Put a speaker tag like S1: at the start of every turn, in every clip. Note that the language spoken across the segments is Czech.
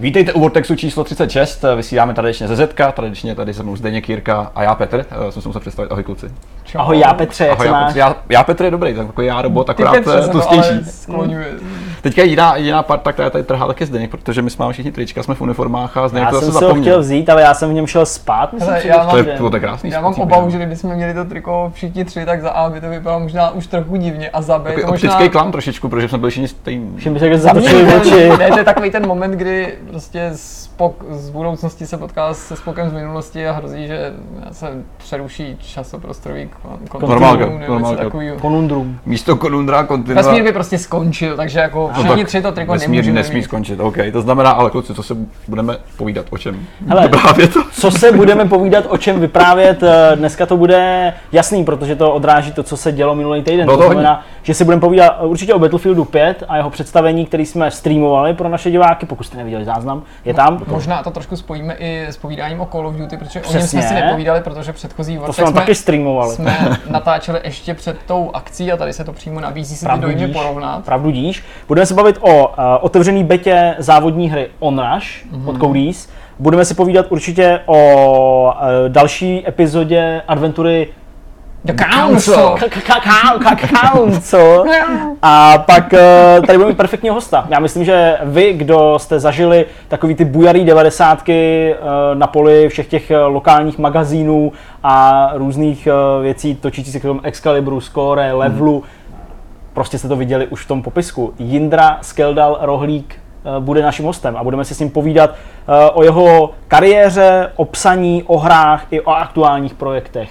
S1: Vítejte u Vortexu číslo 36, vysíláme tradičně ze Zetka, tradičně tady se mnou Zdeněk Jirka a já Petr, uh, jsem se musel představit, ahoj kluci.
S2: Čau. Ahoj, já Petře, jak
S1: ahoj,
S2: se
S1: já,
S2: máš?
S1: Já, já Petr je dobrý, tak jako já robot, akorát tlustější. Teďka jediná, jediná parta, která tady trhá, tak je Zdeněk, protože my jsme všichni trička, jsme v uniformách a Zdeněk
S2: já
S1: to
S2: jsem
S1: zase
S2: se ho chtěl vzít, ale já jsem v něm šel spát, myslím,
S3: Hele,
S2: že
S3: já mám,
S1: to je, to je krásný.
S3: Já mám obavu, že kdybychom měli to triko všichni tři, tak za A by to vypadalo možná už trochu divně a za B
S1: Takový
S3: to možná...
S1: optický klam trošičku, protože jsme byli všichni stejní.
S2: Všim by se jak zatočili oči.
S3: Ne, to je takový ten moment, kdy prostě Spock z budoucnosti se potká se Spokem z minulosti a hrozí, že se přeruší časoprostorový
S1: normálka,
S2: konundrum.
S1: Místo konundra kontinua.
S3: Vesmír by prostě skončil, takže jako všichni no tři to triko
S1: vesmír nesmí mít. skončit, OK. To znamená, ale kluci, co se budeme povídat, o čem?
S2: Hele, to. co se budeme povídat, o čem vyprávět, dneska to bude jasný, protože to odráží to, co se dělo minulý týden.
S1: No
S2: to, to znamená, že si budeme povídat určitě o Battlefieldu 5 a jeho představení, který jsme streamovali pro naše diváky, pokud jste neviděli záznam, je tam.
S3: Možná to trošku spojíme i s povídáním o Call of Duty, protože Přesně. o něm jsme si nepovídali, protože předchozí
S2: to jsme taky streamovali.
S3: Jsme natáčeli ještě před tou akcí a tady se to přímo nabízí si ty dojmy porovnat.
S2: Pravdu díš. Budeme se bavit o uh, otevřený betě závodní hry Onrush mm-hmm. od Codys. Budeme si povídat určitě o uh, další epizodě adventury
S3: The Council.
S2: Council. A pak uh, tady budeme mít perfektního hosta. Já myslím, že vy, kdo jste zažili takový ty bujarý devadesátky uh, na poli všech těch uh, lokálních magazínů a různých věcí točící se k tomu Excalibru, Score, Levelu, hmm. prostě jste to viděli už v tom popisku. Jindra Skeldal Rohlík bude naším hostem a budeme si s ním povídat o jeho kariéře, o psaní, o hrách i o aktuálních projektech.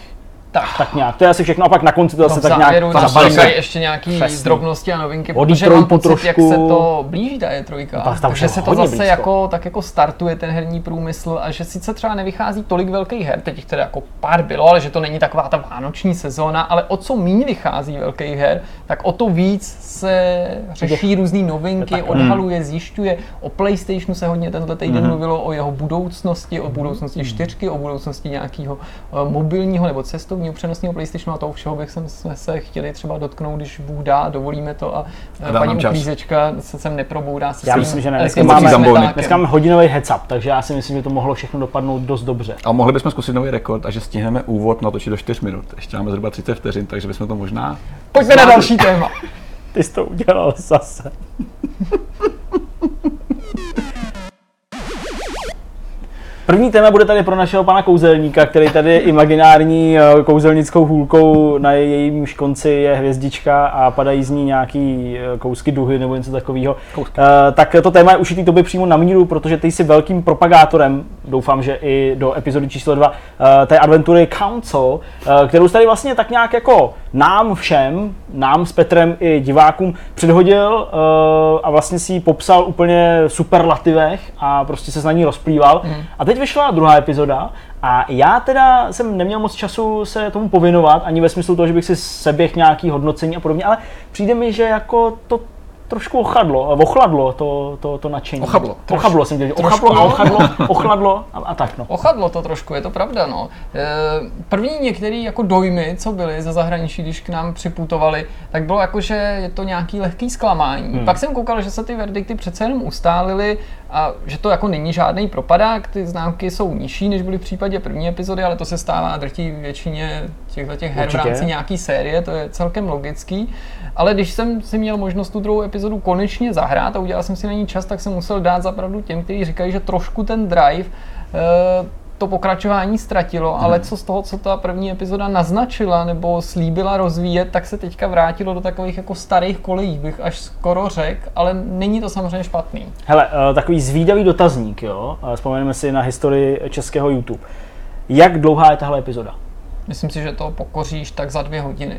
S2: Tak. tak nějak, to je asi všechno a pak na konci to
S3: no
S2: zase tak nějak
S3: zabalíme. ještě nějaký Přesný. drobnosti a novinky,
S2: Odí
S3: protože mám
S2: pocit, trošku...
S3: jak se to blíží ta E3,
S2: no, tam
S3: že se to zase
S2: blízko.
S3: jako, tak jako startuje ten herní průmysl a že sice třeba nevychází tolik velkých her, teď jich teda jako pár bylo, ale že to není taková ta vánoční sezóna, ale o co méně vychází velkých her, tak o to víc se řeší různé novinky, odhaluje, zjišťuje. O PlayStationu se hodně tenhle týden mm-hmm. mluvilo o jeho budoucnosti, o budoucnosti čtyřky, o budoucnosti nějakého uh, mobilního nebo cestovního přenosného PlayStationu a toho všeho bych jsme se chtěli třeba dotknout, když Bůh dá, dovolíme to a, a paní uklízečka se sem neproboudá se
S2: Já myslím, že ne. Dneska máme, dneska máme hodinový heads up, takže já si myslím, že to mohlo všechno dopadnout dost dobře.
S1: A mohli bychom zkusit nový rekord a že stihneme úvod natočit do 4 minut. Ještě máme zhruba 30 vteřin, takže bychom to možná...
S3: Pojďme na další téma.
S2: Ty jsi to udělal zase. První téma bude tady pro našeho pana kouzelníka, který tady je imaginární eh, kouzelnickou hůlkou, na jejím konci je hvězdička a padají z ní nějaký eh, kousky duhy nebo něco takového. Uh, tak to téma je ušitý tobě přímo na míru, protože ty jsi velkým propagátorem, doufám, že i do epizody číslo 2, uh, té adventury Council, kterou jsi tady vlastně tak nějak jako nám všem, nám s Petrem i divákům předhodil a vlastně si ji popsal úplně superlativech a prostě se na ní rozplýval. Mm. A teď vyšla druhá epizoda a já teda jsem neměl moc času se tomu povinovat, ani ve smyslu toho, že bych si seběh nějaký hodnocení a podobně, ale přijde mi, že jako to trošku ochladlo, ochladlo to, to, to nadšení.
S1: Ochablo.
S2: Ochablo jsem dělal. Ochablo a ochadlo, ochladlo a, a, tak no.
S3: Ochadlo to trošku, je to pravda no. E, první některé jako dojmy, co byly ze zahraničí, když k nám připutovali, tak bylo jako, že je to nějaký lehký zklamání. Hmm. Pak jsem koukal, že se ty verdikty přece jenom ustálily a že to jako není žádný propadák, ty známky jsou nižší, než byly v případě první epizody, ale to se stává drtí většině těchto těch her Určitě. v rámci nějaký série, to je celkem logický. Ale když jsem si měl možnost tu druhou epizodu konečně zahrát a udělal jsem si na ní čas, tak jsem musel dát zapravdu těm, kteří říkají, že trošku ten drive uh, to pokračování ztratilo, hmm. ale co z toho, co ta první epizoda naznačila nebo slíbila rozvíjet, tak se teďka vrátilo do takových jako starých kolejí, bych až skoro řekl, ale není to samozřejmě špatný.
S2: Hele, uh, takový zvídavý dotazník, jo, uh, vzpomeneme si na historii českého YouTube. Jak dlouhá je tahle epizoda?
S3: Myslím si, že to pokoříš tak za dvě hodiny.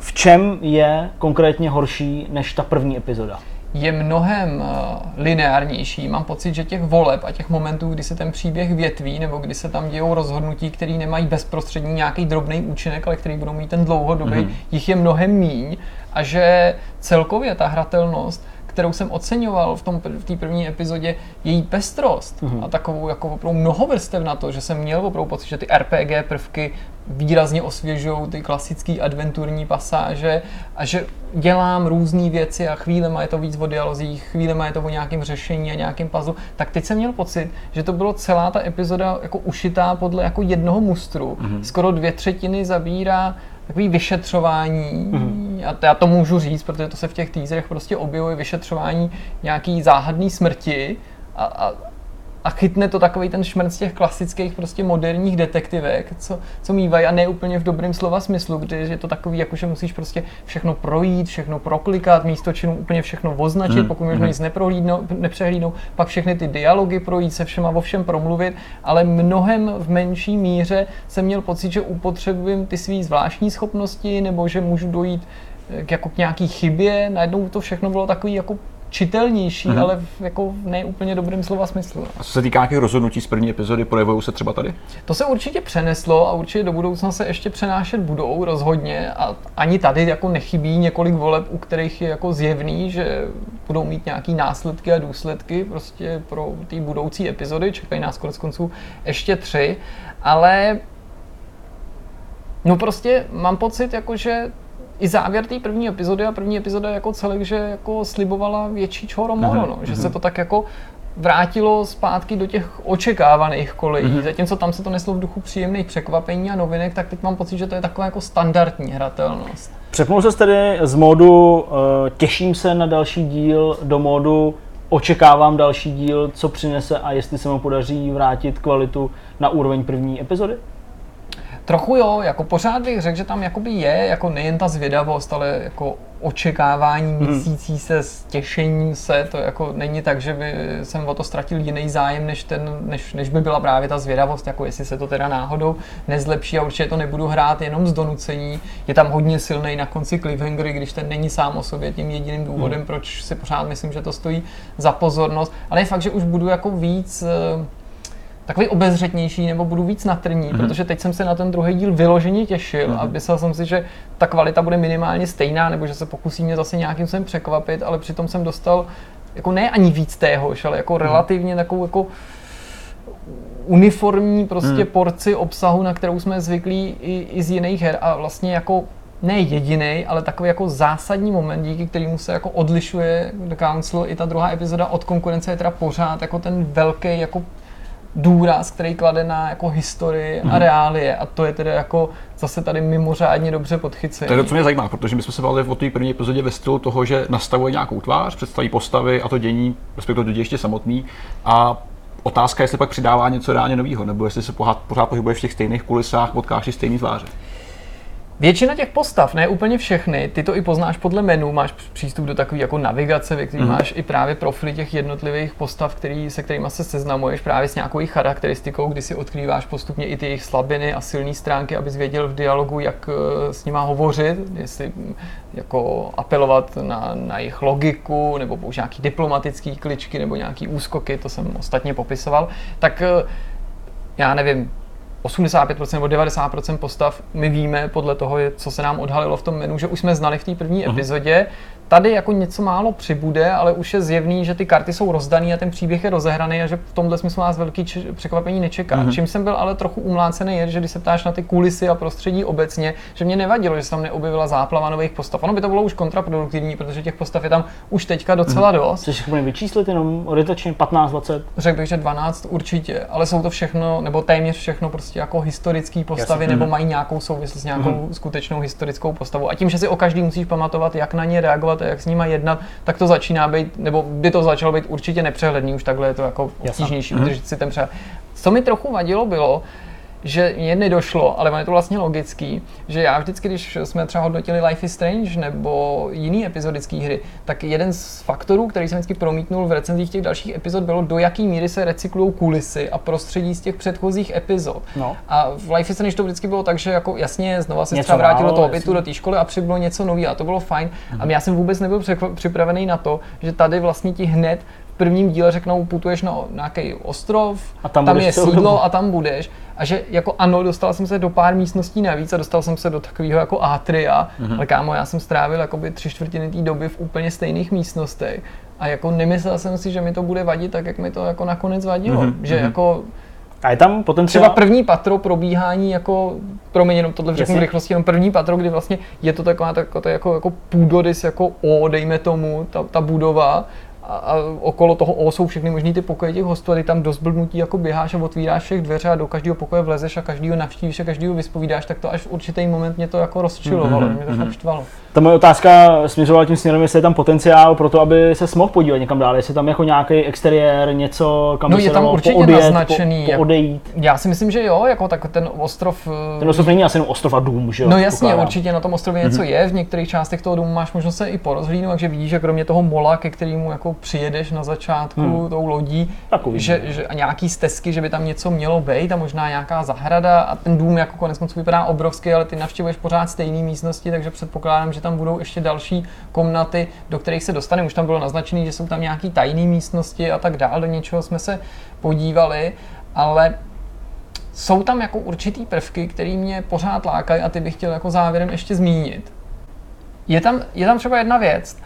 S2: V čem je konkrétně horší než ta první epizoda?
S3: je mnohem eh, lineárnější. Mám pocit, že těch voleb a těch momentů, kdy se ten příběh větví, nebo kdy se tam dějou rozhodnutí, které nemají bezprostřední nějaký drobný účinek, ale který budou mít ten dlouhodobý, mm-hmm. jich je mnohem míň a že celkově ta hratelnost kterou jsem oceňoval v tom v té první epizodě, její pestrost mm-hmm. a takovou jako opravdu mnohovrstev na to, že jsem měl opravdu pocit, že ty RPG prvky výrazně osvěžují ty klasické adventurní pasáže a že dělám různé věci a chvílema je to víc o dialozích, chvílema je to o nějakém řešení a nějakém puzzle, tak teď jsem měl pocit, že to bylo celá ta epizoda jako ušitá podle jako jednoho mustru. Mm-hmm. Skoro dvě třetiny zabírá takový vyšetřování, mm-hmm. a já to můžu říct, protože to se v těch teaserech prostě objevuje, vyšetřování nějaký záhadný smrti a, a, a chytne to takový ten šmrc těch klasických prostě moderních detektivek, co, co mývají a ne úplně v dobrém slova smyslu, kdy je to takový, jako že musíš prostě všechno projít, všechno proklikat, místo činu úplně všechno označit, mm. pokud možno nic nepřehlídnout, pak všechny ty dialogy projít, se všema o všem promluvit, ale mnohem v menší míře jsem měl pocit, že upotřebujem ty své zvláštní schopnosti, nebo že můžu dojít k, jako k nějaký chybě, najednou to všechno bylo takový jako čitelnější, mm-hmm. ale v jako ne úplně dobrým slova smyslu.
S1: A co se týká nějakých rozhodnutí z první epizody, projevují se třeba tady?
S3: To se určitě přeneslo a určitě do budoucna se ještě přenášet budou rozhodně a ani tady jako nechybí několik voleb, u kterých je jako zjevný, že budou mít nějaký následky a důsledky prostě pro ty budoucí epizody, čekají nás konec konců ještě tři, ale No prostě mám pocit, jako, že i závěr té první epizody a první epizoda jako celek, že jako slibovala větší čoro moro, no, že se to tak jako vrátilo zpátky do těch očekávaných kolejí. Mm-hmm. Zatímco tam se to neslo v duchu příjemných překvapení a novinek, tak teď mám pocit, že to je taková jako standardní hratelnost.
S2: Přepnul se tedy z módu uh, těším se na další díl do módu očekávám další díl, co přinese a jestli se mu podaří vrátit kvalitu na úroveň první epizody?
S3: Trochu jo, jako pořád bych řekl, že tam jakoby je jako nejen ta zvědavost, ale jako očekávání hmm. měsící se, s těšením se, to jako není tak, že by jsem o to ztratil jiný zájem, než, ten, než, než by byla právě ta zvědavost, jako jestli se to teda náhodou nezlepší a určitě to nebudu hrát jenom z donucení. Je tam hodně silný na konci cliffhanger, když ten není sám o sobě tím jediným důvodem, hmm. proč si pořád myslím, že to stojí za pozornost, ale je fakt, že už budu jako víc uh, takový obezřetnější nebo budu víc natrní, mm-hmm. protože teď jsem se na ten druhý díl vyloženě těšil mm-hmm. a myslel jsem si, že ta kvalita bude minimálně stejná nebo že se pokusí mě zase nějakým sem překvapit, ale přitom jsem dostal jako ne ani víc téhož, ale jako mm-hmm. relativně takovou jako uniformní prostě mm. porci obsahu, na kterou jsme zvyklí i, i z jiných her a vlastně jako ne jediný, ale takový jako zásadní moment, díky kterému se jako odlišuje The Council i ta druhá epizoda od konkurence je teda pořád jako ten velký jako důraz, který klade na jako historii mm-hmm. a mhm. reálie a to je tedy jako zase tady mimořádně dobře podchycené.
S1: To je to, co mě zajímá, protože my jsme se bavili o té první epizodě ve stylu toho, že nastavuje nějakou tvář, představí postavy a to dění, respektive to dění ještě samotný a otázka je, jestli pak přidává něco reálně nového, nebo jestli se pořád, pořád pohybuje v těch stejných kulisách, potkáš stejný tváře.
S3: Většina těch postav, ne úplně všechny, ty to i poznáš podle menu, máš přístup do takové jako navigace, ve které mm. máš i právě profily těch jednotlivých postav, který, se kterými se seznamuješ právě s nějakou jejich charakteristikou, kdy si odkrýváš postupně i ty jejich slabiny a silné stránky, abys věděl v dialogu, jak eh, s nima hovořit, jestli hm, jako apelovat na, na jejich logiku, nebo použít nějaký diplomatický kličky, nebo nějaký úskoky, to jsem ostatně popisoval, tak eh, já nevím, 85% nebo 90% postav my víme podle toho, co se nám odhalilo v tom menu, že už jsme znali v té první uh-huh. epizodě, Tady jako něco málo přibude, ale už je zjevný, že ty karty jsou rozdaný a ten příběh je rozehraný a že v tomhle smyslu nás velký č- překvapení nečeká. Mm-hmm. Čím jsem byl ale trochu umlácený je, že když se ptáš na ty kulisy a prostředí obecně, že mě nevadilo, že se tam neobjevila záplava nových postav. Ono by to bylo už kontraproduktivní, protože těch postav je tam už teďka docela mm-hmm. dost.
S2: Chceš schopný vyčíslit jenom orientačně 15-20?
S3: Řekl bych, že 12 určitě, ale jsou to všechno, nebo téměř všechno prostě jako historické postavy, Jasně. nebo mhm. mají nějakou souvislost s nějakou mm-hmm. skutečnou historickou postavou. A tím, že si o každý musíš pamatovat, jak na ně reagovat a jak s nimi jednat, tak to začíná být, nebo by to začalo být určitě nepřehledný, už takhle je to jako obtížnější mhm. udržet si ten přehled. Co mi trochu vadilo bylo, že mě nedošlo, ale je to vlastně logický, že já vždycky, když jsme třeba hodnotili Life is Strange nebo jiný epizodické hry, tak jeden z faktorů, který jsem vždycky promítnul v recenzích těch dalších epizod, bylo do jaký míry se recyklují kulisy a prostředí z těch předchozích epizod. No. A v Life is Strange to vždycky bylo tak, že jako jasně znova se třeba vrátil do toho bytu, do té školy a přibylo něco nového a to bylo fajn. Mm-hmm. A já jsem vůbec nebyl připravený na to, že tady vlastně ti hned prvním díle řeknou, putuješ na nějaký ostrov,
S2: A tam
S3: tam je sídlo a tam budeš. A že jako ano, dostal jsem se do pár místností navíc a dostal jsem se do takového jako atria,
S2: Mhm.
S3: mm-hmm. ale kámo, já jsem strávil jakoby tři čtvrtiny té doby v úplně stejných místnostech. A jako nemyslel jsem si, že mi to bude vadit tak, jak mi to jako nakonec vadilo.
S2: Mhm,
S3: Mm-hmm. Že jako
S2: A je tam potenciál...
S3: třeba první patro probíhání jako, promiň, jenom tohle řeknu v rychlosti, jenom první patro, kdy vlastně je to taková, taková to jako, jako půdorys, jako O, dejme tomu, ta, ta budova, a, a okolo toho O jsou všechny možný ty pokoje těch hostů a ty tam dost blbnutí jako běháš a otvíráš všech dveře a do každého pokoje vlezeš a každýho navštívíš a každýho vyspovídáš, tak to až v určitý moment mě to jako rozčilovalo,
S2: Mhm,
S3: mě to fakt štvalo.
S2: Ta moje otázka směřovala tím směrem, jestli je tam potenciál pro to, aby se mohl podívat někam dál, jestli je tam jako nějaký exteriér, něco, kam
S3: No,
S2: by
S3: je
S2: se
S3: tam určitě
S2: poodjet,
S3: naznačený,
S2: po,
S3: jak-
S2: poodejít.
S3: Já si myslím, že jo, jako tak ten ostrov eh,
S2: Ten ostrov není asi jenom ostrov a dům, že jo?
S3: No jasně,
S2: předpokládám.
S3: určitě na tom ostrově něco je, v některých částech toho domu máš možnost se i porozhlídnout, takže vidíš, že kromě toho mola, ke kterému jako přijedeš na začátku hmm. tou lodí, že, že, a nějaký stezky, že by tam něco mělo být a možná nějaká zahrada a ten dům jako konec konců vypadá obrovský, ale ty navštěvuješ pořád stejné místnosti, takže předpokládám, že tam budou ještě další komnaty, do kterých se dostaneme. Už tam bylo naznačené, že jsou tam nějaké tajné místnosti a tak dál, do něčeho jsme se podívali, ale jsou tam jako určitý prvky, které mě pořád lákají a ty bych chtěl jako závěrem ještě zmínit. Je tam, je tam třeba jedna věc,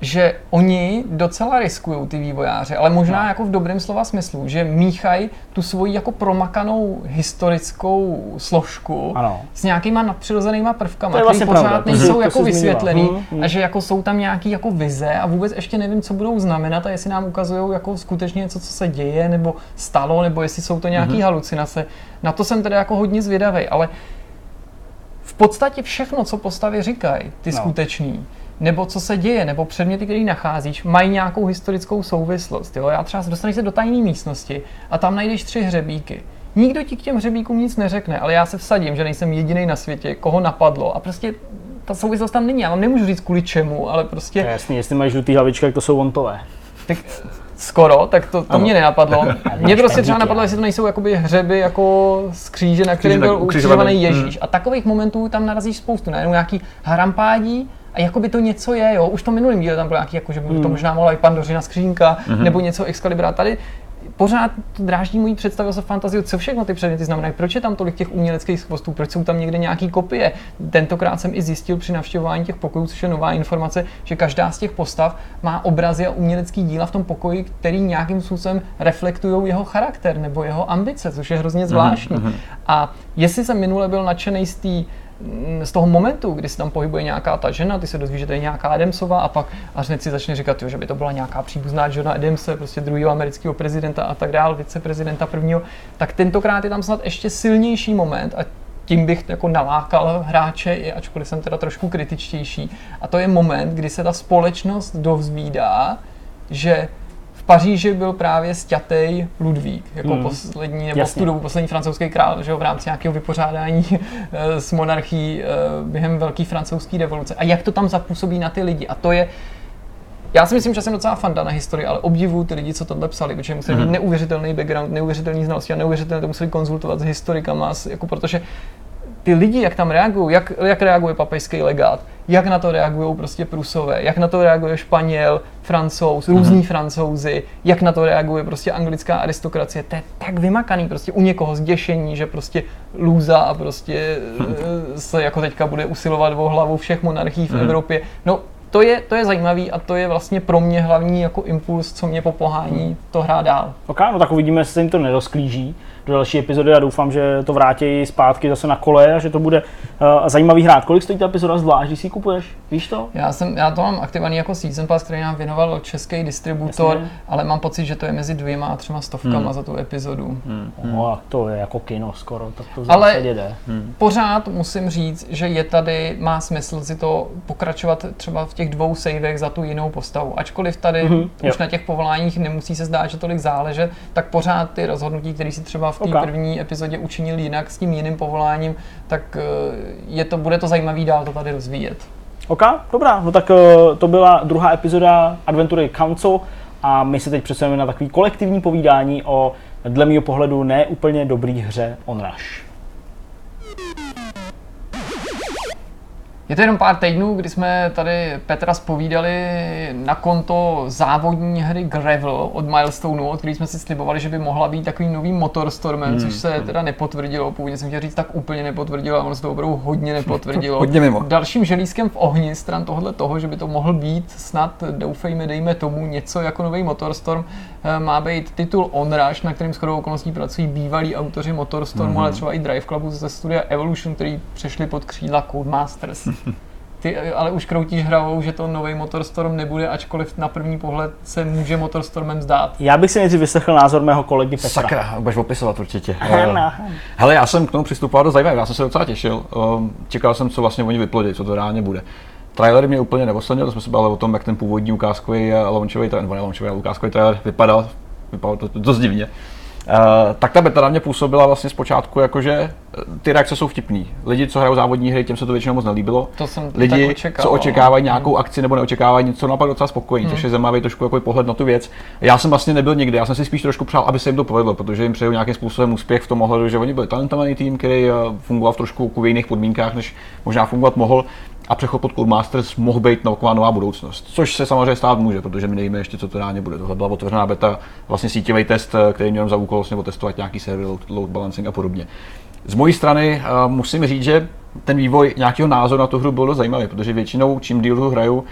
S3: že oni docela riskují ty vývojáři, ale možná
S2: No.
S3: jako v dobrém slova smyslu, že míchají tu svoji jako promakanou historickou složku
S2: Ano.
S3: s nějakýma nadpřirozenýma prvkama, které
S2: vlastně
S3: pořád
S2: pravda,
S3: nejsou
S2: to
S3: jako vysvětlený
S2: mhm.
S3: a že jako jsou tam nějaký jako vize a vůbec ještě nevím, co budou znamenat a jestli nám ukazují jako skutečně něco, co se děje nebo stalo, nebo jestli jsou to nějaké halucinace. Na to jsem teda jako hodně zvědavý, ale v podstatě všechno, co postavy říkají, ty
S2: No.
S3: no. Nebo co se děje, nebo předměty, které nacházíš, mají nějakou historickou souvislost. Jo? Já třeba dostaneš se do tajné místnosti a tam najdeš tři hřebíky. Nikdo ti k těm hřebíkům nic neřekne, ale já se vsadím, že nejsem jediný na světě, koho napadlo. A prostě ta souvislost tam není. Já vám nemůžu říct kvůli čemu, ale prostě
S2: je Jasně, jestli mají žlutý hlavičky, tak to jsou vontové.
S3: tak skoro, tak to, to
S2: Ano.
S3: mě nenapadlo. Mě prostě třeba napadlo, jestli to nejsou jakoby hřeby jako z kříže, na kterém byl ukřižovaný
S1: ukřižovaný.
S3: Ježíš. A takových momentů tam narazíš spoustu. Najednou nějaký harampádí, a jakoby to něco je, jo. Už v tom minulém díle tam bylo nějaký, jako, že by to možná mohla být pandořina skřínka, nebo něco Excalibra. Tady pořád to dráždí mojí představu se fantazii, co všechno ty předměty znamenají, proč je tam tolik těch uměleckých chvostů, proč jsou tam někde nějaký kopie. Tentokrát jsem i zjistil při navštěvování těch pokojů, což je nová informace, že každá z těch postav má obrazy a umělecký díla v tom pokoji, který nějakým způsobem reflektují jeho charakter nebo jeho ambice, což je hrozně zvláštní. A jestli jsem minule byl nadšený z té z toho momentu, kdy se tam pohybuje nějaká ta žena, ty se dozvíš, že to je nějaká Adamsová a pak až hned si začne říkat, jo, že by to byla nějaká příbuzná žena Adamse, prostě druhého amerického prezidenta a tak dál, viceprezidenta prvního, tak tentokrát je tam snad ještě silnější moment a tím bych jako nalákal hráče, i ačkoliv jsem teda trošku kritičtější. A to je moment, kdy se ta společnost dovzvídá, že Paříži byl právě sťatej Ludvík, jako
S2: Hmm.
S3: poslední, nebo
S2: Jasně.
S3: v tu dobu poslední francouzský král, že jo, v rámci nějakého vypořádání eh, s monarchií eh, během velké francouzské revoluce. A jak to tam zapůsobí na ty lidi. A to je, já si myslím, že jsem docela fanda na historii, ale obdivuju ty lidi, co tohle psali, protože museli mít neuvěřitelný background, neuvěřitelný znalosti a neuvěřitelně to museli konzultovat s historikama, jako protože ty lidi, jak tam reagují, jak, jak reaguje papežský legát, jak na to reagují prostě Prusové, jak na to reaguje Španěl, Francouz, různí francouzi, jak na to reaguje prostě anglická aristokracie. To je tak vymakaný prostě u někoho zděšení, že prostě lůza a prostě eh, se jako teďka bude usilovat o hlavu všech monarchií v Evropě. No, to je, to je zajímavý a to je vlastně pro mě hlavní jako impuls, co mě popohání to hrát dál.
S2: Ok, no tak uvidíme, jestli se jim to nerozklíží do další epizody a doufám, že to vrátí zpátky zase na kole a že to bude uh, zajímavý hrát. Kolik stojí ta epizoda zvlášť, když si ji kupuješ? Víš to?
S3: Já, jsem, já to mám aktivovaný jako Season Pass, který nám věnoval český distributor,
S2: Jasně.
S3: ale mám pocit, že to je mezi dvěma a třema stovkama
S1: Hmm.
S3: za tu epizodu.
S2: Hmm. No, a to je jako kino skoro, tak to v
S3: Ale-
S2: jde.
S3: Pořád musím říct, že je tady, má smysl si to pokračovat třeba v těch dvou savech za tu jinou postavu. Ačkoliv tady
S2: Mhm,
S3: mm-hmm,
S2: jo.
S3: už na těch povoláních nemusí se zdát, že tolik záleže, tak pořád ty rozhodnutí, které si třeba v té
S2: Ok.
S3: první epizodě učinil jinak s tím jiným povoláním, tak eh, je to, bude to zajímavý dál to tady rozvíjet.
S2: Ok, dobrá, no tak uh, to byla druhá epizoda Adventury Council a my se teď přesuneme na takový kolektivní povídání o dle mého pohledu ne úplně dobrý hře On Rush.
S3: Je to jenom pár týdnů, kdy jsme tady Petra spovídali na konto závodní hry Gravel od Milestoneu, od který jsme si slibovali, že by mohla být takovým novým motorstormem, hmm. což se teda nepotvrdilo. Původně jsem chtěl říct, tak úplně nepotvrdilo, a ono se to opravdu hodně nepotvrdilo.
S1: hodně mimo.
S3: Dalším želízkem v ohni stran tohle toho, že by to mohl být snad, doufejme, dejme tomu, něco jako nový motorstorm, eh, má být titul Onrush, na kterým shodou okolností pracují bývalí autoři Motorstormu, hmm. ale třeba i Drive Clubu ze studia Evolution, který přešli pod křídla Codemasters. Ty ale už kroutíš hravou, že to nový Motorstorm nebude, ačkoliv na první pohled se může Motorstormem zdát.
S2: Já bych si nejdřív vyslechl názor mého kolegy Petra.
S1: Sakra, budeš opisovat určitě. Hele, já jsem k tomu přistupoval do zajímavý, já jsem se docela těšil. Um, čekal jsem, co vlastně oni vyplodí, co to reálně bude. Trailer mě úplně neoslednil, to jsme se bavili o tom, jak ten původní ukázkový launchový, nebo ne launchový, ukázkový trailer vypadal, vypadalo to dost divně. Uh, tak ta beta na mě působila vlastně zpočátku jako, že eh, ty reakce jsou vtipný. Lidi, co hrajou závodní hry, těm se to většinou moc nelíbilo.
S3: To jsem
S1: Lidi,
S3: tak očekával,
S1: co očekávají nějakou
S3: hmm.
S1: akci nebo neočekávají něco, naopak docela spokojení, hmm. což je zajímavý trošku jako pohled na tu věc. Já jsem vlastně nebyl nikdy, já jsem si spíš trošku přál, aby se jim to povedlo, protože jim přeju nějakým způsobem úspěch v tom ohledu, že oni byli talentovaný tým, který eh, fungoval v trošku v jiných podmínkách, než možná fungovat mohl a přechod pod Codemasters mohl být taková nová budoucnost. Což se samozřejmě stát může, protože my nevíme ještě, co to reálně bude. Tohle byla otevřená beta, vlastně síťový test, který měl za úkol vlastně testovat nějaký server, load, balancing a podobně. Z mojí strany uh, musím říct, že ten vývoj nějakého názoru na tu hru byl dost zajímavý, protože většinou čím díl hraju,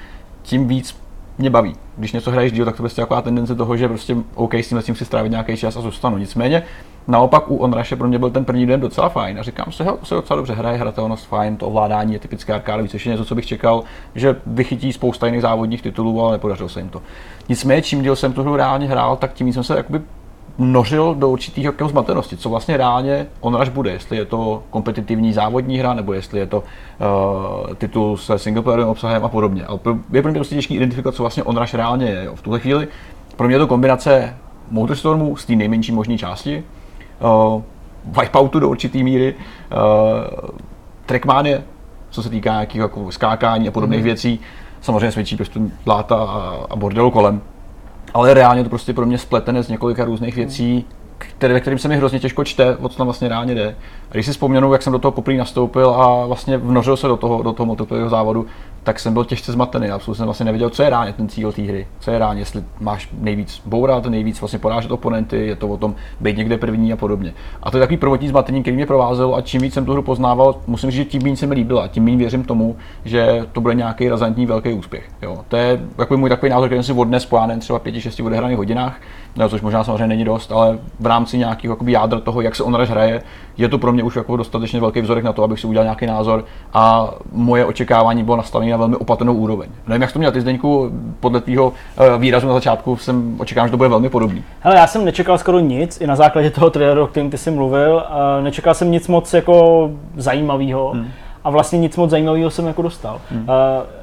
S1: tím víc mě baví. Když něco hraješ díl, tak to prostě taková tendence toho, že prostě OK, s tím, si strávit nějaký čas a zůstanu. Nicméně, naopak u Onrashe pro mě byl ten první den docela fajn a říkám to se docela dobře hraje, hratelnost fajn, to ovládání je typické arkádový, což je něco, co bych čekal, že vychytí spousta jiných závodních titulů, ale nepodařilo se jim to. Nicméně, čím díl jsem tu hru reálně hrál, tak tím jsem se jakoby nořil do určitých jako zmatenosti, co vlastně reálně Onrush bude, jestli je to kompetitivní závodní hra, nebo jestli je to uh, titul se singleplayerovým obsahem a podobně. Ale je pro mě prostě těžké identifikovat, co vlastně Onrush reálně je. Jo. V tuhle chvíli pro mě je to kombinace Motorstormu z té nejmenší možné části, uh, Wipeoutu do určité míry, uh, Trackmanie, co se týká nějakého jako skákání a podobných mm. věcí, samozřejmě svědčí prostě pláta a, a bordelu kolem ale reálně to prostě pro mě spletené z několika různých věcí, které, ve kterým se mi hrozně těžko čte, o co tam vlastně reálně jde. A když si vzpomenu, jak jsem do toho poprvé nastoupil a vlastně vnořil se do toho, do toho multiplayerového závodu, tak jsem byl těžce zmatený. Absolutně jsem vlastně nevěděl, co je reálně ten cíl té hry. Co je reálně, jestli máš nejvíc bourat, nejvíc vlastně porážet oponenty, je to o tom být někde první a podobně. A to je takový prvotní zmatení, který mě provázel a čím víc jsem tu hru poznával, musím říct, že tím méně se mi líbila. Tím méně věřím tomu, že to bude nějaký razantní velký úspěch. Jo. To je jako můj takový názor, který jsem si odnes po třeba 5-6 odehraných hodinách, no, což možná samozřejmě není dost, ale v rámci nějakého jádra toho, jak se on hraje, je to pro mě už jako dostatečně velký vzorek na to, abych si udělal nějaký názor a moje očekávání bylo nastavené na velmi opatrnou úroveň. Nevím, jak to měl ty Zdeňku, podle tvého eh, výrazu na začátku jsem očekával, že to bude velmi podobný.
S2: Hele, já jsem nečekal skoro nic, i na základě toho traileru, o kterém ty jsi mluvil. Nečekal jsem nic moc jako zajímavého. Hmm a vlastně nic moc zajímavého jsem jako dostal. Hmm. Uh,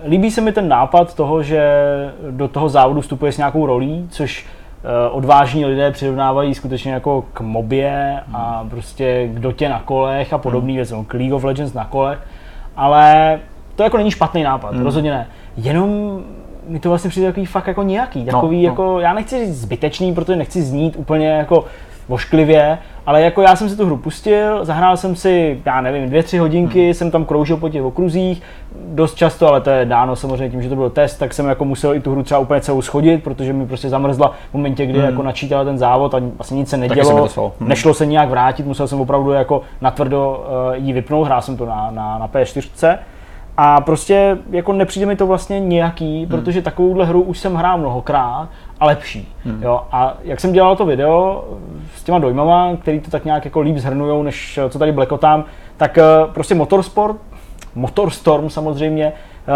S2: líbí se mi ten nápad toho, že do toho závodu vstupuje s nějakou rolí, což odvážní lidé přirovnávají skutečně jako k mobě hmm. a prostě kdo tě na kolech a podobný hmm. věci, k League of Legends na kolech, ale to jako není špatný nápad, hmm. rozhodně ne. Jenom mi to vlastně přijde takový fakt jako nějaký, no, takový no, jako, no. já nechci říct zbytečný, protože nechci znít úplně jako vošklivě, ale jako já jsem si tu hru pustil, zahrál jsem si, já nevím, dvě, tři hodinky, hmm. jsem tam kroužil po těch okruzích, dost často, ale to je dáno samozřejmě tím, že to byl test, tak jsem jako musel i tu hru třeba úplně celou schodit, protože mi prostě zamrzla v momentě, kdy hmm. jako načítala ten závod a vlastně nic se nedělo, hmm. nešlo se nějak vrátit, musel jsem opravdu jako natvrdo uh, jí vypnout, hrál jsem to na, na, na P4. A prostě jako nepřijde mi to vlastně nějaký, hmm. protože takovouhle hru už jsem hrál mnohokrát a lepší. Hmm. Jo? A jak jsem dělal to video s těma dojmama, který to tak nějak jako líp zhrnujou, než co tady blekotám, tak eh, prostě Motorsport, Motorstorm samozřejmě, eh,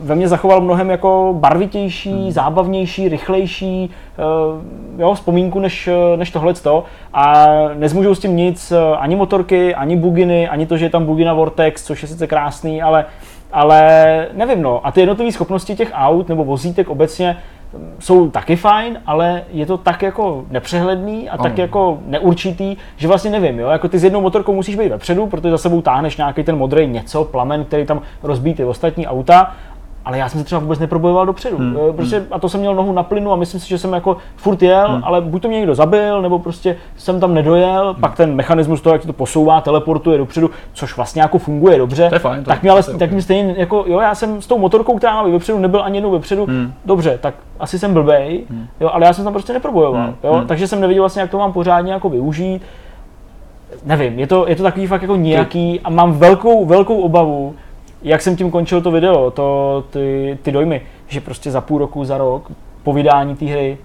S2: ve mně zachoval mnohem jako barvitější, hmm. zábavnější, rychlejší eh, jo, vzpomínku než, než tohleto. A nezmůžou s tím nic, ani motorky, ani buginy, ani to, že je tam bugina Vortex, což je sice krásný, ale, ale nevím no. A ty jednotlivé schopnosti těch aut nebo vozítek obecně jsou taky fajn, ale je to tak jako nepřehledný a tak mm. jako neurčitý, že vlastně nevím, jo, jako ty s jednou motorkou musíš být vepředu, protože za sebou táhneš nějaký ten modrý něco, plamen, který tam rozbíjí ty ostatní auta ale já jsem se třeba vůbec neprobojoval dopředu.
S1: Hmm,
S2: Hmm. Prostě, a to jsem měl nohu na plynu a myslím si, že jsem jako furt jel, hmm. ale buď to mě někdo zabil, nebo prostě jsem tam nedojel, hmm. pak ten mechanismus toho, jak to posouvá, teleportuje dopředu, což vlastně jako funguje dobře.
S1: To je fajn, to-
S2: tak mě ale
S1: to je
S2: tak
S1: ok.
S2: mě stejně, jako, jo, já jsem s tou motorkou, která má vepředu, nebyl ani jednou vepředu,
S1: Hmm.
S2: dobře, tak asi jsem blbej, jo, ale já jsem tam prostě neprobojoval,
S1: Hmm.
S2: jo,
S1: Hmm.
S2: takže jsem nevěděl vlastně, jak to mám pořádně jako využít. Nevím, je to, je to takový fakt jako nějaký a mám velkou, velkou obavu, jak jsem tím končil to video, to, ty, ty dojmy, že prostě za půl roku, za rok, po vydání té hry,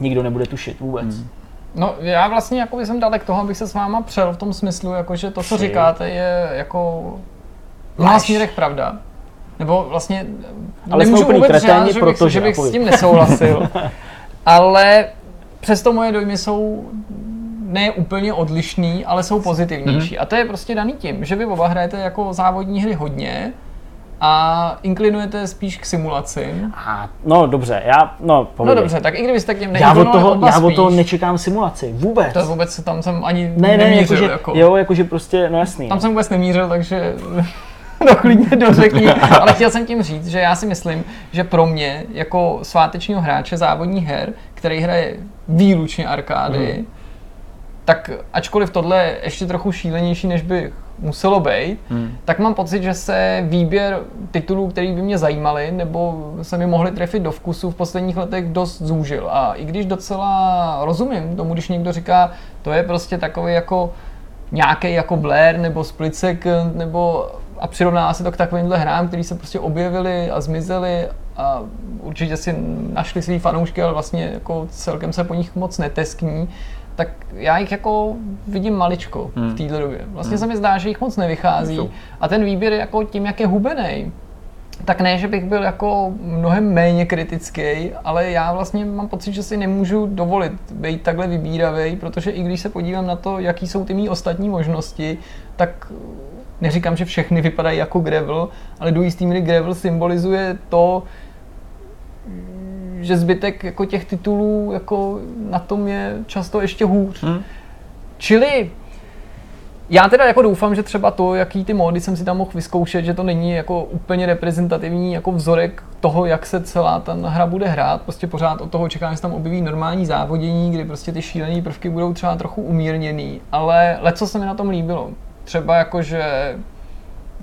S2: nikdo nebude tušit vůbec.
S1: Hmm.
S3: No já vlastně jako jsem dalek toho, abych se s váma přel v tom smyslu, jako, že to, co
S2: Při.
S3: říkáte, je jako v mnoha směrech pravda. Nebo vlastně
S2: Ale
S3: nemůžu
S2: úplný
S3: vůbec
S2: kreténi,
S3: říct, že bych,
S2: protože-
S3: že bych s tím nesouhlasil. ale přesto moje dojmy jsou ne úplně odlišný, ale jsou pozitivnější. A to je prostě daný tím, že vy oba hrajete jako závodní hry hodně a inklinujete spíš k simulacím.
S2: A, no dobře, já, no
S3: No
S2: povědej.
S3: dobře, tak i kdybyste k těm
S2: já od toho, já od toho
S3: spíš,
S2: nečekám simulaci, vůbec.
S3: To vůbec tam jsem ani
S2: ne, ne,
S3: nemířil.
S2: jakože,
S3: jako.
S2: jo, jakože prostě, no jasný.
S3: Tam
S2: no.
S3: jsem vůbec nemířil, takže no klidně dořekni. Ale chtěl jsem tím říct, že já si myslím, že pro mě jako svátečního hráče závodních her, který hraje výlučně arkády,
S2: Mhm.
S3: Tak ačkoliv tohle je ještě trochu šílenější, než by muselo být,
S1: Hmm.
S3: tak mám pocit, že se výběr titulů, který by mě zajímaly, nebo se mi mohly trefit do vkusu v posledních letech dost zúžil. A i když docela rozumím tomu, když někdo říká, to je prostě takový jako nějaký jako Blair nebo Split Second, nebo a přirovná se to k takovýmhle hrám, který se prostě objevily a zmizely a určitě si našli svý fanoušky, ale vlastně jako celkem se po nich moc neteskní, tak já jich jako vidím maličko v
S1: Hmm.
S3: této době. Vlastně se mi zdá, že jich moc nevychází a ten výběr je jako tím, jak je hubený, tak ne, že bych byl jako mnohem méně kritický, ale já vlastně mám pocit, že si nemůžu dovolit být takhle vybíravý, protože i když se podívám na to, jaký jsou ty mý ostatní možnosti, tak neříkám, že všechny vypadají jako gravel, ale do jistý míry gravel symbolizuje to, že zbytek jako těch titulů jako na tom je často ještě hůř.
S1: Hmm.
S3: Čili já teda jako doufám, že třeba to, jaký ty módy jsem si tam mohl vyzkoušet, že to není jako úplně reprezentativní jako vzorek toho, jak se celá ta hra bude hrát. Prostě pořád od toho čekám, že se tam objeví normální závodění, kdy prostě ty šílené prvky budou třeba trochu umírněný, ale leco se mi na tom líbilo. Třeba jako, že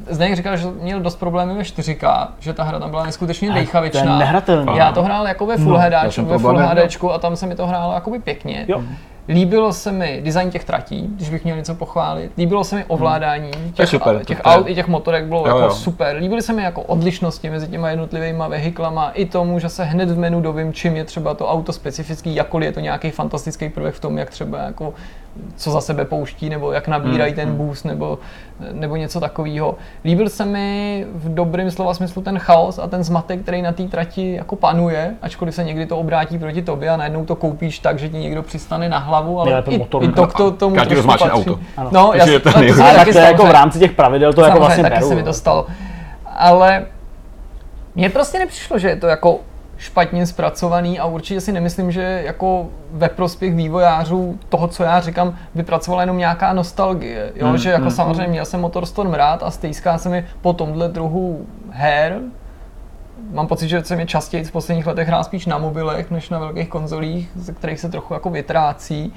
S3: Zdeněk říkal, že měl dost problémů ve 4K, že ta hra tam byla neskutečně dejchavičná.
S2: Nehratelný.
S3: Já to hrál jako ve Full
S2: No,
S3: HDčku, ve Full. HDčku a tam se mi to hrálo jakoby pěkně.
S2: Jo.
S3: Líbilo se mi design těch tratí, když bych měl něco pochválit. Líbilo se mi ovládání těch,
S1: super,
S3: těch aut i těch motorek bylo
S1: Jo,
S3: jako
S1: jo.
S3: super. Líbily se mi jako odlišnosti mezi těma jednotlivými vehiklama i tomu, že se hned v menu dovím, čím je třeba to auto specifický, jakkoliv je to nějaký fantastický prvek v tom, jak třeba jako co za sebe pouští, nebo jak nabírají
S1: Hmm,
S3: ten boost, nebo, nebo něco takového. Líbil se mi v dobrém slova smyslu ten chaos a ten zmatek, který na té trati jako panuje, ačkoliv se někdy to obrátí proti tobě a najednou to koupíš tak, že ti někdo přistane na hlavu, ale i,
S2: motor.
S3: i to k to, tomu patří.
S1: auto.
S2: Ano.
S3: No, já,
S1: je to
S2: Ale tak
S3: taky
S2: to je jako v rámci těch pravidel, to jako vlastně
S3: taky
S2: beru.
S3: se mi
S2: jo.
S3: to stalo. Ale mně prostě nepřišlo, že je to jako špatně zpracovaný a určitě si nemyslím, že jako ve prospěch vývojářů toho, co já říkám, vypracovala jenom nějaká nostalgie. Jo?
S1: Hmm,
S3: že jako
S1: hmm.
S3: samozřejmě měl jsem Motorstorm rád a stejská se mi po tomhle druhu her. Mám pocit, že jsem je častěji v posledních letech hrál spíš na mobilech, než na velkých konzolích, ze kterých se trochu jako vytrácí.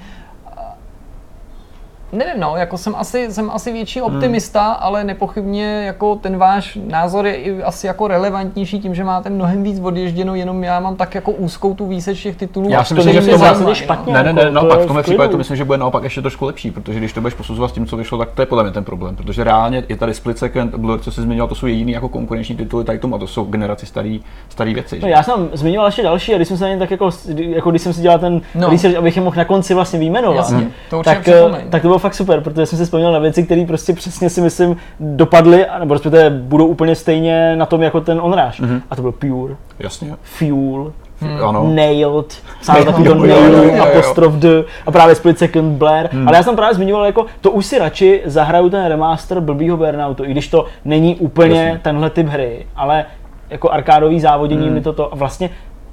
S3: Nevím, no, jako jsem asi, jsem asi větší optimista, hmm. ale nepochybně jako ten váš názor je i asi jako relevantnější tím, že máte mnohem víc odježděno, jenom já mám tak jako úzkou tu výseč těch titulů.
S1: Já si myslím, že v tom
S2: zásadě
S3: zajímají,
S2: špatně.
S1: Ne, ne, ne,
S2: jako,
S1: no
S2: to
S1: pak
S2: je
S1: v tomhle případě to myslím, že bude naopak ještě trošku lepší, protože když to budeš posuzovat s tím, co vyšlo, tak to je podle mě ten problém, protože reálně je tady Split Second, Blur, co jsi zmiňoval, to jsou jediný jako konkurenční tituly tady tomu a to jsou generaci starý, starý věci.
S2: No,
S1: že?
S2: já jsem zmiňoval ještě další a když jsem se na ně tak jako, jako když jsem si dělal ten
S3: No.
S2: no. research, abych je mohl na konci vlastně vyjmenovat,
S3: Jasně, to určitě
S2: tak, eh, tak to bylo fakt super, protože jsem si vzpomněl na věci, které prostě přesně si myslím dopadly, a- nebo respektive budou úplně stejně na tom jako ten.
S1: Mhm.
S2: Mm-hmm. A to byl Pure,
S1: Jasně.
S2: Fuel,
S1: Ano.
S2: Nailed,
S1: Jo,
S2: takový to Nailed, apostrof D a právě Split Second Blair.
S1: Hmm.
S2: Ale já jsem právě zmiňoval, jako to už si radši zahraju ten remaster blbýho Burnoutu, i když to není úplně
S1: Jasně.
S2: tenhle typ hry, ale jako arkádový závodění
S1: Hmm.
S2: mi toto a vlastně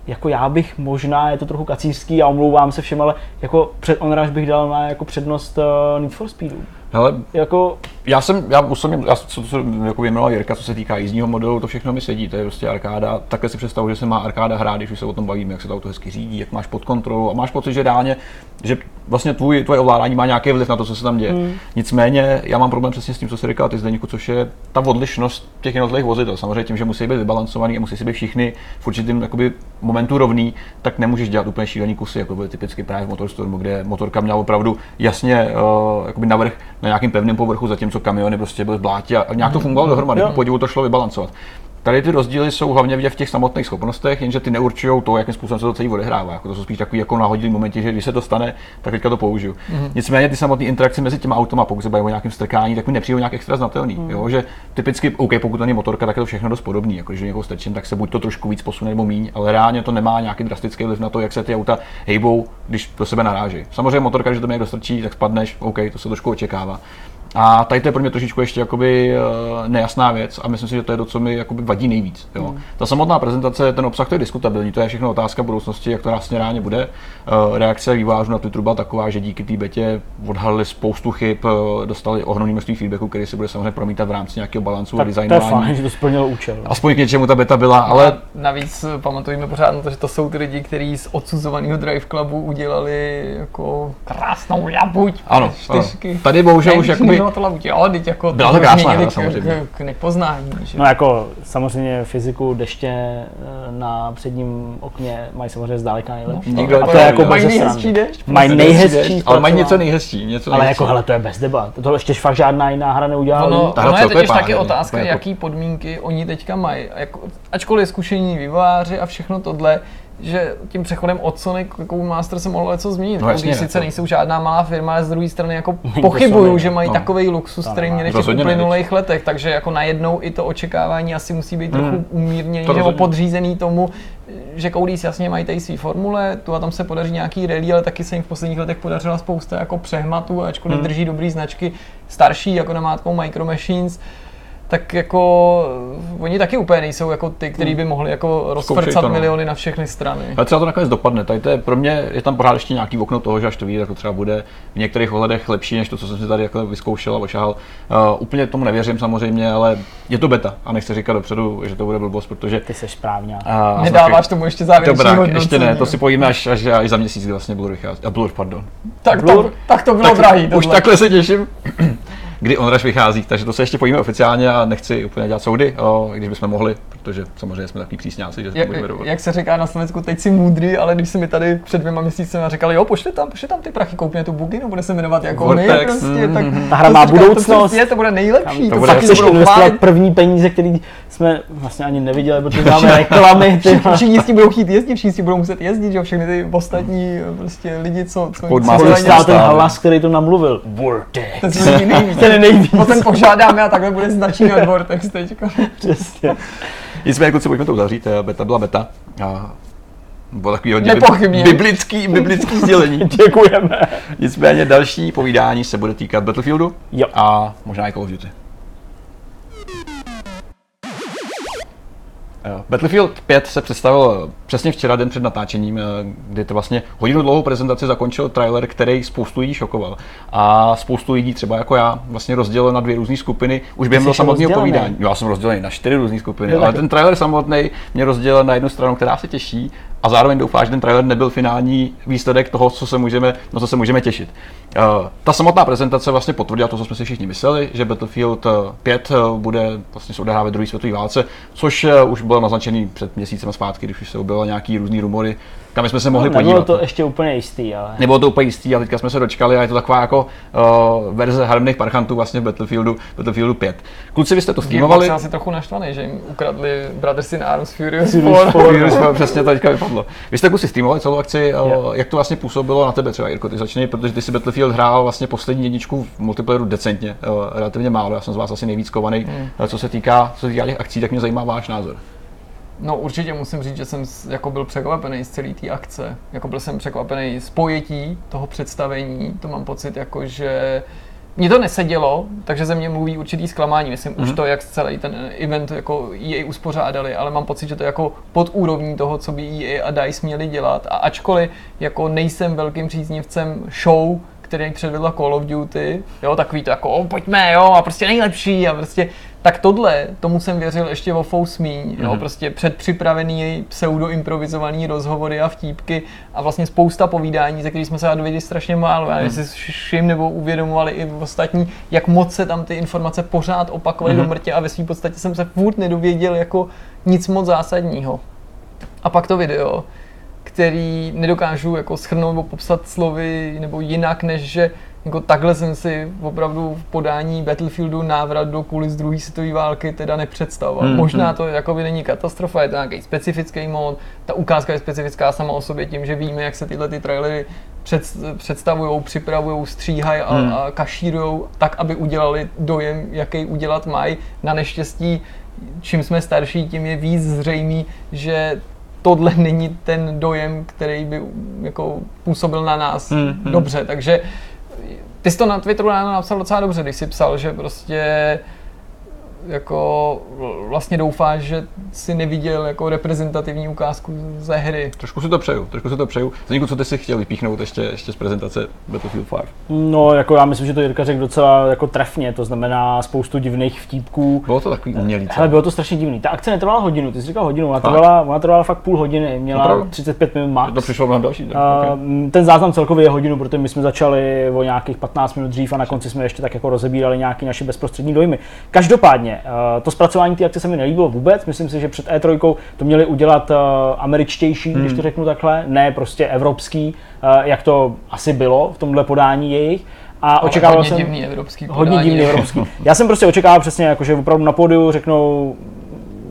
S2: jako já bych možná, je to trochu kacířský a omlouvám se všem, ale jako před Onrush bych dal na jako přednost uh, Need for Speedu.
S1: Hele,
S2: Jako
S1: Já jsem, já osobně, já, co, co jako vyjmenoval Jirka, co se týká jízdního modelu, to všechno mi sedí, to je prostě arkáda. Takhle si představu, že se má arkáda hrát, když už se o tom bavíme, jak se to auto hezky řídí, jak máš pod kontrolou a máš pocit, že reálně, že vlastně tvůj, tvoje ovládání má nějaký vliv na to, co se tam děje. Hmm. Nicméně já mám problém přesně s tím, co si říkal ty Zdeníku, což je ta odlišnost těch jednotlivých vozidel. Samozřejmě tím, že musí být vybalancovaný a musí si být všichni v určitém jakoby, momentu rovný, tak nemůžeš dělat úplně šílený kusy, jako byly typicky právě v Motorstormu, kde motorka měla opravdu jasně uh, jakoby navrh na nějakým pevném povrchu, zatímco kamiony prostě byly v blátě a nějak to fungovalo dohromady. Po podivu to šlo vybalancovat. Tady ty rozdíly jsou hlavně vidět v těch samotných schopnostech, jenže ty neurčují to, jakým způsobem se to celý odehrává. Jako to jsou spíš takový jako nahodilý momenty, že když se to stane, tak teďka to použiju. Mm-hmm. Nicméně ty samotné interakce mezi těma automa, pokud se baví o nějakém strkání, tak mi nepřijde nějak extra znatelný. Mm. Jo? Že typicky, OK, pokud to není motorka, tak je to všechno dost podobný. Jako, když někoho strčím, tak se buď to trošku víc posune nebo míň, ale reálně to nemá nějaký drastický vliv na to, jak se ty auta hejbou, když do sebe naráží. Samozřejmě motorka, když to někdo strčí, tak spadneš, OK, to se trošku očekává. A tady to je pro mě trošičku ještě jakoby uh, nejasná věc a myslím si, že to je to, co mi jakoby vadí nejvíc. Jo. Hmm. Ta samotná prezentace, ten obsah, to je diskutabilní, to je všechno otázka budoucnosti, jak to vlastně reálně bude. Uh, reakce vývářů na Twitteru byla taková, že díky té betě odhalili spoustu chyb, uh, dostali ohromné množství feedbacku, který se bude samozřejmě promítat v rámci nějakého balancu
S2: tak
S1: a designování.
S2: To je fajn, že to splnilo účel.
S1: Aspoň k něčemu ta beta byla, ale... A
S3: navíc pamatujeme pořád na to, že to jsou ty lidi, kteří z odsuzovaného Drive Clubu udělali jako krásnou jabuť.
S1: Ano, ano. Tady bohužel už jakoby...
S3: To labuť, jo, teď jako
S1: Byla to krásná hra, samozřejmě.
S3: K, k, nepoznání. Že?
S2: No jako samozřejmě fyziku deště eh, na předním okně mají samozřejmě zdaleka nejlepší.
S1: Nikdo
S2: a
S1: to
S2: to je
S1: je-
S2: jako
S3: mají
S2: bez
S3: nejhezčí
S2: srandy.
S3: dešť.
S2: Mají nejhezčí
S1: ale mají něco nejhezčí. Něco
S2: Ale
S1: nejhezčí.
S2: jako hele, to je bez debat. To ještě fakt žádná jiná hra neudělala.
S1: Hra
S3: ono je totiž taky otázka,
S1: jako-
S3: jaký podmínky oni teďka mají. Jako, ačkoliv zkušení vývojáři a všechno tohle, že tím přechodem od Sony k Code Master se mohlo něco změnit.
S1: No
S3: No,
S1: jasně,
S3: sice
S1: to-
S3: nejsou žádná malá firma, ale z druhé strany jako pochybuju, že mají
S1: no.
S3: takový luxus, který měli v těch uplynulých letech, takže jako najednou i to očekávání asi musí být trochu
S1: Hmm.
S3: umírněný
S1: To
S3: nebo podřízený tomu, že Codis jasně mají tady své formule, tu a tam se podaří nějaký rally, ale taky se jim v posledních letech podařila spousta jako přehmatů, ačkoliv
S1: Hmm.
S3: drží dobrý značky starší, jako namátkou Micro Machines, tak jako oni taky úplně nejsou jako ty, kteří by mohli jako rozprcat
S1: no.
S3: miliony na všechny strany.
S1: Ale třeba to nakonec dopadne. Tady to je, pro mě je tam pořád ještě nějaký okno toho, že až to vyjde, tak to třeba bude v některých ohledech lepší, než to, co jsem si tady jako vyzkoušel a ošahal. Uh, úplně tomu nevěřím samozřejmě, ale je to beta a nechci říkat dopředu, že to bude blbost, protože
S2: Ty seš správně.
S1: uh,
S3: Nedáváš tomu ještě závěrečný
S1: Dobrá,
S3: hodnocení.
S1: ještě ne, to si pojíme až, až, až za měsíc, kdy vlastně Blur vychází. A Blur, pardon.
S3: Tak,
S2: Blur?
S3: to, tak to bylo
S1: Tak
S3: drahý.
S1: už takhle se těším, kdy Onrush vychází, takže to se ještě pojíme oficiálně a nechci úplně dělat soudy, když bychom mohli, protože samozřejmě jsme takový přísňáci, že to
S3: Jak,
S1: budeme dovolit.
S3: jak se říká na Slovensku, teď si můdrý, ale když se mi tady před dvěma měsíci říkali, jo, pošli tam, pošli tam ty prachy, koupíme tu buginu, bude se jmenovat jako my,
S1: Vortex,
S3: prostě, tak
S1: mhm.
S2: Ta hra
S3: to
S2: má
S3: si
S2: budoucnost.
S3: To, přesně, to bude nejlepší,
S1: To
S3: to,
S1: bude-
S3: to budou
S2: investovat první peníze, které jsme vlastně ani neviděli, protože máme reklamy. Ty.
S3: všichni s tím budou chtít jezdit, všichni s tím budou muset jezdit, že jo, všechny ty ostatní prostě lidi, co,
S2: stál ten hlas, který to namluvil? Vortex.
S3: ten si lidi nejvíc.
S2: Ten je nejvíc.
S3: Potom požádáme a takhle bude značínat Vortex teďka.
S2: Přesně.
S1: Nicméně, kluci, pojďme to uzavřít, eh, beta byla beta. A bylo takový hodně
S3: Nepochybně.
S1: biblický, biblický sdělení.
S2: Děkujeme.
S1: Nicméně další povídání se bude týkat Battlefieldu
S2: Jo.
S1: a možná i Call of Duty. Battlefield 5 se představil přesně včera, den před natáčením, eh, kdy to vlastně hodinu dlouhou prezentaci zakončil trailer, který spoustu lidí šokoval. A spoustu lidí, třeba jako já, vlastně rozdělil na dvě různé skupiny už během toho samotného povídání. Já jsem rozdělený na čtyři různé skupiny,
S2: Jo,
S1: ale ten trailer samotný mě rozdělil na jednu stranu, která se těší, a zároveň doufá, že ten trailer nebyl finální výsledek toho, co se můžeme, na co se můžeme těšit. Uh, ta samotná prezentace vlastně potvrdila to, co jsme si všichni mysleli, že Battlefield eh, 5 eh, bude vlastně se odehrávat ve druhé světové válce, což eh, už bylo naznačený před měsícem zpátky, když už se objevily nějaký různý rumory, kam jsme se mohli
S2: Nebylo
S1: podívat.
S2: to ještě úplně jistý, ale...
S1: Nebylo to úplně jistý, ale teďka jsme se dočkali a je to taková jako uh, verze harmných parchantů vlastně v Battlefieldu, Battlefieldu 5. Kluci, vy jste to streamovali.
S3: Jsem asi trochu naštvaný, že jim ukradli Brothers in Arms Furious
S2: Furious
S3: 4.
S2: four.
S1: Furious four, přesně to teďka vypadlo. Vy jste kluci streamovali celou akci, uh,
S2: Jo.
S1: jak to vlastně působilo na tebe třeba, Jirko, ty začni, protože ty si Battlefield hrál vlastně poslední jedničku v multiplayeru decentně, uh, relativně málo, já jsem z vás asi nejvíc kovaný,
S3: Hmm.
S1: co se týká, co se týká těch akcí, tak mě zajímá váš názor.
S3: No určitě musím říct, že jsem jako byl překvapený z celé té akce. Jako byl jsem překvapený z pojetí toho představení. To mám pocit, jako že mně to nesedělo, takže ze mě mluví určitý zklamání. Myslím už
S1: Mhm.
S3: to, jak celý ten event jako EA uspořádali, ale mám pocit, že to je jako pod úrovní toho, co by EA a DICE měli dělat. A ačkoliv jako nejsem velkým příznivcem show, který předvedla Call of Duty, jo, takový to jako, o, pojďme, jo, a prostě nejlepší a prostě, tak tohle, tomu jsem věřil ještě o Fou Smíň, jo,
S1: Mhm.
S3: prostě předpřipravený pseudo-improvizovaný rozhovory a vtípky a vlastně spousta povídání, ze kterých jsme se dozvěděli strašně málo, já
S1: Mhm.
S3: jestli si všim nebo uvědomovali i ostatní, jak moc se tam ty informace pořád opakovaly
S1: Mhm.
S3: do mrtě a ve svým podstatě jsem se furt nedověděl jako nic moc zásadního. A pak to video, který nedokážu jako schrnout nebo popsat slovy nebo jinak, než že jako takhle jsem si opravdu v podání Battlefieldu návrat do kulis druhé světové války teda nepředstavoval.
S1: Hmm,
S3: Možná
S1: hmm.
S3: to jako by není katastrofa, je to nějaký specifický mod, ta ukázka je specifická sama o sobě tím, že víme, jak se tyhle ty trailery před, představují, připravují, stříhají a,
S1: Hmm.
S3: a kašírují tak, aby udělali dojem, jaký udělat mají. Na neštěstí, čím jsme starší, tím je víc zřejmý, že tohle není ten dojem, který by jako působil na nás
S1: hmm.
S3: dobře, takže ty jsi to na Twitteru ráno napsal docela dobře, když jsi psal, že prostě jako vlastně doufáš, že si neviděl jako reprezentativní ukázku ze hry.
S1: Trošku si to přeju, trošku si to přeju. Zdeníku, co ty si chtěl vypíchnout ještě, ještě z prezentace Battlefield 5?
S2: No, jako já myslím, že to Jirka řekl docela jako trefně, to znamená spoustu divných vtípků.
S1: Bylo to takový umělý?
S2: Hele, bylo to strašně divný. Ta akce netrvala hodinu, ty jsi říkal hodinu, ona
S1: Fakt?
S2: trvala, ona trvala fakt půl hodiny, měla
S1: Opravdu?
S2: 35 minut max.
S1: To přišlo mnohem další. tak,
S2: Uh,
S1: okay.
S2: Ten záznam celkově je hodinu, protože my jsme začali o nějakých 15 minut dřív a na konci jsme ještě tak jako rozebírali nějaké naše bezprostřední dojmy. Každopádně, uh, to zpracování té akce se mi nelíbilo vůbec. Myslím si, že před E3 to měli udělat uh, američtější, když to řeknu takhle, ne prostě evropský, uh, jak to asi bylo v tomhle podání jejich. A
S3: Ale
S2: očekával
S3: hodně
S2: jsem
S3: divný evropský
S2: hodně
S3: podání.
S2: divný evropský. Já jsem prostě očekával přesně, jako, že opravdu na pódiu řeknou,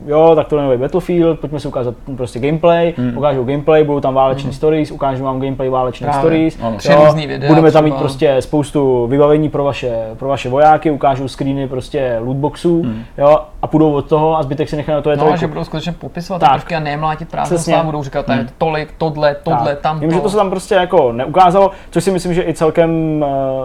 S2: jo, tak to je nový Battlefield, pojďme si ukázat prostě gameplay,
S1: Hmm.
S2: ukážou gameplay, budou tam váleční stories, ukážu vám gameplay válečných
S3: Právě.
S2: stories,
S1: Ano.
S3: Tři různý videa
S2: budeme tam mít prostě spoustu vybavení pro vaše, pro vaše vojáky, ukážou screeny prostě lootboxů,
S1: Hmm.
S2: jo, a půjdou od toho a zbytek si nechají na to je
S3: No, že budou skutečně popisovat
S2: Tak.
S3: ty prvky a nemlátit prázdnou slávu, budou říkat, tady tolik, tohle, tohle, tam
S2: Vím, že to se tam prostě jako neukázalo, což si myslím, že i celkem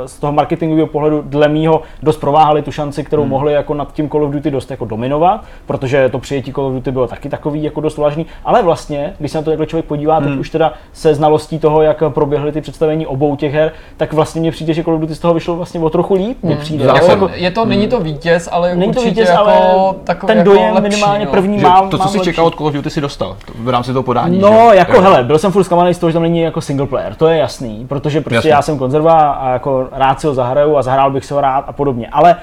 S2: eh, z toho marketingového pohledu dle mýho dost prováhali tu šanci, kterou
S3: Hmm.
S2: mohli jako nad tím Call of Duty dost jako dominovat, protože to přijetí Call of Duty bylo taky takový jako dost vlažný, ale vlastně, když se na to takhle člověk podívá,
S3: Hmm.
S2: teď už teda se znalostí toho, jak proběhly ty představení obou těch her, tak vlastně mně přijde, že Call of Duty z toho vyšlo vlastně o trochu líp, mně přijde.
S1: Zase-
S2: Jako,
S3: je to, není to vítěz, ale
S2: není to
S3: určitě
S2: vítěz,
S3: jako
S2: ale
S3: takový
S2: ten
S3: jako
S2: dojem
S3: lepší,
S2: minimálně
S3: no.
S2: první
S1: Že
S2: mám,
S1: to, co jsi čekal od Call of Duty, si dostal v rámci toho podání.
S2: No,
S1: že?
S2: jako
S1: Jo.
S2: hele, byl jsem furt zklamaný z toho, že tam není jako single player, to je jasný, protože prostě
S1: Jasně.
S2: já jsem konzerva a jako rád si ho zahraju a zahrál bych si ho rád a podobně, ale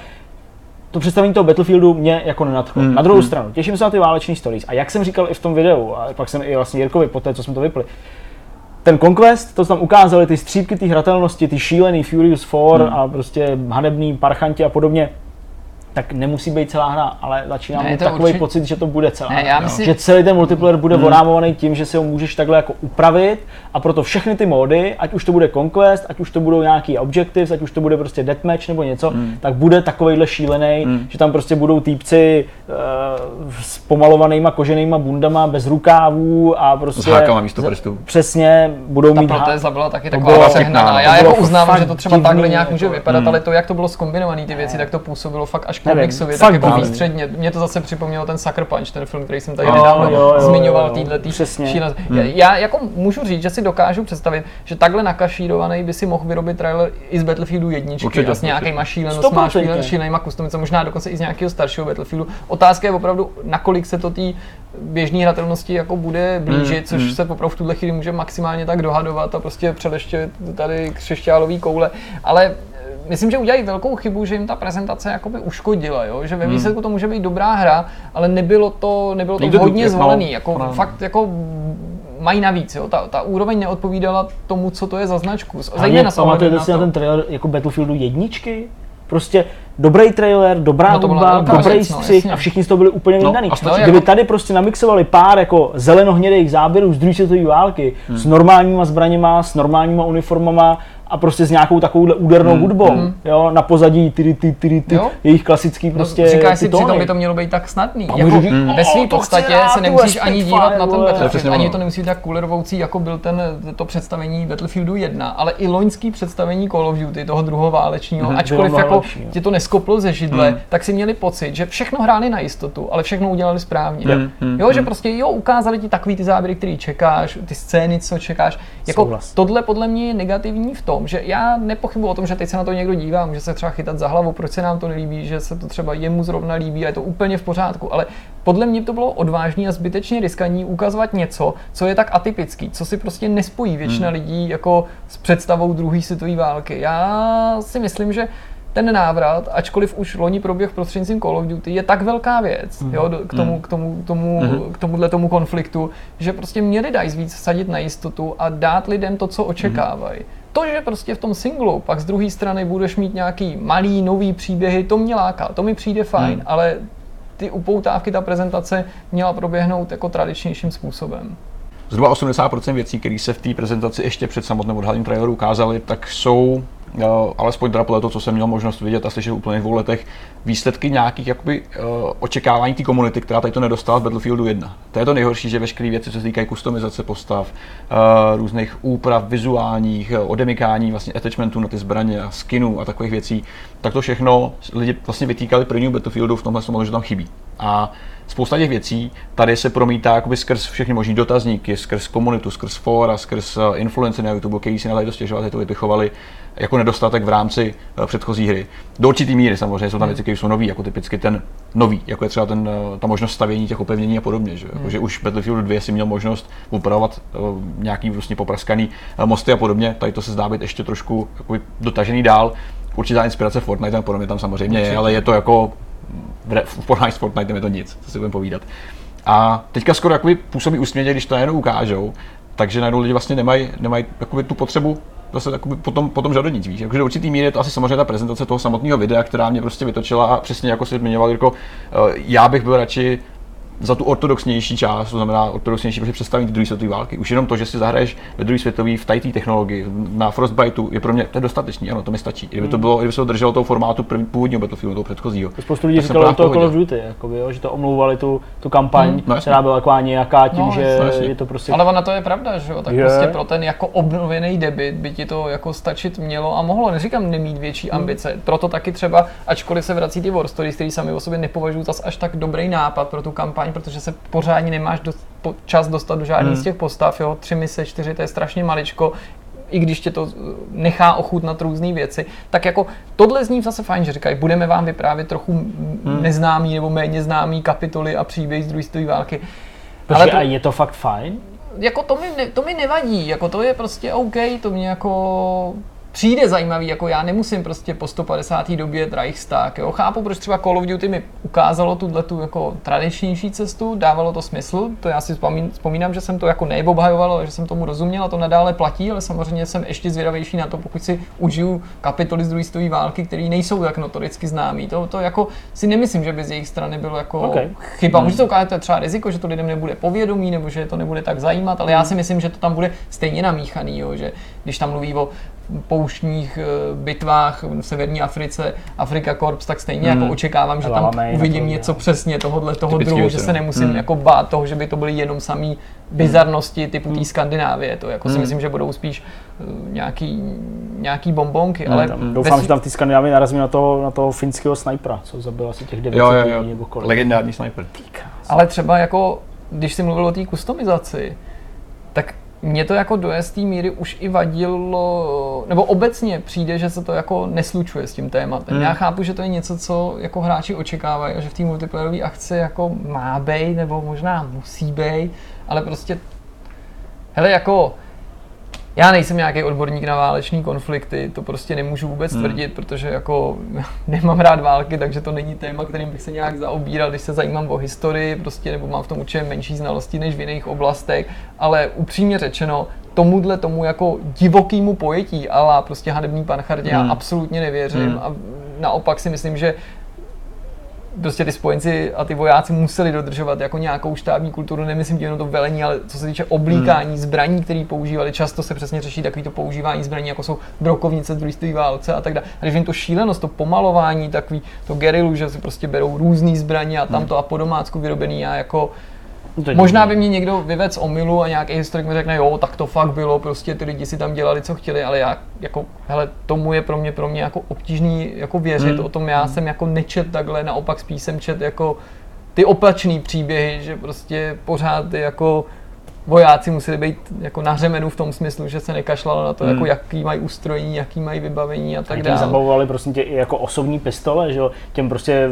S2: to představení toho Battlefieldu mě jako nenadchlo.
S1: Hmm,
S2: na druhou
S1: hmm.
S2: stranu, těším se na ty váleční stories a jak jsem říkal i v tom videu, a pak jsem i vlastně Jirkovi po té, co jsme to vypli, ten Conquest, to tam ukázali, ty střípky té hratelnosti, ty šílený Furious 4
S1: Hmm.
S2: a prostě hanebný parchanti a podobně, tak nemusí být celá hra, ale začínám
S3: Ne,
S2: mít takový
S3: určitě-
S2: pocit, že to bude celá
S3: Ne,
S2: hra.
S3: já myslím,
S2: Že celý ten multiplayer bude
S1: Hmm.
S2: orámovaný tím, že si ho můžeš takhle jako upravit a proto všechny ty módy, ať už to bude Conquest, ať už to budou nějaký objectives, ať už to bude prostě deathmatch nebo něco,
S1: Hmm.
S2: tak bude takovejhle šílený,
S1: Hmm.
S2: že tam prostě budou týpci uh, s pomalovanýma koženýma bundama, bez rukávů a prostě...
S1: S hákama místo prstů.
S2: Přesně, budou
S3: ta
S2: mít há-
S3: protéza byla taky taková
S2: bylo
S3: přehnaná.
S1: vtipná,
S3: Já jako uznávám, že to třeba takhle nějak může
S2: jako-
S3: vypadat,
S1: Hmm.
S3: ale to, jak to bylo zkombinované, ty věci, tak to působilo fakt až
S2: Nevím,
S3: komiksově,
S2: fakt
S3: tak jako výstředně. Mě to zase připomnělo ten Sucker Punch, ten film, který jsem tady
S2: Jo,
S3: nedávno
S2: jo, jo,
S3: zmiňoval, týhle tý šílenost.
S1: Hmm.
S3: Já, já jako můžu říct, že si dokážu představit, že takhle nakašírovaný by si mohl vyrobit trailer i z Battlefieldu jedničky
S1: Určitě,
S3: a s nějakýma šílenostma, šílen, šílenýma kustomicemi, možná dokonce i z nějakého staršího Battlefieldu. Otázka je opravdu, nakolik se to té běžné hratelnosti jako bude blížit,
S1: Hmm,
S3: což
S1: hmm.
S3: se opravdu v tuhle chvíli může maximálně tak dohadovat a prostě předeště tady křišťálový koule, ale myslím, že udělají velkou chybu, že jim ta prezentace jakoby uškodila, jo? že ve
S1: Hmm.
S3: výsledku to může být dobrá hra, ale nebylo to, nebylo to hodně
S1: no,
S3: zvolený, jako
S1: no.
S3: fakt jako mají navíc, jo? Ta, ta úroveň neodpovídala tomu, co to je za značku. Ohledem
S2: pamatujete
S3: na
S2: si na ten trailer jako Battlefieldu jedničky? Prostě dobrý trailer, dobrá
S3: No
S2: hudba, dobrý
S3: věc, no,
S2: střih
S3: jasně.
S2: a všichni z toho byli úplně
S1: No,
S2: vydaný.
S1: stačí-
S2: Kdyby
S3: jako-
S2: tady prostě namixovali pár jako zelenohnědých záběrů z druhé světové války
S1: Hmm.
S2: s normálníma zbraněma, s normálníma uniformama a prostě s nějakou takovouhle údernou
S1: Hmm.
S2: hudbou,
S3: Hmm.
S2: jo, na pozadí ty, ty, ty, ty, jejich klasický prostě
S3: no, říkáš si, přitom by to mělo být tak snadný. Jako,
S2: říct,
S1: Mm.
S3: ve
S2: "O,
S3: své podstatě se nemusíš ani dívat na ten
S2: vole."
S1: To je
S3: Battlefield, ani to nemusí být tak kulerovoucí, jako byl ten, to představení Battlefieldu 1, ale i loňský představení Call of Duty, toho druhého válečního,
S1: Mhm.
S3: ačkoliv jako
S2: jo.
S3: tě to neskoplo ze židle,
S1: Mhm.
S3: tak si měli pocit, že všechno hráli na jistotu, ale všechno udělali správně.
S1: Mhm,
S3: Jo, že prostě jo, ukázali ti takový ty záběry, který čekáš, ty scény, co čekáš. Jako tohle podle mě je negativní v tom, tom, že já nepochybuji o tom, že teď se na to někdo dívá, může se třeba chytat za hlavu, proč se nám to nelíbí, že se to třeba jemu zrovna líbí a je to úplně v pořádku, ale podle mě to bylo odvážné a zbytečně riskantní ukazovat něco, co je tak atypický, co si prostě nespojí většina hmm. lidí jako s představou druhé světové války. Já si myslím, že ten návrat, ačkoliv už loni proběh prostřednictvím Call of Duty, je tak velká věc mm. jo, k tomu, k tomu, k tomu, mm. k tomuhle tomu konfliktu, že prostě měli dají víc sadit na jistotu a dát lidem to, co očekávají. Mm. To, že prostě v tom singlu pak z druhé strany budeš mít nějaký malý nový příběhy, to mě láká, to mi přijde fajn, mm. ale ty upoutávky, ta prezentace měla proběhnout jako tradičnějším způsobem.
S1: Zhruba 80% věcí, které se v té prezentaci ještě před samotným odhalením traileru ukázaly, tak jsou alespoň teda podle toho, co jsem měl možnost vidět a slyšet v dvou letech, výsledky nějakých jakoby, uh, očekávání té komunity, která tady to nedostala v Battlefieldu 1. To je to nejhorší, že veškeré věci, co se týkají kustomizace postav, uh, různých úprav vizuálních, odemykání vlastně attachmentů na ty zbraně, skinů a takových věcí, tak to všechno lidi vlastně vytýkali prvního Battlefieldu v tomhle tom, že tam chybí. A spousta těch věcí tady se promítá jakoby skrz všechny možný dotazníky, skrz komunitu, skrz fora, skrz influence na YouTube, který si nadají dostěžovat, to vypichovali jako nedostatek v rámci uh, předchozí hry. Do určitý míry samozřejmě jsou tam věci, které jsou nové, jako typicky ten nový, jako je třeba ten, uh, ta možnost stavění těch upevnění a podobně. Že, jako, že už Battlefield 2 si měl možnost upravovat uh, nějaký vlastně popraskaný mosty a podobně. Tady to se zdá být ještě trošku jakoby, dotažený dál. Určitá inspirace Fortnite a podobně tam samozřejmě je, ale je to jako v porovnání s Fortnite je to nic, co si budeme povídat. A teďka skoro jakoby působí úsměvně, když to jenom ukážou, takže najednou lidi vlastně nemají, nemají tu potřebu zase jakoby potom, potom nic víš. Jakože do určitý míry je to asi samozřejmě ta prezentace toho samotného videa, která mě prostě vytočila a přesně jako si zmiňoval, jako já bych byl radši za tu ortodoxnější část, to znamená ortodoxnější protože představení druhé světové války. Už jenom to, že si zahraješ ve druhé světové v té technologii, na Frostbiteu, je pro mě to je dostatečný, ano, to mi stačí. Kdyby to hmm. bylo, kdyby se to drželo toho formátu první, původního Battlefieldu, toho předchozího.
S2: Spoustu lidí říkalo to Call of Duty, jakoby, jo, že to omlouvali tu, tu kampaň, hmm, no, která byla taková nějaká tím, no, že no, je to prostě.
S3: Ale ona to je pravda, že jo, tak je. prostě pro ten jako obnovený debit by ti to jako stačit mělo a mohlo. Neříkám nemít větší hmm. ambice, proto taky třeba, ačkoliv se vrací ty War Stories, které sami o sobě nepovažují zas až tak dobrý nápad pro tu kampaň, protože se pořádně nemáš dost, po, čas dostat do žádných hmm. z těch postav, jo, tři mise, čtyři, to je strašně maličko, i když tě to eh, nechá ochutnat různé věci, tak jako tohle zní zase fajn, že říkají, budeme vám vyprávět trochu hmm. neznámý nebo méně známý kapitoly a příběhy z druhé světové války.
S2: Protože Ale to, a je to fakt fajn?
S3: Jako to mi, to mi nevadí, jako to je prostě OK, to mě jako přijde zajímavý, jako já nemusím prostě po 150. době Reichstag, jo. Chápu, proč třeba Call of Duty mi ukázalo tuhle tu jako tradičnější cestu, dávalo to smysl, to já si vzpomínám, že jsem to jako neobhajoval, ale že jsem tomu rozuměl a to nadále platí, ale samozřejmě jsem ještě zvědavější na to, pokud si užiju kapitoly z druhé světové války, které nejsou tak notoricky známý. To, to jako si nemyslím, že by z jejich strany bylo jako okay. chyba. Hmm. Může se ukázat, to je třeba riziko, že to lidem nebude povědomí nebo že to nebude tak zajímat, ale já hmm. si myslím, že to tam bude stejně namíchaný, jo, že když tam mluví o pouštních eh, bitvách v severní Africe, Afrika Corps, tak stejně jako hmm. jako očekávám, že tam uvidím něco přesně tohohle toho druhu, že se nemusím hmm. jako bát toho, že by to byly jenom samý bizarnosti typu té hmm. Skandinávie. To jako si hmm. myslím, že budou spíš eh, nějaký, nějaký bombonky. Hmm. Ale
S2: Doufám, že tam ty Skandinávie narazí na toho, na toho finského snajpera, co zabil asi těch 900
S1: jo, jo, jo. nebo kolik. Legendární sniper.
S3: Ale třeba jako, když jsi mluvil o té kustomizaci, tak mě to jako do jisté míry už i vadilo, nebo obecně přijde, že se to jako neslučuje s tím tématem. Hmm. Já chápu, že to je něco, co jako hráči očekávají a že v té multiplayerové akci jako má být, nebo možná musí být, ale prostě hele jako já nejsem nějaký odborník na váleční konflikty, to prostě nemůžu vůbec hmm. tvrdit, protože jako nemám rád války, takže to není téma, kterým bych se nějak zaobíral, když se zajímám o historii, prostě nebo mám v tom určitě menší znalosti než v jiných oblastech, ale upřímně řečeno, tomuhle tomu jako divokýmu pojetí, ale prostě hanebný panchardě, hmm. já absolutně nevěřím hmm. a naopak si myslím, že prostě ty spojenci a ty vojáci museli dodržovat jako nějakou štábní kulturu, nemyslím jenom to velení, ale co se týče oblíkání hmm. zbraní, které používali, často se přesně řeší takový to používání zbraní, jako jsou brokovnice z druhé válce a tak dále. A když jim to šílenost, to pomalování, takový to gerilu, že si prostě berou různé zbraně a tam hmm. to a po domácku vyrobený, já jako Možná by mě někdo vyvedl z omilu a nějaký historik mi řekne, jo, tak to fakt bylo, prostě ty lidi si tam dělali, co chtěli, ale já jako, hele, tomu je pro mě, pro mě jako obtížný jako věřit, hmm. o tom já hmm. jsem jako nečet takhle, naopak spíš jsem čet jako ty opačný příběhy, že prostě pořád jako vojáci museli být jako na řemenu v tom smyslu, že se nekašlalo na to,
S2: Hmm.
S3: jako jaký mají ustrojení, jaký mají vybavení a tak dále.
S2: zabavovali prostě tě i jako osobní pistole, že jo, těm prostě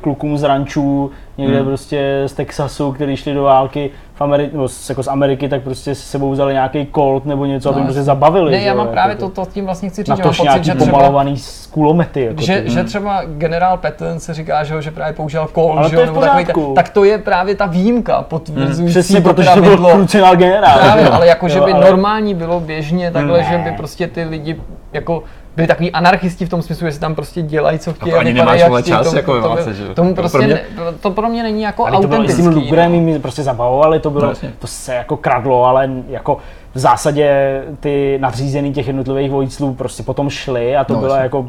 S2: klukům z rančů, někde
S1: Hmm.
S2: prostě z Texasu, kteří šli do války v Ameri- nebo z, jako z Ameriky, tak prostě si sebou vzali nějaký Colt nebo něco, aby
S3: No,
S2: jim prostě zabavili.
S3: Ne,
S2: že
S3: já mám
S2: jako
S3: právě
S2: to-
S3: to, tím vlastně chci říct, že mám pocit, že třeba,
S2: pomalovaný z kulomety. Jako
S3: že,
S2: ty.
S3: že třeba generál Patton se říká, že, ho, že právě používal
S2: Ale
S3: že
S2: to
S3: nebo takový tak to je právě ta výjimka potvrzující
S2: Přesně,
S3: to
S2: protože to byl krucinál generál.
S3: Právě, ale jako, že by normální bylo běžně takhle,
S2: Ne.
S3: že by prostě ty lidi jako byli takový anarchisti v tom smyslu, že si tam prostě dělají, co chtějí.
S1: to ani nemáš, vole, čas
S3: tomu-
S1: jako válce, že jo.
S3: Tomu prostě
S1: pro mě-
S3: ne, to pro mě není jako
S2: Ale to bylo i s tím
S3: autentický.
S2: Lugrem,
S3: no.
S2: jim prostě zabavovali, to bylo,
S1: No,
S2: to se jako kradlo, ale jako v zásadě ty nadřízený těch jednotlivých vojclů prostě potom šli a to
S1: No,
S2: bylo
S1: jasně.
S2: jako,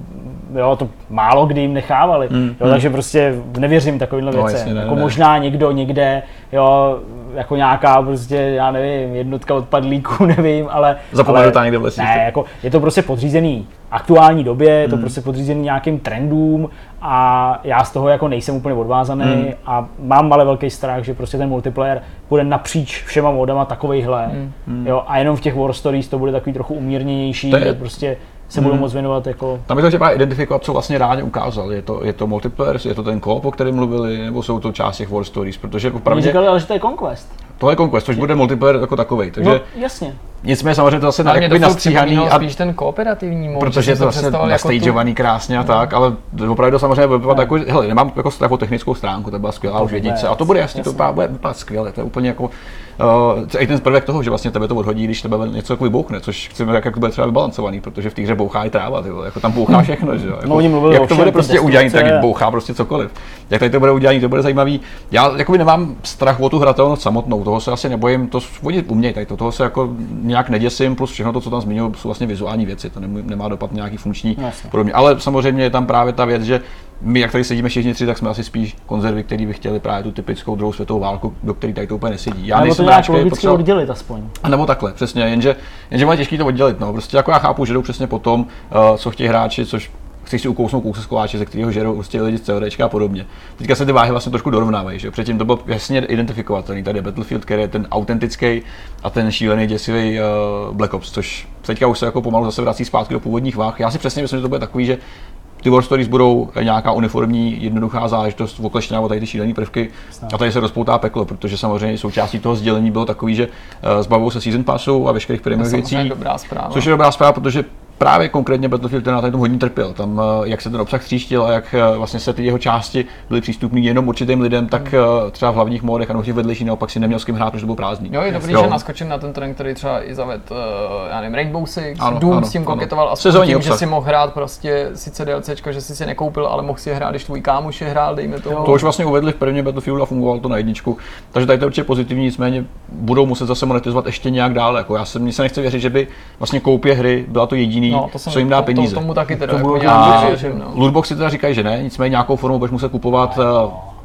S2: jo, to málo kdy jim nechávali,
S1: Mm,
S2: jo,
S1: mm.
S2: takže prostě nevěřím takovýmhle
S1: No,
S2: věcem,
S1: jasně, ne,
S2: jako
S1: ne.
S2: možná někdo někde, jo, jako nějaká prostě, já nevím, jednotka odpadlíků, nevím, ale...
S1: Zapomenutá
S2: ale-
S1: někde v lesích.
S2: Ne, jako je to prostě podřízený aktuální době, je to
S1: Hmm.
S2: prostě podřízený nějakým trendům a já z toho jako nejsem úplně odvázaný
S1: Hmm.
S2: a mám ale velký strach, že prostě ten multiplayer bude napříč všema modama takovejhle,
S3: Hmm.
S2: jo, a jenom v těch War Stories to bude takový trochu umírněnější,
S1: To je-
S2: kde prostě se budou
S1: Hmm.
S2: moc věnovat jako
S1: Tam je to třeba identifikovat, co vlastně rádi ukázal. Je to, je to multiplayer, je to ten co o kterém mluvili, nebo jsou to část těch War Stories, protože
S2: Oni
S1: opravdu
S2: říkali, ale že to je Conquest.
S1: Tohle je Conquest, což bude multiplayer jako takový. Takže
S2: No, jasně.
S1: nicméně samozřejmě to zase na, jakoby nastříhaný a
S3: spíš ten kooperativní mod,
S1: protože je to vlastně
S3: představoval jako tu-
S1: nastageovaný krásně a tak, ale opravdu to samozřejmě bude vypadat jako, hele, nemám jako strach o technickou stránku, to byla skvělá už jednice a to bude jasně, to
S2: jasně.
S1: bude vypadat skvěle, to je úplně jako, uh, i ten prvek toho, že vlastně tebe to odhodí, když tebe něco jako vybouchne, což chceme jak, jak bude třeba vybalancovaný, protože v té hře bouchá i tráva, ty vole, jako tam bouchá všechno, že jo, jako,
S2: No, oni mluvili
S1: jak to bude prostě udělaný, tak bouchá prostě cokoliv. Jak tady to bude udělaný, to bude zajímavý. Já jakoby nemám strach o tu hratelnost samotnou, toho se asi nebojím, to oni umějí, tady to, toho se jako nějak neděsím, plus všechno to, co tam zmiňuji, jsou vlastně vizuální věci, to nemá dopad na nějaký funkční
S2: No, jasně.
S1: podobně. Ale samozřejmě je tam právě ta věc, že my, jak tady sedíme všichni tři, tak jsme asi spíš konzervy, který by chtěli právě tu typickou druhou světovou válku, do které tady to úplně nesedí. Já
S2: Nebo to nějak logicky
S1: potřeboval-
S2: oddělit aspoň.
S1: a nebo takhle, přesně, jenže, jenže je těžké to oddělit. No. Prostě jako já chápu, že jdou přesně po tom, uh, co chtějí hráči, což chceš si ukousnout kousek koláče, ze kterého žerou prostě lidi z CODčka a podobně. Teďka se ty váhy vlastně trošku dorovnávají, že předtím to bylo jasně identifikovatelný. Tady je Battlefield, který je ten autentický a ten šílený děsivý uh, Black Ops, což teďka už se jako pomalu zase vrací zpátky do původních váh. Já si přesně myslím, že to bude takový, že ty War Stories budou nějaká uniformní, jednoduchá záležitost, okleštěná o tady ty šílené prvky a tady se rozpoutá peklo, protože samozřejmě součástí toho sdělení bylo takový, že zbavou se season passu a veškerých
S3: samozřejmě
S1: věcí, což je dobrá zpráva, protože právě konkrétně Battlefield ten na tom hodně trpěl. Tam, eh, jak se ten obsah tříštil a jak eh, vlastně se ty jeho části byly přístupné jenom určitým lidem, tak eh, třeba v hlavních módech a v těch vedlejších naopak si neměl s kým hrát, protože to bylo prázdný.
S3: Jo, je dobrý,
S1: Jo.
S3: že naskočím na ten trend, který třeba i zaved, já nevím, Rainbow Six,
S1: Ano,
S3: Doom
S1: ano,
S3: s tím koketoval a tím,
S1: obsah.
S3: že si mohl hrát prostě sice DLCčko, že si si nekoupil, ale mohl si je hrát, když tvůj kámoš je hrál, dejme tomu.
S1: To už vlastně uvedli v prvním Battlefieldu a fungovalo to na jedničku. Takže tady to je určitě pozitivní, nicméně budou muset zase monetizovat ještě nějak dále. Jako já se, mně se nechce věřit, že by vlastně koupě hry byla to jediný,
S3: No, to jsem,
S1: co jim dá
S3: to,
S1: peníze.
S3: To, tomu taky teda
S2: To
S3: jako nějak no.
S1: Lootboxy teda říkají, že ne, nicméně nějakou formou budeš muset kupovat uh,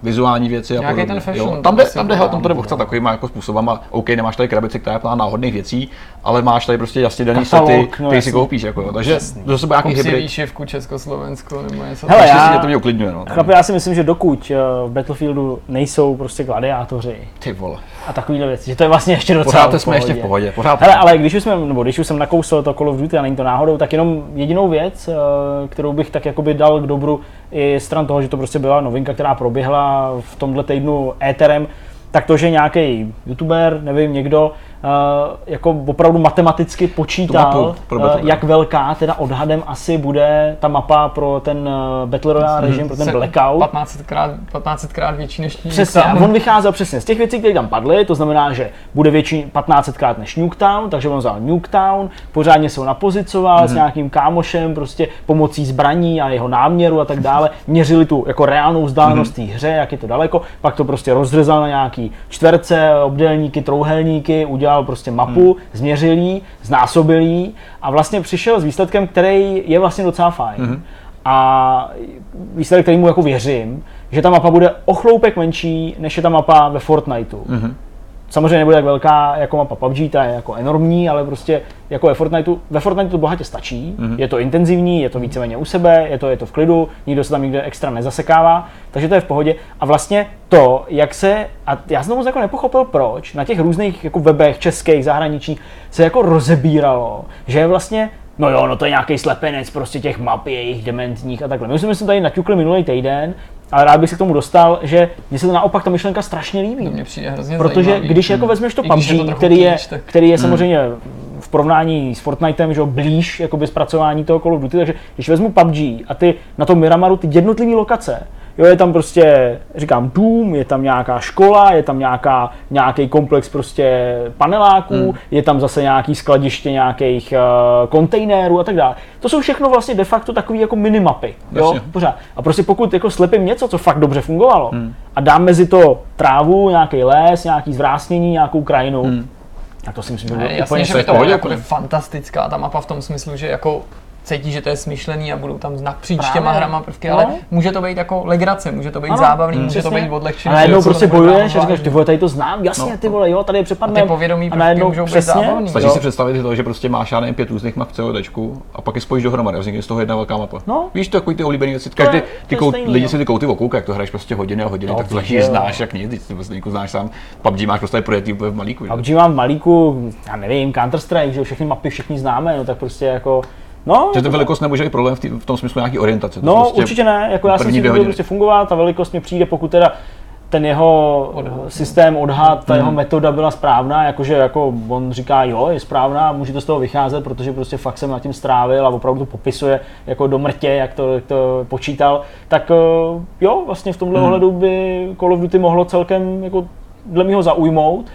S1: vizuální věci a
S3: Nějaký
S1: podobně.
S3: ten fashion,
S1: jo. Tam jde, tam jde, tam to jde bochcat takovýma jako způsobama. OK, nemáš tady krabici, která je plná náhodných věcí, ale máš tady prostě jasně daný
S2: Katalog,
S1: sety,
S2: no
S1: který si
S2: jasně.
S1: koupíš. Jako, jo. takže to se nějaký
S3: si
S1: hybrid.
S3: výšivku Československo nebo něco
S2: Hele, já-
S1: si to mě uklidňuje. No.
S2: Chlapi, já si myslím, že dokud eh, v Battlefieldu nejsou prostě gladiátoři
S1: Ty vole.
S2: a takovýhle věci, že to je vlastně ještě docela
S1: Pořád
S2: v
S1: jsme ještě v pohodě. Pořád
S2: Hele, ale když už, jsme, nebo když už jsem nakousl to Call of Duty a není to náhodou, tak jenom jedinou věc, eh, kterou bych tak jakoby dal k dobru i stran toho, že to prostě byla novinka, která proběhla v tomhle týdnu éterem, tak to, že nějaký youtuber, nevím, někdo, jako opravdu matematicky počítal,
S1: mapu pro
S2: eh, jak velká teda odhadem asi bude ta mapa pro ten eh, Battle Royale režim, pro ten Blackout.
S3: 15krát, 15krát větší než
S2: Přesně, a on vycházel přesně z těch věcí, které tam padly, to znamená, že bude větší 15 krát než Nuketown, takže on vzal Nuketown, pořádně se ho napozicoval mm-hmm. s nějakým kámošem, prostě pomocí zbraní a jeho náměru a tak dále, měřili tu jako reálnou vzdálenost mm-hmm. té hře, jak je to daleko, pak to prostě rozřezal na nějaký čtverce, obdélníky, trouhelníky, udělal prostě mapu, mm. změřil ji, znásobil ji a vlastně přišel s výsledkem, který je vlastně docela fajn. Mm-hmm. A výsledek, který mu jako věřím, že ta mapa bude o chloupek menší, než je ta mapa ve Fortniteu. Mm-hmm. Samozřejmě nebude tak velká jako mapa PUBG, ta je jako enormní, ale prostě jako ve Fortniteu, ve Fortniteu to bohatě stačí, mm-hmm. je to intenzivní, je to víceméně u sebe, je to, je to v klidu, nikdo se tam nikde extra nezasekává, takže to je v pohodě. A vlastně to, jak se, a já jsem moc jako nepochopil proč, na těch různých jako webech českých, zahraničních, se jako rozebíralo, že je vlastně No jo, no to je nějaký slepenec prostě těch map jejich dementních a takhle. My jsme se tady naťukli minulý týden, ale rád bych se k tomu dostal, že mně se to naopak ta myšlenka strašně líbí.
S3: To mě přijde hrozně
S2: Protože
S3: zajímavý.
S2: když jako vezmeš to
S3: když je to
S2: PUBG, který je,
S3: kýč, tak-
S2: který je samozřejmě v porovnání s Fortnitem, že jo, blíž jakoby zpracování toho Call of Duty, takže když vezmu PUBG a ty na tom Miramaru ty jednotlivé lokace, Jo, je tam prostě, říkám, dům, je tam nějaká škola, je tam nějaká, nějaký komplex prostě paneláků,
S1: Hmm.
S2: je tam zase nějaký skladiště nějakých uh, kontejnerů a tak dále. To jsou všechno vlastně de facto takové jako minimapy. Jo,
S1: Jasně.
S2: pořád. A prostě pokud jako slepím něco, co fakt dobře fungovalo,
S1: Hmm.
S2: a dám mezi to trávu, nějaký les, nějaký zvrásnění, nějakou krajinu,
S1: Hmm.
S2: a to si myslím, že
S3: Ne,
S2: bylo
S3: jasně,
S2: úplně
S3: že
S1: to
S3: by
S1: je
S3: to jako
S1: jako.
S3: fantastická ta mapa v tom smyslu, že jako cítí, že to je smyšlený a budou tam napříč
S2: Právě.
S3: těma hrama prvky,
S2: No.
S3: ale může to být jako legrace, může to být
S2: Ano,
S3: zábavný, může to
S2: přesně.
S3: být odlehčený.
S2: A najednou
S3: to
S2: prostě bojuješ a říkáš, ty vole, tady to znám, jasně,
S1: No.
S2: ty vole, jo, tady je
S3: A
S2: přepadne.
S3: ty povědomí
S2: a najednou
S3: můžou být
S2: přesně,
S3: zábavný.
S1: Stačí
S2: jo.
S1: si představit to, že prostě máš já nevím, pět různých map v CODčku a pak je spojíš dohromady a vznikne z toho jedna velká mapa.
S2: No.
S1: Víš, to takový ty oblíbený věci.
S2: je-
S1: Každý,
S2: to
S1: ty
S2: stejný,
S1: lidi
S2: no.
S1: si ty kouty okoukají, jak to hraješ prostě hodiny a hodiny,
S2: No,
S1: tak to taky znáš jak nic, ty to vlastně jako znáš sám. PUBG máš prostě projetý úplně v malíku. že?
S2: PUBG mám v malíku, já nevím, Counter-Strike, že jo, všechny mapy všichni známe, no tak prostě jako, no,
S1: Že
S2: je
S1: ta
S2: to
S1: velikost nemůže být problém v, tý, v tom smyslu nějaký orientace. To
S2: No,
S1: prostě
S2: určitě ne, jako já jsem si
S1: hodiny.
S2: prostě fungovat, ta velikost mi přijde, pokud teda ten jeho
S3: Odhad,
S2: systém odhad, ta jeho
S1: Mhm.
S2: metoda byla správná, jakože jako on říká, jo, je správná, může to z toho vycházet, protože prostě fakt jsem nad tím strávil a opravdu to popisuje jako do mrtě, jak to, jak to počítal, tak eh, jo, vlastně v tomhle
S1: Mhm.
S2: ohledu by Call of Duty mohlo celkem jako dle mého zaujmout.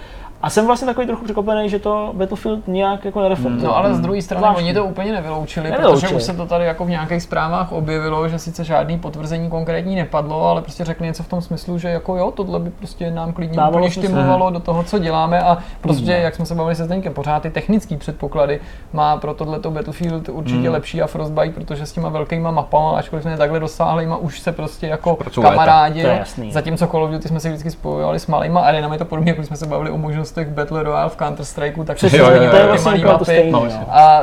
S2: A jsem vlastně takový trochu překvapený, že to Battlefield nějak jako nereflektuje.
S3: No ale z druhé strany
S2: Zvláštní.
S3: oni to úplně nevyloučili,
S2: Nevyloučili.
S3: protože už se to tady jako v nějakých zprávách objevilo, že sice žádný potvrzení konkrétní nepadlo, ale prostě řekli něco v tom smyslu, že jako jo, tohle by prostě nám klidně
S2: Dávalo
S3: úplně štimulovalo do toho, co děláme a prostě,
S2: Hmm.
S3: jak jsme se bavili se Zdeňkem, pořád ty technické předpoklady má pro tohleto Battlefield určitě
S1: Hmm.
S3: lepší a Frostbite, protože s těma velkýma mapama, ačkoliv jsme je takhle dosáhlejma, už se prostě jako
S1: Pracují léta.
S3: kamarádi, zatímco Call of Duty jsme si vždycky spojovali s malýma arenami, to podobně, jako jsme se bavili o možnostech Battle Royale v Counter Strikeu, tak
S2: Přesně,
S1: Jo, jo,
S2: to
S1: jo,
S2: je
S1: jo.
S2: vlastně
S3: malý
S2: úplně to
S3: mapy.
S1: No.
S3: A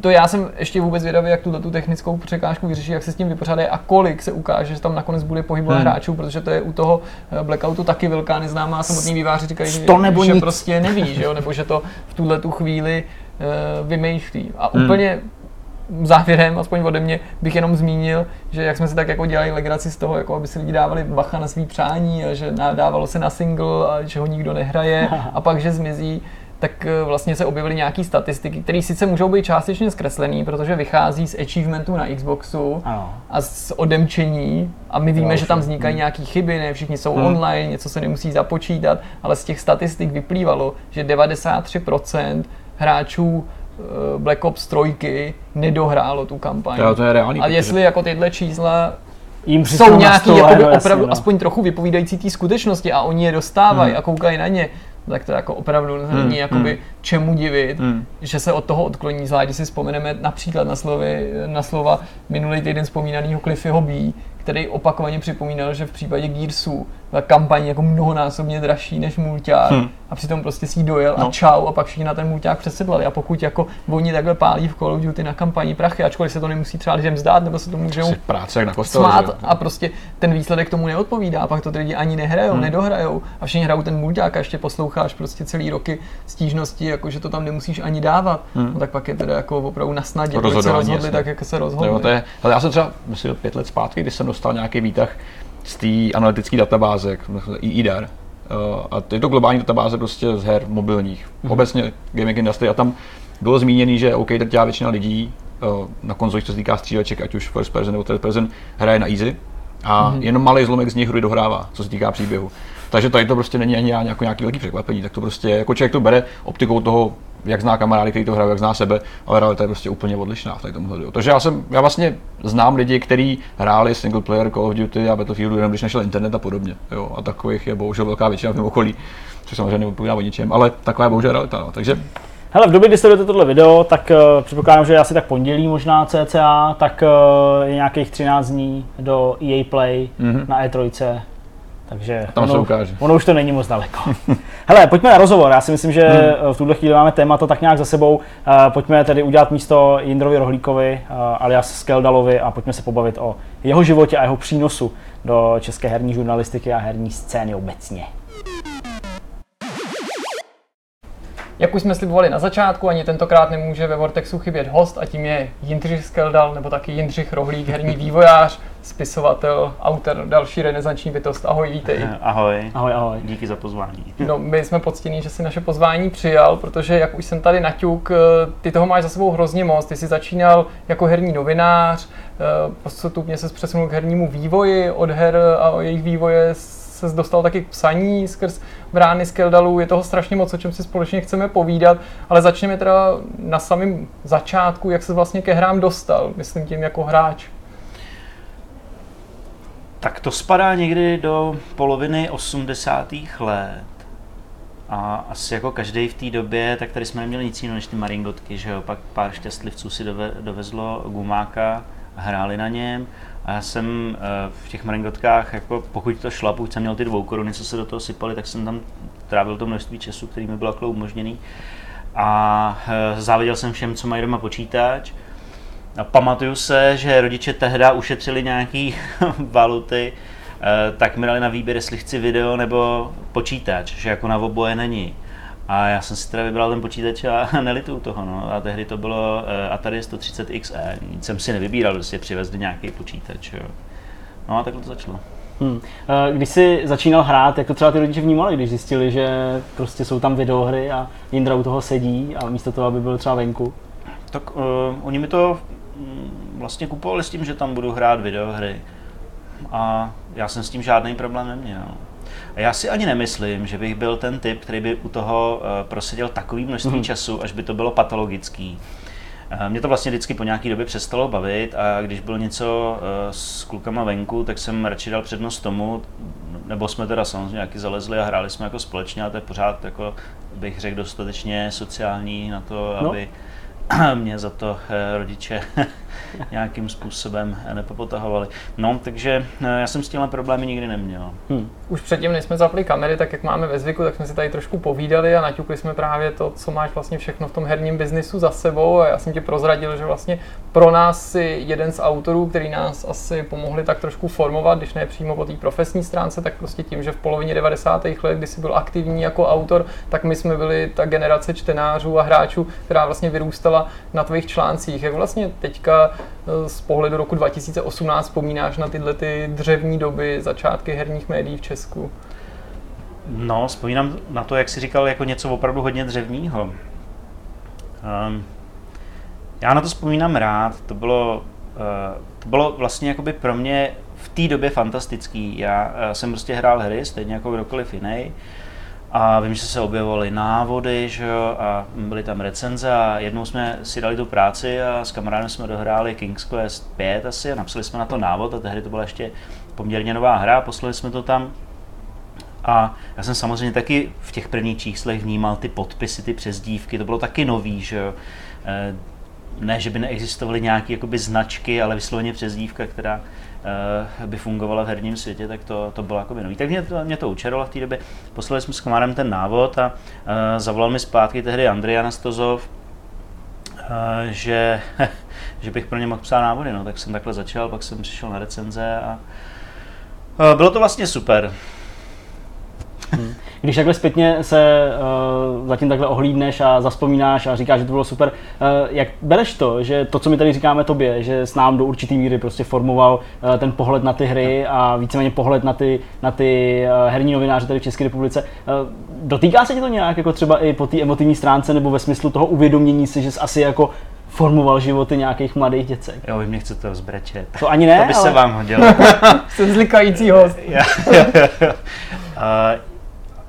S3: to já jsem ještě vůbec vědavý, jak tuhle tu technickou překážku vyřeší, jak se s tím vypořádají a kolik se ukáže, že tam nakonec bude pohybovat
S1: Hmm.
S3: hráčů, protože to je u toho eh, Blackoutu taky velká neznámá. Samotní výváři říkají, že,
S2: nebo
S3: že
S2: nic.
S3: prostě neví, že jo? nebo že to v tuhle tu chvíli uh, vymýšlí. A
S1: Hmm.
S3: Závěrem, aspoň ode mě, bych jenom zmínil, že jak jsme si tak jako dělali legraci z toho, jako aby si lidi dávali bacha na svý přání a že dávalo se na single a že ho nikdo nehraje a pak, že zmizí, tak eh, vlastně se objevily nějaké statistiky, které sice můžou být částečně zkreslené, protože vychází z achievementu na Xboxu
S2: Ano.
S3: a z odemčení a my víme,
S2: Jo,
S3: že tam vznikají nějaké chyby, ne všichni jsou
S1: Hmm.
S3: online, něco se nemusí započítat, ale z těch statistik vyplývalo, že 93% hráčů Black Ops 3 nedohrálo tu kampaň.
S1: Jo, to je reálný.
S3: A
S1: protože-
S3: jestli jako tyhle čísla
S2: Jim
S3: jsou nějaký
S2: stole,
S3: jakoby
S2: no,
S3: opravdu
S2: no.
S3: aspoň trochu vypovídající té skutečnosti a oni je dostávají
S1: Hmm.
S3: a koukají na ně, tak to jako opravdu
S1: Hmm,
S3: není jakoby
S1: hmm.
S3: čemu divit,
S1: Hmm.
S3: že se od toho odkloní, zvlášť když si vzpomeneme například na, slovy, na slova minulý týden vzpomínaného Cliffyho B, který opakovaně připomínal, že v případě Gearsu kampaň jako mnohonásobně dražší než mulťák
S1: Hmm.
S3: a přitom prostě si dojel a
S1: No.
S3: čau a pak všichni na ten mulťák přesedlali a pokud jako oni takhle pálí v Call of Duty na kampani prachy, ačkoliv se to nemusí třeba lidem zdát, nebo se to můžou
S1: Prostě práce jak na kostele. že
S3: smát a prostě ten výsledek tomu neodpovídá, a pak to ty lidi ani nehrajou,
S1: Hmm.
S3: nedohrajou a všichni hrajou ten mulťák a ještě posloucháš prostě celý roky stížnosti, jako že to tam nemusíš ani dávat,
S1: Hmm.
S3: no tak pak je teda jako opravdu na snadě, se rozhodli
S1: jasně.
S3: tak, jak se rozhodli.
S1: Jo, to je, ale já jsem třeba, myslím, pět let zpátky, když jsem dostal nějaký výtah z té analytické databáze, jak- EIDAR, uh, a je to globální databáze prostě z her mobilních,
S3: Mhm.
S1: obecně gaming industry a tam bylo zmíněný, že OK, drtivá většina lidí uh, na konzolích, co se týká stříleček, ať už first person nebo third person, hraje na easy a
S3: Mhm.
S1: jenom malý zlomek z nich hry dohrává, co se týká příběhu. Takže tady to prostě není ani jako nějaký velký překvapení, tak to prostě jako člověk to bere optikou toho, jak zná kamarády, který to hrají, jak zná sebe, ale realita je prostě úplně odlišná v tomhle. hledu. Takže já jsem, já vlastně znám lidi, kteří hráli single player Call of Duty a Battlefieldu jenom když nešel internet a podobně. Jo, a takových je bohužel velká většina v mém okolí, což samozřejmě nevypovídá o ničem, ale taková je bohužel realita. No. Takže
S2: Hele, v době, kdy sledujete tohle video, tak uh, předpokládám, že asi tak pondělí možná cca, tak uh, je nějakých 13 dní do EA Play
S1: Mhm.
S2: na E3. Takže
S1: Tam
S2: ono,
S1: se ukáže.
S2: ono už to není moc daleko. Hele, pojďme na rozhovor. Já si myslím, že hmm. v tuhle chvíli máme téma to tak nějak za sebou. Uh, pojďme tedy udělat místo Jindrovi Rohlíkovi, uh, alias Skeldalovi a pojďme se pobavit o jeho životě a jeho přínosu do české herní žurnalistiky a herní scény obecně.
S3: Jak už jsme slibovali na začátku, ani tentokrát nemůže ve Vortexu chybět host a tím je Jindřich Skeldal, nebo taky Jindřich Rohlík, herní vývojář, spisovatel, autor, další renesanční bytost. Ahoj, vítej.
S4: Ahoj.
S2: Ahoj, ahoj.
S4: Díky za pozvání.
S3: No, my jsme poctění, že si naše pozvání přijal, protože jak už jsem tady naťuk, eh, ty toho máš za sebou hrozně moc. Ty jsi začínal jako herní novinář, eh, postupně se přesunul k hernímu vývoji, od her a o jejich vývoje se dostal taky k psaní skrz brány z Keldalu. Je toho strašně moc, o čem si společně chceme povídat, ale začneme teda na samém začátku, jak se vlastně ke hrám dostal, myslím tím jako hráč.
S4: Tak to spadá někdy do poloviny 80. let. A asi jako každý v té době, tak tady jsme neměli nic jiného než ty maringotky, že jo. Pak pár šťastlivců si dove, dovezlo gumáka, hráli na něm. A já jsem eh, v těch maringotkách, jako pokud to šlo, pokud jsem měl ty dvou koruny, co se do toho sypaly, tak jsem tam trávil to množství času, který mi bylo jako umožněný. A eh, záviděl jsem všem, co mají doma počítač. A pamatuju se, že rodiče tehdy ušetřili nějaký valuty, eh, tak mi dali na výběr, jestli chci video nebo počítač, že jako na oboje není. A já jsem si teda vybral ten počítač a nelituju toho, no. A tehdy to bylo uh, Atari 130 XE. Nic jsem si nevybíral, prostě přivezli nějaký počítač, jo. No a takhle to začalo.
S2: Hmm. Když jsi začínal hrát, jak to třeba ty rodiče vnímali, když zjistili, že prostě jsou tam videohry a Jindra u toho sedí a místo toho, aby byl třeba venku?
S4: Tak uh, oni mi to mm, vlastně kupovali s tím, že tam budu hrát videohry. A já jsem s tím žádný problém neměl. A já si ani nemyslím, že bych byl ten typ, který by u toho uh, proseděl takový množství mm-hmm. času, až by to bylo patologický. Uh, mě to vlastně vždycky po nějaké době přestalo bavit a když bylo něco uh, s klukama venku, tak jsem radši dal přednost tomu, nebo jsme teda samozřejmě nějaký zalezli a hráli jsme jako společně, a to je pořád, jako bych řekl, dostatečně sociální na to, no. aby mě za to rodiče nějakým způsobem nepopotahovali. No, takže já jsem s těmi problémy nikdy neměl. Hmm.
S3: Už předtím, než jsme zapli kamery, tak jak máme ve zvyku, tak jsme si tady trošku povídali a naťukli jsme právě to, co máš vlastně všechno v tom herním biznisu za sebou a já jsem ti prozradil, že vlastně pro nás si jeden z autorů, který nás asi pomohli tak trošku formovat, když ne přímo po té profesní stránce, tak prostě tím, že v polovině 90. let, kdy jsi byl aktivní jako autor, tak my jsme byli ta generace čtenářů a hráčů, která vlastně vyrůstala na tvých článcích. Jak vlastně teďka eh, z pohledu roku 2018 vzpomínáš na tyhle ty dřevní doby, začátky herních médií v Česku?
S4: No, vzpomínám na to, jak jsi říkal, jako něco opravdu hodně dřevního. Um, já na to vzpomínám rád, to bylo, uh, to bylo vlastně jakoby pro mě v té době fantastický. Já uh, jsem prostě hrál hry, stejně jako kdokoliv jiný. A vím, že se objevovaly návody, že jo, a byly tam recenze a jednou jsme si dali tu práci a s kamarádem jsme dohráli King's Quest 5 asi a napsali jsme na to návod a tehdy to byla ještě poměrně nová hra, poslali jsme to tam. A já jsem samozřejmě taky v těch prvních číslech vnímal ty podpisy, ty přezdívky, to bylo taky nový, že jo. Eh, ne, že by neexistovaly nějaké značky, ale vysloveně přezdívka, která by fungovala v herním světě, tak to, to bylo jako nový. Tak mě to, mě to učeralo v té době. Poslali jsme s kamarem ten návod a uh, zavolal mi zpátky tehdy Andrej Anastozov, uh, že, že bych pro ně mohl psát návody. No. Tak jsem takhle začal, pak jsem přišel na recenze a bylo to vlastně super.
S2: Hmm. Když takhle zpětně se uh, zatím takhle ohlídneš a zaspomínáš a říkáš, že to bylo super, uh, jak bereš to, že to, co my tady říkáme tobě, že s nám do určitý míry prostě formoval uh, ten pohled na ty hry a víceméně pohled na ty, na ty uh, herní novináře tady v České republice, uh, dotýká se ti to nějak jako třeba i po té emotivní stránce nebo ve smyslu toho uvědomění si, že jsi asi jako formoval životy nějakých mladých děcek.
S4: Jo, vy mě chcete vzbrečet.
S2: To ani ne,
S4: To by
S2: ale...
S4: se vám hodilo.
S3: Jsem zlikající host.
S4: uh,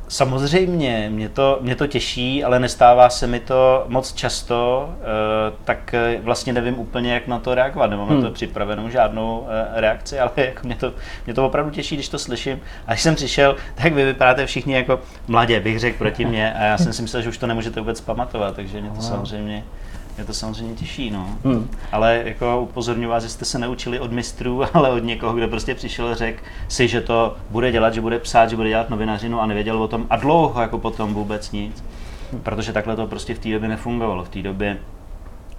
S4: Samozřejmě, mě to, mě to těší, ale nestává se mi to moc často, eh, tak eh, vlastně nevím úplně, jak na to reagovat. Nemám hmm. na to hmm. připravenou žádnou eh, reakci, ale jako mě, to, mě to opravdu těší, když to slyším. A když jsem přišel, tak vy vypadáte všichni jako mladě, bych řekl proti mě, a já jsem si myslel, že už to nemůžete vůbec pamatovat, takže mě to samozřejmě mě to samozřejmě těší, no. Hmm. Ale jako upozorňuji vás, že jste se neučili od mistrů, ale od někoho, kdo prostě přišel a řekl si, že to bude dělat, že bude psát, že bude dělat novinařinu a nevěděl o tom a dlouho jako potom vůbec nic. Protože takhle to prostě v té době nefungovalo. V té době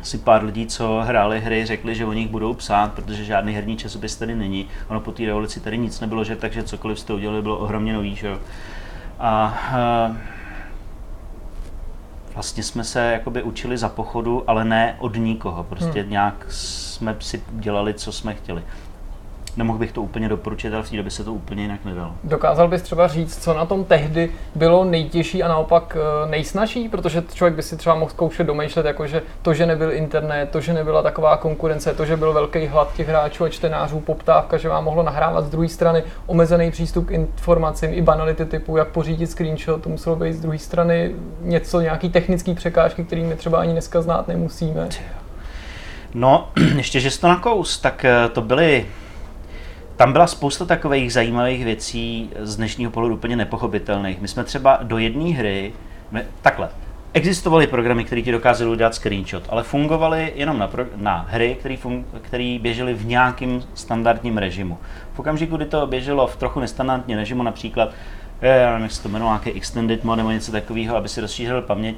S4: si pár lidí, co hráli hry, řekli, že o nich budou psát, protože žádný herní časopis tady není. Ono po té revoluci tady nic nebylo, že takže cokoliv jste udělali, bylo ohromně nový, že jo. A, a vlastně jsme se jakoby učili za pochodu, ale ne od nikoho. Prostě hmm. nějak jsme si dělali, co jsme chtěli. Nemohl bych to úplně doporučit, ale v té době se to úplně jinak nedalo.
S3: Dokázal bys třeba říct, co na tom tehdy bylo nejtěžší a naopak eh, nejsnažší? Protože člověk by si třeba mohl zkoušet domýšlet, jako že to, že nebyl internet, to, že nebyla taková konkurence, to, že byl velký hlad těch hráčů a čtenářů, poptávka, že vám mohlo nahrávat z druhé strany omezený přístup k informacím i banality typu, jak pořídit screenshot, to muselo být z druhé strany něco, nějaký technický překážky, kterými třeba ani dneska znát nemusíme.
S4: No, ještě, že jsi to nakous, tak eh, to byly tam byla spousta takových zajímavých věcí z dnešního pohledu úplně nepochopitelných. My jsme třeba do jedné hry, my, takhle, existovaly programy, které ti dokázaly udělat screenshot, ale fungovaly jenom na, pro, na hry, které běžely v nějakém standardním režimu. V okamžiku, kdy to běželo v trochu nestandardním režimu, například, já nevím, jak se to jmenuje, nějaký extended mode nebo něco takového, aby si rozšířil paměť,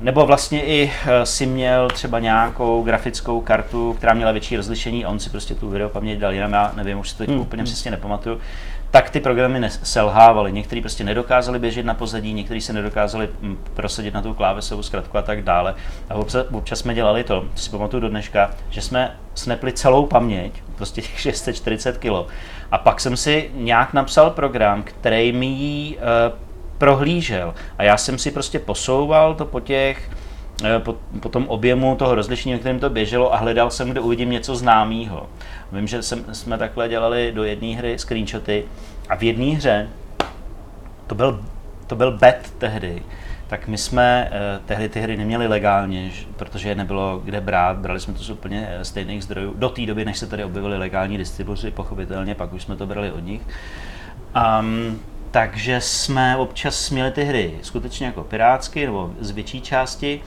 S4: nebo vlastně i eh, si měl třeba nějakou grafickou kartu, která měla větší rozlišení a on si prostě tu video paměť dal jinam, já nevím, už si to hmm. úplně hmm. přesně nepamatuju, tak ty programy selhávaly. Některý prostě nedokázali běžet na pozadí, některý se nedokázali hm, prosadit na tu klávesovou zkratku a tak dále. A občas, občas jsme dělali to, to si pamatuju do dneška, že jsme snepli celou paměť, prostě těch 640 kg. A pak jsem si nějak napsal program, který mi ji uh, prohlížel. A já jsem si prostě posouval to po těch, eh, po, po tom objemu toho rozlišení, na kterém to běželo a hledal jsem, kde uvidím něco známého. Vím, že jsem, jsme takhle dělali do jedné hry screenshoty a v jedné hře, to byl, to byl bet tehdy, tak my jsme eh, tehdy ty hry neměli legálně, protože je nebylo kde brát, brali jsme to z úplně eh, stejných zdrojů, do té doby, než se tady objevily legální distribuci, pochopitelně, pak už jsme to brali od nich. Um, takže jsme občas měli ty hry skutečně jako pirátsky nebo z větší části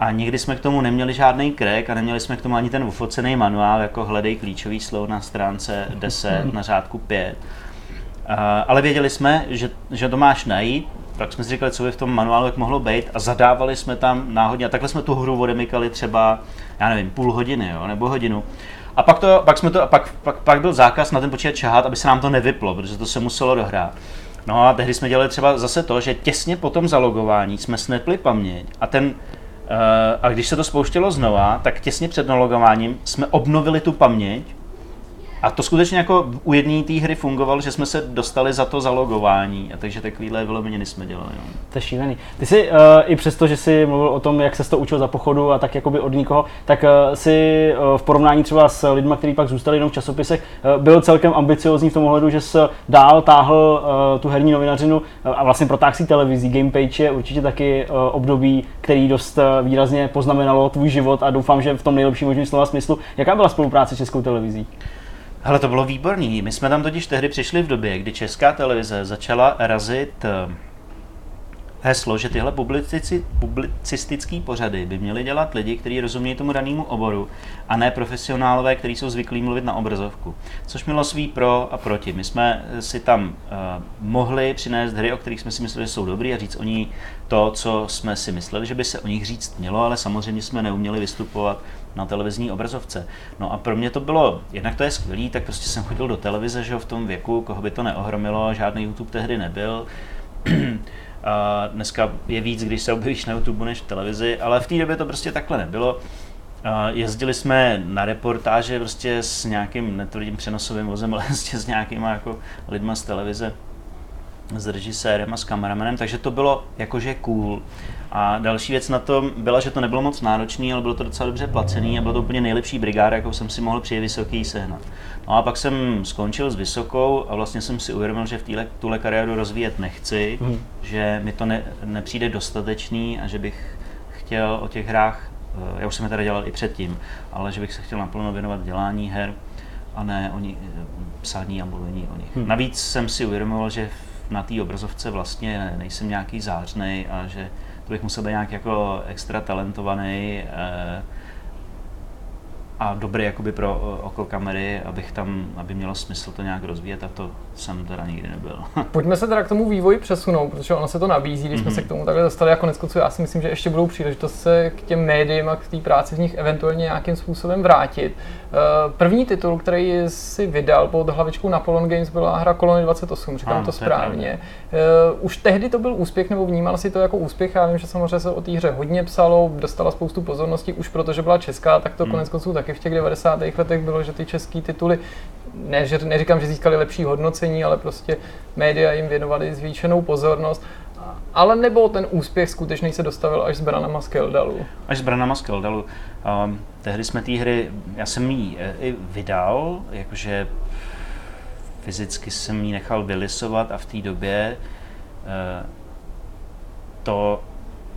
S4: a nikdy jsme k tomu neměli žádný krek a neměli jsme k tomu ani ten ufocený manuál, jako hledej klíčový slovo na stránce 10 na řádku 5. ale věděli jsme, že, že to máš najít, tak jsme si říkali, co by v tom manuálu jak mohlo být a zadávali jsme tam náhodně a takhle jsme tu hru odemykali třeba, já nevím, půl hodiny jo, nebo hodinu. A pak, to, pak, jsme to, pak, pak, pak byl zákaz na ten počítač čahat, aby se nám to nevyplo, protože to se muselo dohrát. No a tehdy jsme dělali třeba zase to, že těsně po tom zalogování jsme snepli paměť a ten Uh, a když se to spouštělo znova, tak těsně před nalogováním jsme obnovili tu paměť a to skutečně jako u jedné té hry fungovalo, že jsme se dostali za to zalogování, a takže takovýhle vylomeniny jsme dělali. No.
S2: To je šílený. Ty jsi uh, i přesto, že jsi mluvil o tom, jak se to učil za pochodu a tak jakoby od nikoho, tak uh, si uh, v porovnání třeba s lidmi, kteří pak zůstali jenom v časopisech, uh, byl celkem ambiciozní v tom ohledu, že se dál táhl uh, tu herní novinařinu uh, a vlastně protáhl si televizí. Gamepage je určitě taky uh, období, který dost uh, výrazně poznamenalo tvůj život a doufám, že v tom nejlepším možném slova smyslu. Jaká byla spolupráce s Českou televizí?
S4: Ale to bylo výborný. My jsme tam totiž tehdy přišli v době, kdy česká televize začala razit eh, heslo, že tyhle publicici, publicistické pořady by měly dělat lidi, kteří rozumějí tomu danému oboru a ne profesionálové, kteří jsou zvyklí mluvit na obrazovku. Což mělo svý pro a proti. My jsme si tam uh, mohli přinést hry, o kterých jsme si mysleli, že jsou dobrý a říct o ní to, co jsme si mysleli, že by se o nich říct mělo, ale samozřejmě jsme neuměli vystupovat na televizní obrazovce. No a pro mě to bylo, jednak to je skvělý, tak prostě jsem chodil do televize, že v tom věku, koho by to neohromilo, žádný YouTube tehdy nebyl. A dneska je víc, když se objevíš na YouTube než v televizi, ale v té době to prostě takhle nebylo. Jezdili jsme na reportáže prostě s nějakým netvrdým přenosovým vozem, ale prostě s nějakýma jako lidma z televize. s režisérem a s kameramanem, takže to bylo jakože cool. A další věc na tom byla, že to nebylo moc náročné, ale bylo to docela dobře placený a bylo to úplně nejlepší brigáda, jakou jsem si mohl při vysoký sehnat. No a pak jsem skončil s vysokou a vlastně jsem si uvědomil, že v téhle, tuhle kariéru rozvíjet nechci, hmm. že mi to ne, nepřijde dostatečný a že bych chtěl o těch hrách, eh, já už jsem je tady dělal i předtím, ale že bych se chtěl naplno věnovat dělání her a ne o ní, eh, psání a mluvení o nich. Hmm. Navíc jsem si uvědomil, že na té obrazovce vlastně nejsem nějaký zářnej a že to bych musel být nějak jako extra talentovaný eh, a dobrý jakoby pro oko kamery, abych tam, aby mělo smysl to nějak rozvíjet a to jsem teda nikdy nebyl.
S3: Pojďme se teda k tomu vývoji přesunout, protože ono se to nabízí, když mm-hmm. jsme se mhm. k tomu takhle dostali a konec konců já si myslím, že ještě budou příležitost se k těm médiím a k té práci v nich eventuálně nějakým způsobem vrátit. Eh, první titul, který si vydal pod hlavičkou Napoleon Games, byla hra Kolony 28, říkám ano, to správně. Uh, už tehdy to byl úspěch, nebo vnímal si to jako úspěch? Já vím, že samozřejmě se o té hře hodně psalo, dostala spoustu pozornosti, už protože byla česká, tak to hmm. konec konců taky v těch 90. letech bylo, že ty české tituly, ne, že, neříkám, že získali lepší hodnocení, ale prostě média jim věnovali zvýšenou pozornost. Ale nebo ten úspěch skutečný se dostavil až s Branama z Keldalu?
S4: Až s Branama z. Um, tehdy jsme té hry, já jsem ji e, i vydal, jakože fyzicky jsem ji nechal vylisovat a v té době uh, to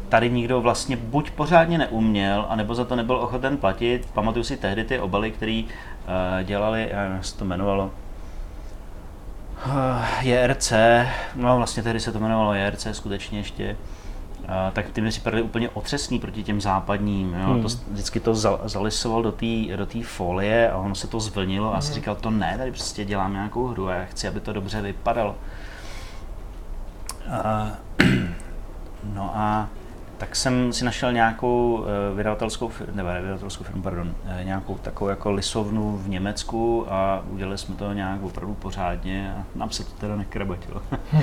S4: tady nikdo vlastně buď pořádně neuměl, anebo za to nebyl ochoten platit. Pamatuju si tehdy ty obaly, které uh, dělali, já nevím, jak se to jmenovalo, JRC, no vlastně tehdy se to jmenovalo JRC skutečně ještě, uh, tak ty mi připadaly úplně otřesný proti těm západním. Jo? Hmm. To, vždycky to zal, zalisoval do té do folie a ono se to zvlnilo a hmm. si říkal, to ne, tady prostě dělám nějakou hru a já chci, aby to dobře vypadalo. Uh, no a tak jsem si našel nějakou uh, vydavatelskou, nebo vydavatelskou firmu, pardon, uh, nějakou takovou jako lisovnu v Německu a udělali jsme to nějak opravdu pořádně a nám se to teda nekrabatilo.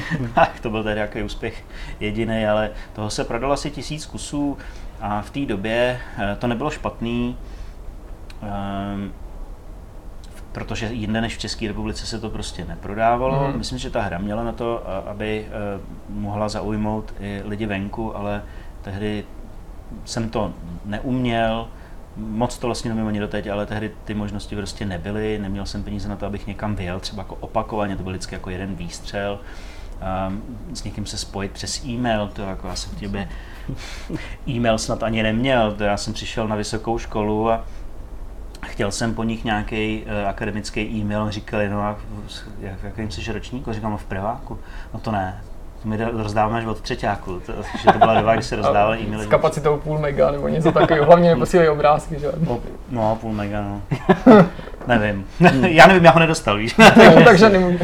S4: to byl tedy nějaký úspěch jediný, ale toho se prodalo asi tisíc kusů a v té době uh, to nebylo špatný, um, protože jinde než v České republice se to prostě neprodávalo. Mm. Myslím, že ta hra měla na to, aby mohla zaujmout i lidi venku, ale tehdy jsem to neuměl, moc to vlastně nevím ani doteď, ale tehdy ty možnosti prostě nebyly, neměl jsem peníze na to, abych někam vyjel, třeba jako opakovaně, to byl vždycky jako jeden výstřel, um, s někým se spojit přes e-mail, to jako já jsem v těbě e-mail snad ani neměl, to já jsem přišel na vysokou školu a chtěl jsem po nich nějaký uh, akademický e-mail, říkali, no a jak, jakým jsi ročník? Říkám, v prváku. No to ne, my rozdáváme až od třetíku, to, že to byla doba, kdy se rozdávali e-maily.
S3: S kapacitou půl mega nebo něco takového, hlavně neposílají obrázky, že?
S4: No, půl mega, no. nevím. já nevím, já ho nedostal, víš.
S3: Takže nemůžu.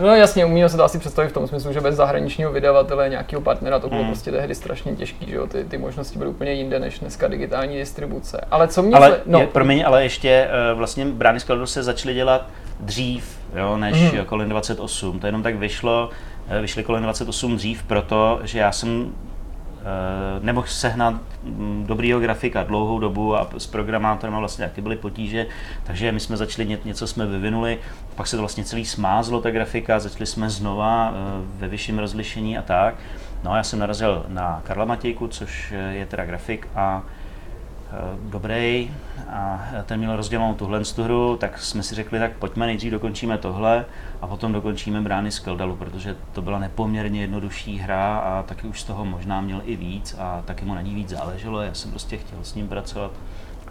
S3: No jasně, umíme se to asi představit v tom smyslu, že bez zahraničního vydavatele, nějakého partnera, to bylo mm. prostě tehdy strašně těžké, že jo? Ty, ty možnosti byly úplně jinde než dneska digitální distribuce. Ale co mě...
S4: Ale, no. je, promiň, ale ještě uh, vlastně brány skladu se začaly dělat dřív, jo, než mm. kolem 28. To jenom tak vyšlo, Eh, vyšly kolem 28 dřív, protože já jsem eh, nemohl sehnat mm, dobrýho grafika dlouhou dobu a s programátorem vlastně taky byly potíže, takže my jsme začali, něco jsme vyvinuli, pak se to vlastně celý smázlo, ta grafika, začali jsme znova eh, ve vyšším rozlišení a tak. No a já jsem narazil na Karla Matějku, což je teda grafik a dobrý a ten měl rozdělanou tuhle tu hru, tak jsme si řekli, tak pojďme nejdřív dokončíme tohle a potom dokončíme brány z Keldalu, protože to byla nepoměrně jednodušší hra a taky už z toho možná měl i víc a taky mu na ní víc záleželo. Já jsem prostě chtěl s ním pracovat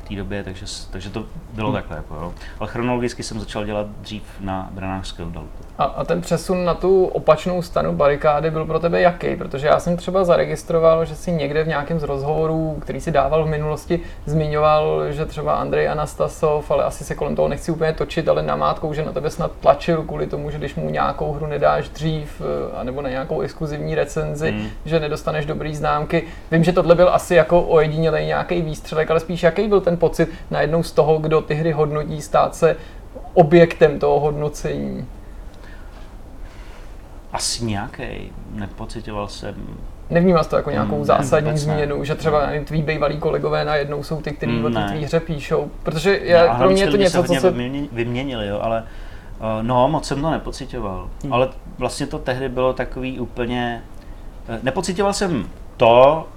S4: té době, takže, takže to bylo hmm. takhle. Jako, jo. Ale chronologicky jsem začal dělat dřív na branách Skeldalu.
S3: A, a ten přesun na tu opačnou stranu barikády byl pro tebe jaký? Protože já jsem třeba zaregistroval, že si někde v nějakém z rozhovorů, který si dával v minulosti, zmiňoval, že třeba Andrej Anastasov, ale asi se kolem toho nechci úplně točit, ale namátkou, že na tebe snad tlačil kvůli tomu, že když mu nějakou hru nedáš dřív, eh, anebo na nějakou exkluzivní recenzi, hmm. že nedostaneš dobrý známky. Vím, že tohle byl asi jako ojedinělej nějaký výstřelek, ale spíš jaký byl ten pocit najednou z toho, kdo ty hry hodnotí, stát se objektem toho hodnocení?
S4: Asi nějaký. Nepocitoval jsem
S3: Nevnímal jsi to jako nějakou mm, zásadní změnu, že třeba ne. tví bývalí kolegové najednou jsou ty, kteří mm, o té hře píšou? Protože já, no, pro mě je to něco, co se...
S4: Vyměnili, jo, ale Uh, no, moc jsem to nepocitoval, hmm. ale vlastně to tehdy bylo takový úplně... Uh, nepocitoval jsem to,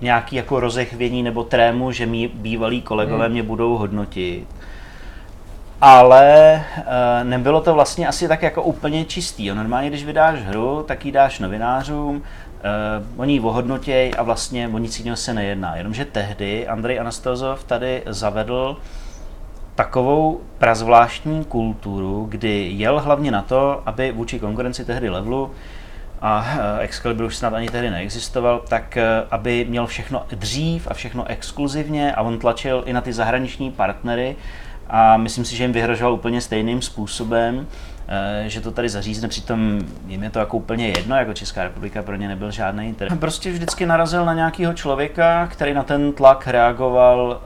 S4: nějaký jako rozechvění nebo trému, že mý bývalí kolegové hmm. mě budou hodnotit. Ale e, nebylo to vlastně asi tak jako úplně čistý. Normálně, když vydáš hru, tak ji dáš novinářům, e, oni ji ohodnotěj a vlastně o nic jiného se nejedná. Jenomže tehdy Andrej Anastazov tady zavedl takovou prazvláštní kulturu, kdy jel hlavně na to, aby vůči konkurenci tehdy levelu a eh, Excalibur už snad ani tehdy neexistoval, tak eh, aby měl všechno dřív a všechno exkluzivně a on tlačil i na ty zahraniční partnery a myslím si, že jim vyhrožoval úplně stejným způsobem, eh, že to tady zařízne, přitom jim je to jako úplně jedno, jako Česká republika pro ně nebyl žádný interes. Prostě vždycky narazil na nějakého člověka, který na ten tlak reagoval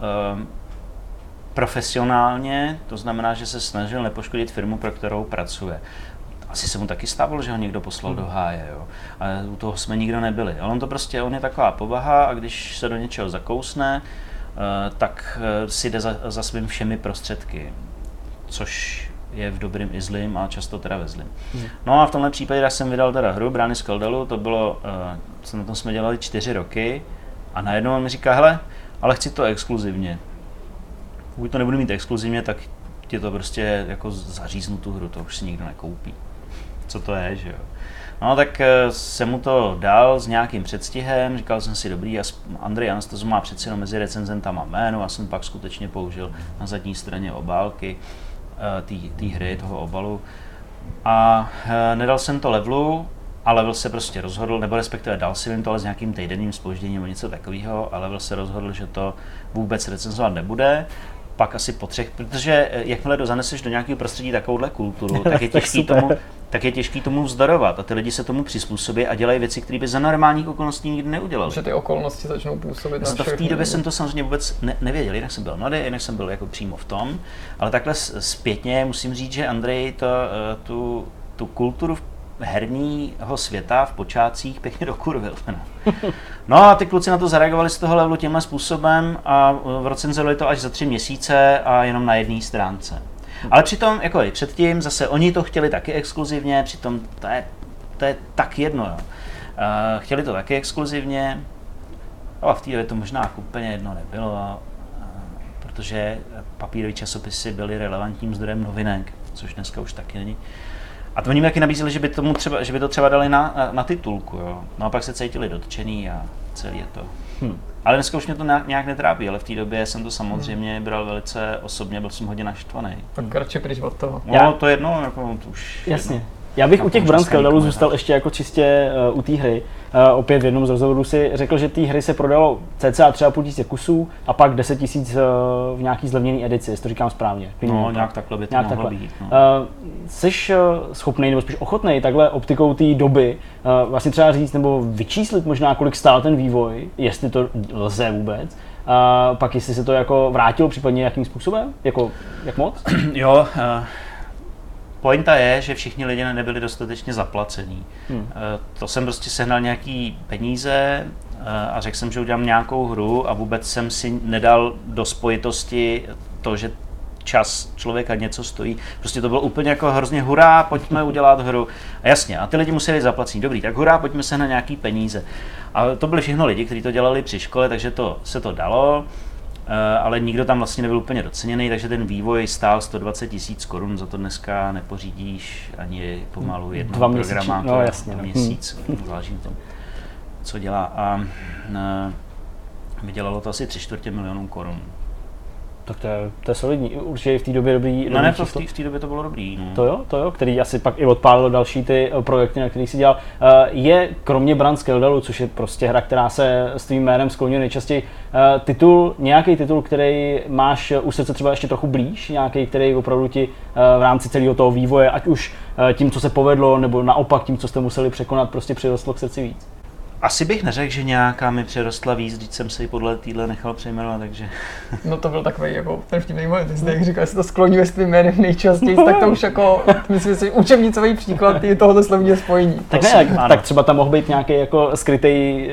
S4: profesionálně, to znamená, že se snažil nepoškodit firmu, pro kterou pracuje asi se mu taky stávalo, že ho někdo poslal hmm. do háje, jo. A u toho jsme nikdo nebyli. Ale on to prostě, on je taková povaha a když se do něčeho zakousne, eh, tak eh, si jde za, za svým všemi prostředky. Což je v dobrým i zlým a často teda ve zlým. Hmm. No a v tomhle případě, já jsem vydal teda hru Brány z Kaldalu, to bylo, uh, na tom jsme dělali čtyři roky a najednou on mi říká, hele, ale chci to exkluzivně. Pokud to nebudu mít exkluzivně, tak ti to prostě jako zaříznu tu hru, to už si nikdo nekoupí co to je, že jo. No tak eh, jsem mu to dal s nějakým předstihem, říkal jsem si, dobrý, Andrej Anastazu má přeci jenom mezi recenzentama jméno, a jsem pak skutečně použil na zadní straně obálky eh, té hry, toho obalu. A eh, nedal jsem to levelu, a level se prostě rozhodl, nebo respektive dal si jim to ale s nějakým týdenním spožděním nebo něco takového, a level se rozhodl, že to vůbec recenzovat nebude pak asi po třech, protože jakmile do zaneseš do nějakého prostředí takovouhle kulturu, tak je těžký tomu, tak je těžký tomu vzdorovat a ty lidi se tomu přizpůsobí a dělají věci, které by za normálních okolností nikdy neudělali.
S3: Že ty okolnosti začnou působit
S4: na V té době jsem to samozřejmě vůbec ne- nevěděl, jinak jsem byl mladý, jinak jsem byl jako přímo v tom, ale takhle zpětně musím říct, že Andrej to, eh, tu, tu kulturu herního světa v počátcích pěkně dokurvil. No a ty kluci na to zareagovali z toho levelu tímhle způsobem a recenzovali to až za tři měsíce a jenom na jedné stránce. Ale přitom, jako i předtím, zase oni to chtěli taky exkluzivně, přitom to je, to je tak jedno. Jo. Uh, chtěli to taky exkluzivně, ale v té době to možná úplně jedno nebylo, uh, protože papírové časopisy byly relevantním zdrojem novinek, což dneska už taky není. A to oni mi taky nabízeli, že by, tomu třeba, že by to třeba dali na, na titulku. Jo. No a pak se cítili dotčený a celý je to. Hmm. Ale dneska už mě to nějak netrápí, ale v té době jsem to samozřejmě bral velice osobně, byl jsem hodně naštvaný.
S3: Tak radši pryč od toho.
S4: No, Já... to je jedno, jako to už
S2: Jasně. Jedno. Já bych u těch Brand Skeldalu zůstal ještě jako čistě uh, u té hry. Uh, opět v jednom z rozhovorů si řekl, že té hry se prodalo cca 3,5 tisíce kusů a pak 10 tisíc uh, v nějaký zlevněný edici, jestli to říkám správně.
S4: No, nějak takhle by to nějak mohlo takhle. být. No.
S2: Uh, jsi uh, schopný nebo spíš ochotný takhle optikou té doby uh, vlastně třeba říct nebo vyčíslit možná, kolik stál ten vývoj, jestli to lze vůbec, a pak jestli se to jako vrátilo případně jakým způsobem? Jako, jak moc?
S4: jo, uh, Pointa je, že všichni lidi nebyli dostatečně zaplacení. Hmm. Eh, to jsem prostě sehnal nějaký peníze eh, a řekl jsem, že udělám nějakou hru a vůbec jsem si nedal do spojitosti to, že čas člověka něco stojí. Prostě to bylo úplně jako hrozně hurá, pojďme udělat hru. A jasně, a ty lidi museli zaplatit. Dobrý, tak hurá, pojďme se na nějaký peníze. A to byli všechno lidi, kteří to dělali při škole, takže to se to dalo. Eh, ale nikdo tam vlastně nebyl úplně doceněný, takže ten vývoj stál 120 tisíc korun, za to dneska nepořídíš ani pomalu jednoho programátora no, jasně, no. měsíc, hmm. záleží na tom, co dělá. A eh, vydělalo to asi tři čtvrtě milionů korun.
S2: Tak to je, to je solidní. Určitě v té době dobrý.
S4: No ne, to v té době to bylo dobrý. No.
S2: To jo, to jo, který asi pak i odpálilo další ty eh, projekty, na kterých si dělal. Uh, je kromě Brand Skeldalu, což je prostě hra, která se s tvým jménem skloňuje nejčastěji, uh, titul, nějaký titul, který máš u srdce třeba ještě trochu blíž, nějaký, který opravdu ti v rámci celého toho vývoje, ať už tím, co se povedlo, nebo naopak tím, co jste museli překonat, prostě přirostlo k srdci víc.
S4: Asi bych neřekl, že nějaká mi přerostla víc, když jsem se ji podle týdle nechal přejmenovat, takže...
S3: No to byl takový jako ten vtipný moment, jsi jak říkal, že se to skloňuje s tvým jménem nejčastěji, tak to už jako, myslím si, učebnicový příklad je tohoto slovního spojení.
S2: Tak ne, tak, tak, třeba tam mohl být nějaký jako skrytý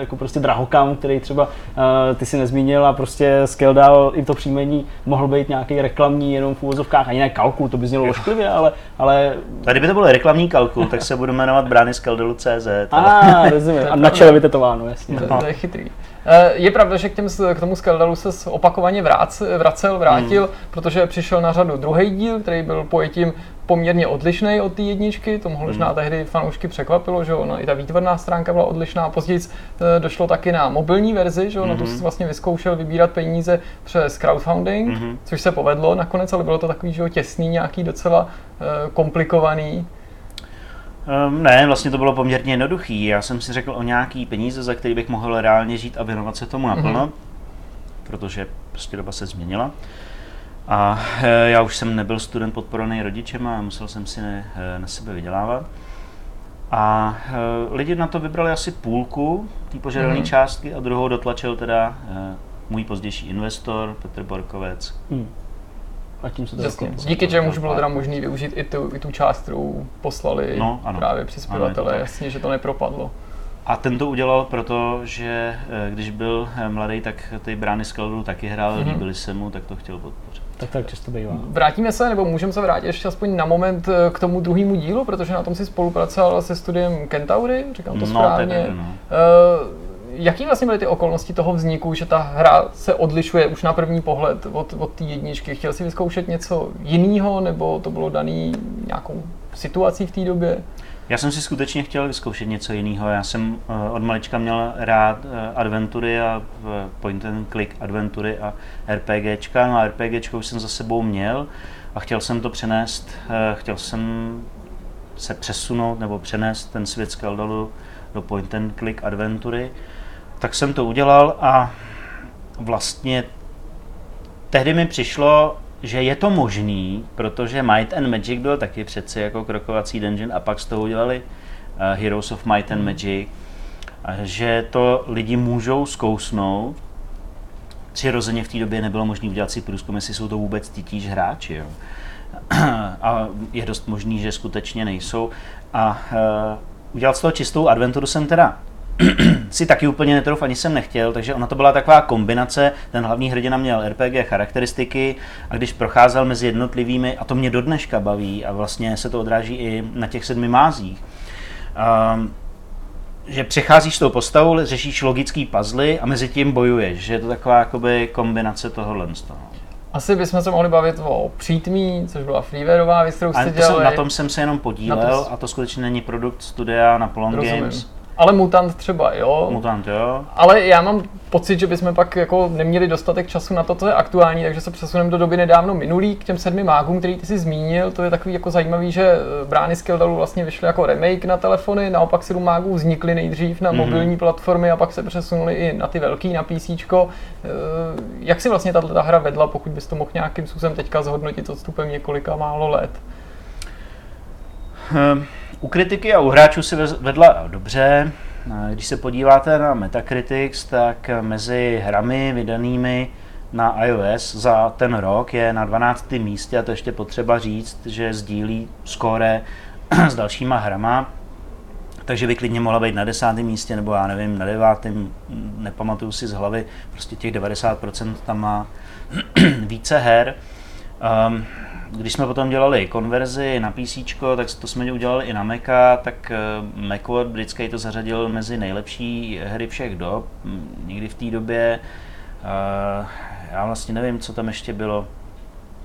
S2: jako prostě drahokam, který třeba uh, ty si nezmínil a prostě Skeldal i to příjmení mohl být nějaký reklamní jenom v úvozovkách, ani ne kalkul, to by znělo ošklivě, ale, ale...
S4: Tady by to byl reklamní kalkul, tak se budu jmenovat brány Skeldalu.cz.
S2: A, ah, rozumím. A na čele vytetováno, jasně.
S3: To, to je chytrý. Eh, je pravda, že k, těm, k tomu Skeldalu se opakovaně vrác, vracel, vrátil, hmm. protože přišel na řadu druhý díl, který byl pojetím poměrně odlišný od té jedničky, to možná hmm. tehdy fanoušky překvapilo, že ono, i ta výtvarná stránka byla odlišná. Později eh, došlo taky na mobilní verzi, že ono, hmm. tu si vlastně vyzkoušel vybírat peníze přes crowdfunding, hmm. což se povedlo nakonec, ale bylo to takový, že těsný, nějaký docela uh, komplikovaný.
S4: Um, ne, vlastně to bylo poměrně jednoduchý. Já jsem si řekl o nějaký peníze, za který bych mohl reálně žít a věnovat se tomu naplno, mm-hmm. protože prostě doba se změnila. A e, já už jsem nebyl student podporovaný rodičem a musel jsem si ne, e, na sebe vydělávat. A e, lidi na to vybrali asi půlku té požadované mm-hmm. částky a druhou dotlačil teda e, můj pozdější investor Petr Borkovec. Mm
S2: a tím se to
S3: Jasně. Jako Díky čemu už bylo teda možné využít i tu, i tu část, kterou poslali no, ano. právě přispěvatele, jasně, že to nepropadlo.
S4: A ten to udělal proto, že eh, když byl eh, mladý, tak ty brány z taky hrál, mm-hmm. líbily se mu, tak to chtěl podpořit.
S2: Tak tak často bývá.
S3: Vrátíme se, nebo můžeme se vrátit ještě aspoň na moment eh, k tomu druhému dílu, protože na tom si spolupracoval se studiem Kentaury, říkám to správně. No, no. Uh, jaký vlastně byly ty okolnosti toho vzniku, že ta hra se odlišuje už na první pohled od, od té jedničky? Chtěl si vyzkoušet něco jiného, nebo to bylo daný nějakou situací v té době?
S4: Já jsem si skutečně chtěl vyzkoušet něco jiného. Já jsem uh, od malička měl rád uh, adventury a uh, point and click adventury a RPGčka. No a RPGčko už jsem za sebou měl a chtěl jsem to přenést, chtěl jsem se přesunout nebo přenést ten svět Skeldalu do point and click adventury tak jsem to udělal a vlastně tehdy mi přišlo, že je to možný, protože Might and Magic byl taky přeci jako krokovací dungeon a pak z toho udělali uh, Heroes of Might and Magic, že to lidi můžou zkousnout. Přirozeně v té době nebylo možné udělat si průzkum, jestli jsou to vůbec titíž hráči. Jo. A je dost možný, že skutečně nejsou. A uh, udělat z toho čistou adventuru jsem teda si taky úplně netrouf, ani jsem nechtěl, takže ona to byla taková kombinace, ten hlavní hrdina měl RPG charakteristiky a když procházel mezi jednotlivými, a to mě do dneška baví a vlastně se to odráží i na těch sedmi mázích, um, že přecházíš tou postavou, řešíš logický puzzle a mezi tím bojuješ, že je to taková jakoby kombinace tohohle z toho.
S3: Asi bychom se mohli bavit o přítmí, což byla freewareová věc, kterou jste dělali.
S4: Na tom jsem se jenom podílel to... a to skutečně není produkt studia na Polon Games.
S3: Ale mutant třeba, jo.
S4: Mutant, jo.
S3: Ale já mám pocit, že bychom pak jako neměli dostatek času na to, co je aktuální, takže se přesuneme do doby nedávno minulý k těm sedmi mágům, který ty si zmínil. To je takový jako zajímavý, že eh, brány Skeldalu vlastně vyšly jako remake na telefony, naopak sedm mágů vznikly nejdřív na mm-hmm. mobilní platformy a pak se přesunuli i na ty velký, na PC. Eh, jak si vlastně tato hra vedla, pokud bys to mohl nějakým způsobem teďka zhodnotit odstupem několika málo let?
S4: Um u kritiky a u hráčů si vedla dobře. Když se podíváte na Metacritics, tak mezi hrami vydanými na iOS za ten rok je na 12. místě a to ještě potřeba říct, že sdílí skóre s dalšíma hrama. Takže by klidně mohla být na desátém místě, nebo já nevím, na devátém, nepamatuju si z hlavy, prostě těch 90% tam má více her. Um, když jsme potom dělali konverzi na PC, tak to jsme udělali i na Maca, tak eh, Macworld britský to zařadil mezi nejlepší hry všech dob. Někdy v té době, eh, já vlastně nevím, co tam ještě bylo,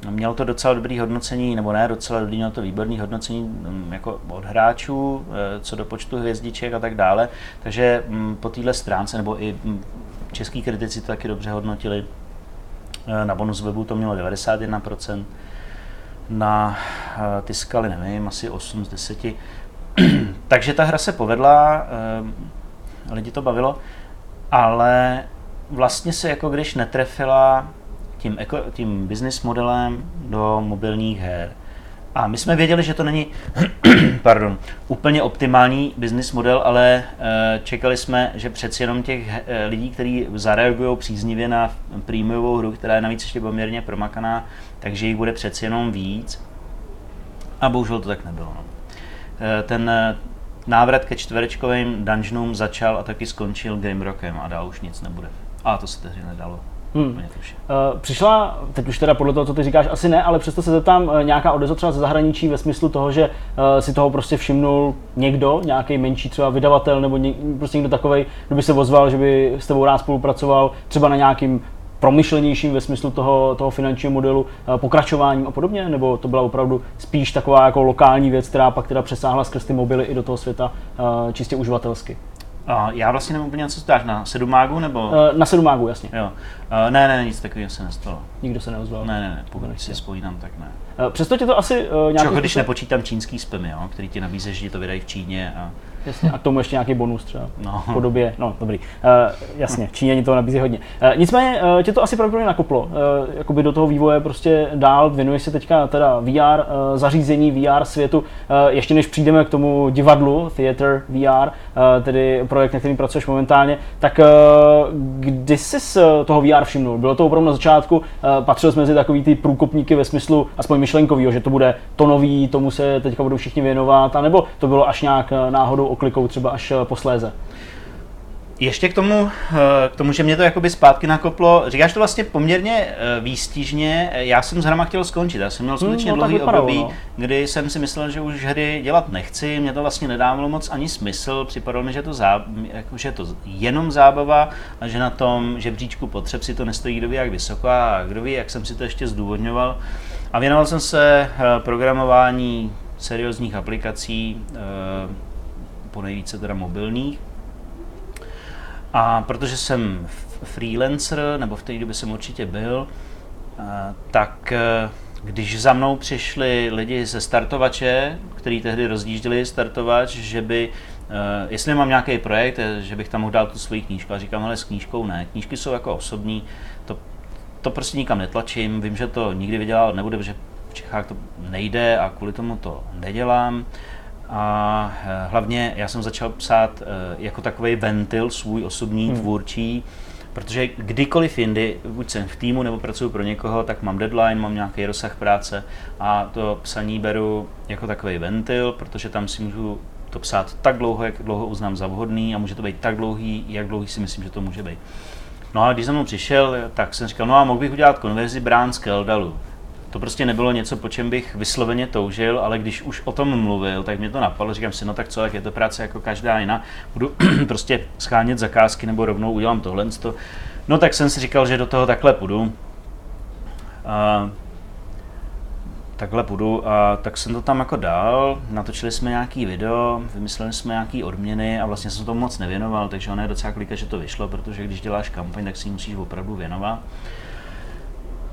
S4: Měl to docela dobrý hodnocení, nebo ne docela dobrý, měl to výborný hodnocení mm, jako od hráčů, eh, co do počtu hvězdiček a tak dále. Takže mm, po téhle stránce, nebo i český kritici to taky dobře hodnotili. Na bonus webu to mělo 91%, na eh, ty skaly, nevím, asi 8 z 10. Takže ta hra se povedla, eh, lidi to bavilo, ale vlastně se jako když netrefila tím, tím business modelem do mobilních her. A my jsme věděli, že to není pardon, úplně optimální business model, ale eh, čekali jsme, že přeci jenom těch lidí, kteří zareagují příznivě na prémiovou hru, která je navíc ještě poměrně promakaná, takže jich bude přeci jenom víc. A bohužel to tak nebylo. No. Eh, ten, návrat ke čtverečkovým dungeonům začal a taky skončil Game Rockem a dál už nic nebude. A to se tehdy nedalo.
S2: Hmm. Uh, přišla, teď už teda podle toho, co ty říkáš, asi ne, ale přesto se zeptám, nějaká odezva třeba ze zahraničí ve smyslu toho, že uh, si toho prostě všimnul někdo, nějaký menší třeba vydavatel nebo ně, prostě někdo takový, kdo by se ozval, že by s tebou rád spolupracoval, třeba na nějakým promyšlenějším ve smyslu toho, toho finančního modelu, uh, pokračováním a podobně, nebo to byla opravdu spíš taková jako lokální věc, která pak teda přesáhla skrz ty mobily i do toho světa uh, čistě uživatelsky.
S4: Já vlastně nevím úplně, co dáš na Sedumágu, nebo?
S2: Uh, na Sedumágu, jasně.
S4: Jo. Uh, ne, ne, nic takového se nestalo.
S2: Nikdo se neozval.
S4: Ne, ne, ne, pokud si spojínám, tak ne.
S2: Uh, přesto tě to asi uh, nějaký
S4: když nepočítám čínský spamy, jo, který ti nabízí, že ti to vydají v Číně a
S2: Jasně, a k tomu ještě nějaký bonus třeba.
S4: No.
S2: V podobě, no dobrý. Uh, jasně, Číňani to nabízí hodně. Uh, nicméně uh, tě to asi pravděpodobně nakoplo. Uh, jakoby do toho vývoje prostě dál, věnuješ se teďka teda VR uh, zařízení, VR světu. Uh, ještě než přijdeme k tomu divadlu, Theater VR, uh, tedy projekt, na kterým pracuješ momentálně, tak uh, kdy jsi z toho VR všimnul? Bylo to opravdu na začátku, uh, patřil jsi mezi takový ty průkopníky ve smyslu aspoň myšlenkovýho, že to bude to nový, tomu se teďka budou všichni věnovat, anebo to bylo až nějak náhodou oklikou třeba až posléze.
S4: Ještě k tomu, k tomu, že mě to jakoby zpátky nakoplo, říkáš to vlastně poměrně výstižně, já jsem s hrama chtěl skončit, já jsem měl skutečně hmm, no, dlouhý vypadalo, období, no. kdy jsem si myslel, že už hry dělat nechci, mě to vlastně nedávalo moc ani smysl, připadalo mi, že to, zá, jako, že to jenom zábava a že na tom žebříčku potřeb si to nestojí kdo ví jak vysoko a kdo ví, jak jsem si to ještě zdůvodňoval. A věnoval jsem se programování seriózních aplikací, po nejvíce teda mobilních. A protože jsem freelancer, nebo v té době jsem určitě byl, tak e, když za mnou přišli lidi ze startovače, který tehdy rozjížděli startovač, že by, e, jestli mám nějaký projekt, že bych tam mohl dát tu svoji knížku. A říkám, ale s knížkou ne. Knížky jsou jako osobní, to, to prostě nikam netlačím, vím, že to nikdy vydělat nebude, protože v Čechách to nejde a kvůli tomu to nedělám. A eh, hlavně já jsem začal psát eh, jako takový ventil svůj osobní, hmm. tvůrčí, protože kdykoliv jindy, buď jsem v týmu nebo pracuji pro někoho, tak mám deadline, mám nějaký rozsah práce a to psaní beru jako takový ventil, protože tam si můžu to psát tak dlouho, jak dlouho uznám za vhodný a může to být tak dlouhý, jak dlouhý si myslím, že to může být. No a když jsem mnou přišel, tak jsem říkal, no a mohl bych udělat konverzi Brán z Keldalu to prostě nebylo něco, po čem bych vysloveně toužil, ale když už o tom mluvil, tak mě to napadlo, říkám si, no tak co, jak je to práce jako každá jiná, budu prostě schánět zakázky nebo rovnou udělám tohle. No tak jsem si říkal, že do toho takhle půjdu. A, takhle půjdu a tak jsem to tam jako dal, natočili jsme nějaký video, vymysleli jsme nějaký odměny a vlastně jsem to moc nevěnoval, takže ono je docela klika, že to vyšlo, protože když děláš kampaň, tak si ji musíš opravdu věnovat.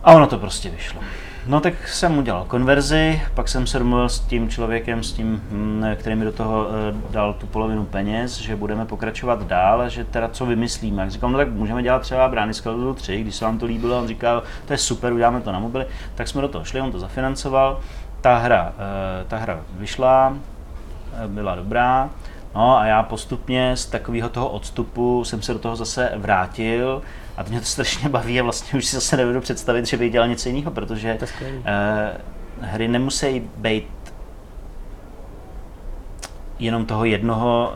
S4: A ono to prostě vyšlo. No tak jsem udělal konverzi, pak jsem se domluvil s tím člověkem, s tím, hm, který mi do toho eh, dal tu polovinu peněz, že budeme pokračovat dál, že teda co vymyslíme. Jak říkám, no tak můžeme dělat třeba brány z 3, když se vám to líbilo, on říkal, to je super, uděláme to na mobily, tak jsme do toho šli, on to zafinancoval. Ta hra, eh, ta hra vyšla, eh, byla dobrá, No a já postupně z takového toho odstupu jsem se do toho zase vrátil a to mě to strašně baví a vlastně už si zase nebudu představit, že bych dělal něco jiného, protože uh, hry nemusí být jenom toho jednoho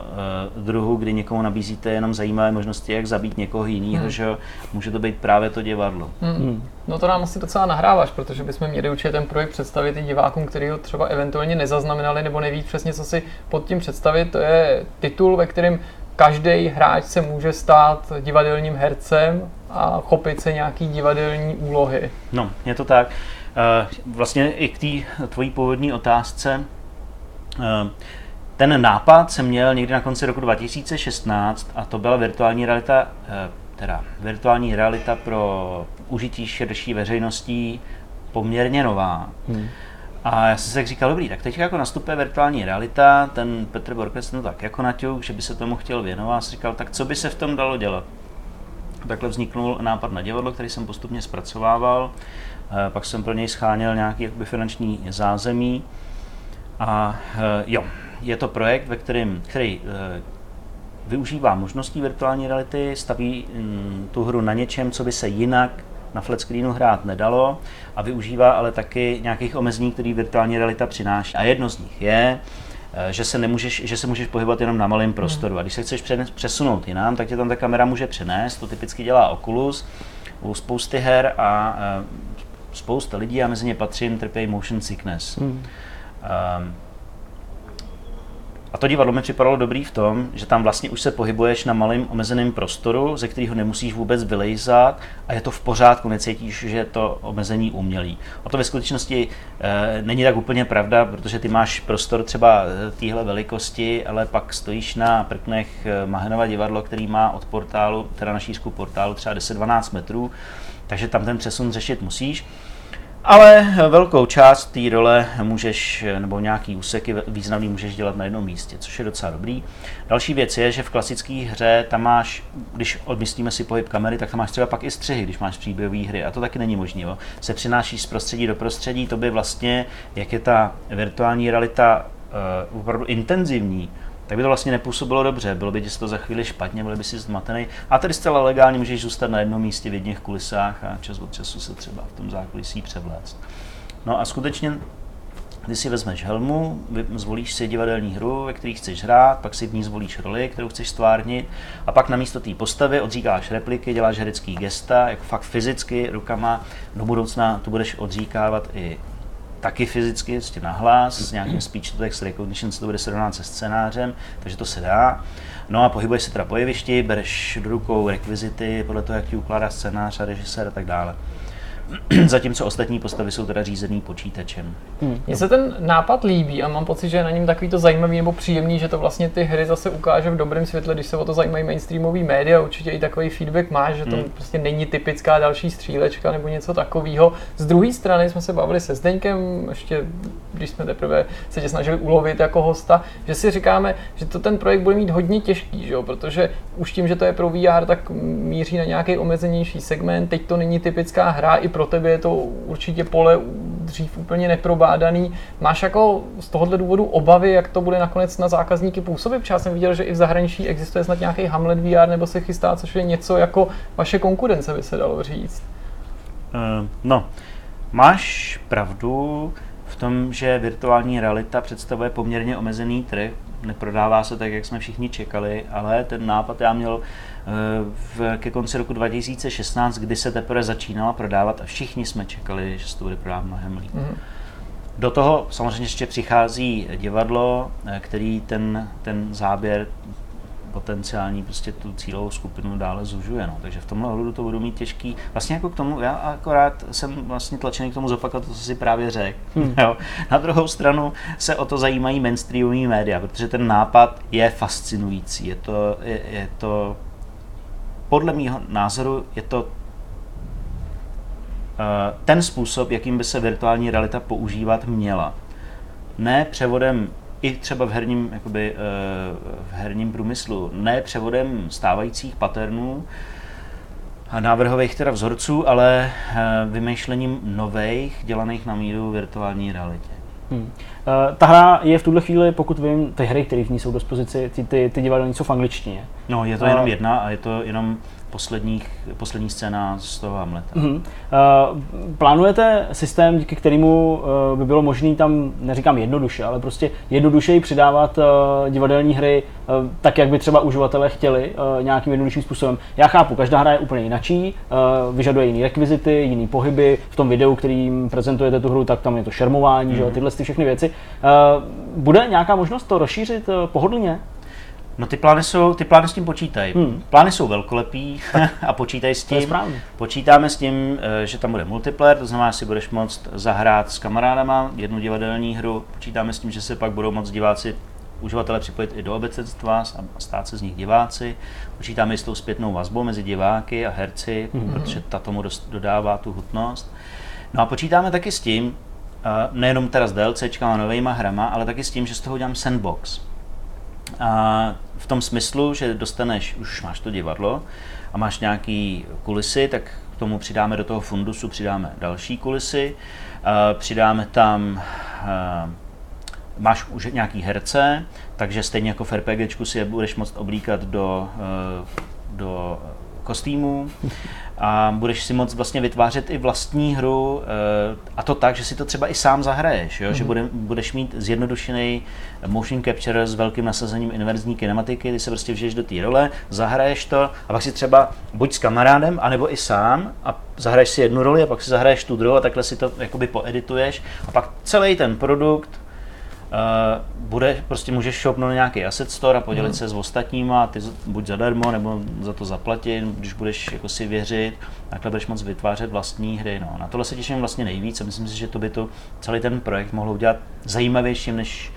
S4: uh, druhu, kdy někomu nabízíte jenom zajímavé možnosti, jak zabít někoho jiného, hmm. že může to být právě to divadlo.
S3: Hmm. Hmm. No to nám asi docela nahráváš, protože bychom měli určitě ten projekt představit i divákům, kteří ho třeba eventuálně nezaznamenali nebo neví přesně, co si pod tím představit. To je titul, ve kterém každý hráč se může stát divadelním hercem a chopit se nějaký divadelní úlohy.
S4: No, je to tak. Eh, vlastně i k té tvojí původní otázce. Eh, ten nápad jsem měl někdy na konci roku 2016 a to byla virtuální realita, eh, teda virtuální realita pro užití širší veřejností poměrně nová. Hmm. A já jsem si tak říkal, dobrý, tak teď jako nastupuje virtuální realita, ten Petr Borkec no tak jako naťuk, že by se tomu chtěl věnovat, a jsem říkal, tak co by se v tom dalo dělat? Takhle vzniknul nápad na divadlo, který jsem postupně zpracovával, eh, pak jsem pro něj scháněl nějaký jakoby, finanční zázemí a eh, jo, je to projekt, ve kterém, který eh, využívá možností virtuální reality, staví mm, tu hru na něčem, co by se jinak na flat screenu hrát nedalo a využívá ale taky nějakých omezení, které virtuální realita přináší. A jedno z nich je, eh, že se, nemůžeš, že se můžeš pohybovat jenom na malém prostoru. A když se chceš přesunout jinam, tak tě tam ta kamera může přenést. To typicky dělá Oculus u spousty her a eh, spousta lidí, a mezi ně patřím, trpějí motion sickness.
S2: Hmm.
S4: Um, a to divadlo mi připadalo dobrý v tom, že tam vlastně už se pohybuješ na malém omezeném prostoru, ze kterého nemusíš vůbec vylejzat a je to v pořádku, necítíš, že je to omezení umělý. A to ve skutečnosti e, není tak úplně pravda, protože ty máš prostor třeba eh, téhle velikosti, ale pak stojíš na prknech eh, Mahenova divadlo, který má od portálu, teda na šířku portálu třeba 10-12 metrů, takže tam ten přesun řešit musíš. Ale velkou část té role můžeš, nebo nějaký úseky významný můžeš dělat na jednom místě, což je docela dobrý. Další věc je, že v klasické hře tam máš, když odmyslíme si pohyb kamery, tak tam máš třeba pak i střihy, když máš příběhové hry a to taky není možné. Se přinášíš z prostředí do prostředí, to by vlastně, jak je ta virtuální realita uh, opravdu intenzivní, tak by to vlastně nepůsobilo dobře, bylo by ti to za chvíli špatně, byl by si zmatený. A tady zcela legálně můžeš zůstat na jednom místě v jedných kulisách a čas od času se třeba v tom zákulisí převléct. No a skutečně ty si vezmeš helmu, zvolíš si divadelní hru, ve které chceš hrát, pak si v ní zvolíš roli, kterou chceš stvárnit, a pak na místo té postavy odříkáš repliky, děláš herecký gesta, jako fakt fyzicky rukama. Do budoucna tu budeš odříkávat i taky fyzicky, s tím nahlas, s nějakým speech to text recognition se to bude srovnat se scénářem, takže to se dá. No a pohybuješ se teda po jevišti, bereš do rukou rekvizity podle toho, jak ti ukládá scénář a režisér a tak dále. zatímco ostatní postavy jsou teda řízený počítačem.
S3: Hmm. Mně se ten nápad líbí a mám pocit, že je na něm takový to zajímavý nebo příjemný, že to vlastně ty hry zase ukáže v dobrém světle, když se o to zajímají mainstreamový média. Určitě i takový feedback má, že to hmm. prostě není typická další střílečka nebo něco takového. Z druhé strany jsme se bavili se Zdeňkem, ještě když jsme teprve se tě snažili ulovit jako hosta, že si říkáme, že to ten projekt bude mít hodně těžký, že jo? protože už tím, že to je pro VR, tak míří na nějaký omezenější segment. Teď to není typická hra, i pro tebe je to určitě pole dřív úplně neprobádaný. Máš jako z tohohle důvodu obavy, jak to bude nakonec na zákazníky působit? Protože já jsem viděl, že i v zahraničí existuje snad nějaký Hamlet VR nebo se chystá, což je něco jako vaše konkurence, by se dalo říct.
S4: Uh, no, máš pravdu v tom, že virtuální realita představuje poměrně omezený trh. Neprodává se tak, jak jsme všichni čekali, ale ten nápad já měl v, ke konci roku 2016, kdy se teprve začínala prodávat a všichni jsme čekali, že se to bude prodávat mnohem líp. Mm. Do toho samozřejmě ještě přichází divadlo, eh, který ten, ten záběr potenciální prostě tu cílovou skupinu dále zužuje. No. Takže v tomhle ohledu to budu mít těžký. Vlastně jako k tomu, já akorát jsem vlastně tlačený k tomu zopakovat to, co si právě řekl. Hmm. Na druhou stranu se o to zajímají mainstreamové média, protože ten nápad je fascinující. Je to, je, je to podle mého názoru je to eh, ten způsob, jakým by se virtuální realita používat měla. Ne převodem i třeba v herním, jakoby, eh, v herním průmyslu, ne převodem stávajících paternů a návrhových teda vzorců, ale eh, vymýšlením nových, dělaných na míru virtuální realitě. Hmm. Uh,
S2: ta hra je v tuhle chvíli, pokud vím, ty hry, které v ní jsou k dispozici, ty, ty, ty divadelní jsou v angličtině.
S4: No, je to jenom jedna a je to jenom posledních, poslední scéna z toho Hamleta. Uh-huh. Uh,
S2: plánujete systém, díky kterému uh, by bylo možné tam, neříkám jednoduše, ale prostě jednodušeji přidávat uh, divadelní hry uh, tak, jak by třeba uživatelé chtěli, uh, nějakým jednodušším způsobem. Já chápu, každá hra je úplně jinačí, uh, vyžaduje jiné rekvizity, jiné pohyby. V tom videu, kterým prezentujete tu hru, tak tam je to šermování, uh-huh. že, tyhle ty všechny věci. Uh, bude nějaká možnost to rozšířit uh, pohodlně?
S4: No ty plány, jsou, ty plány s tím počítají. Hmm. Plány jsou velkolepý a počítají s tím. Počítáme s tím, eh, že tam bude multiplayer, to znamená, že si budeš moct zahrát s kamarádama jednu divadelní hru. Počítáme s tím, že se pak budou moct diváci uživatelé připojit i do obecenstva a stát se z nich diváci. Počítáme i s tou zpětnou vazbou mezi diváky a herci, mm-hmm. protože ta tomu dost, dodává tu hutnost. No a počítáme taky s tím, eh, nejenom teda s DLCčkama a novejma hrama, ale taky s tím, že z toho udělám sandbox. A v tom smyslu, že dostaneš, už máš to divadlo a máš nějaký kulisy, tak k tomu přidáme do toho fundusu, přidáme další kulisy, přidáme tam máš už nějaký herce, takže stejně jako v RPGčku si je budeš moct oblíkat do, do kostýmů. A budeš si moct vlastně vytvářet i vlastní hru eh, a to tak, že si to třeba i sám zahraješ, jo? Mm-hmm. že
S3: Mhm.
S4: bude, budeš mít zjednodušený motion capture s velkým nasazením inverzní kinematiky, ty se prostě vžiješ do té role, zahraješ to a pak si třeba buď s kamarádem, anebo i sám a zahraješ si jednu roli a pak si zahraješ tu druhou a takhle si to jakoby poedituješ a pak celý ten produkt bude, prostě můžeš shopnout na nějaký asset store a podělit
S3: Mhm.
S4: se s ostatníma, ty buď zadarmo, nebo za to zaplatit, když budeš jako si věřit, takhle budeš moc vytvářet vlastní hry. No. Na tohle se těším vlastně nejvíc a myslím si, že to by to celý ten projekt mohlo udělat zajímavějším než,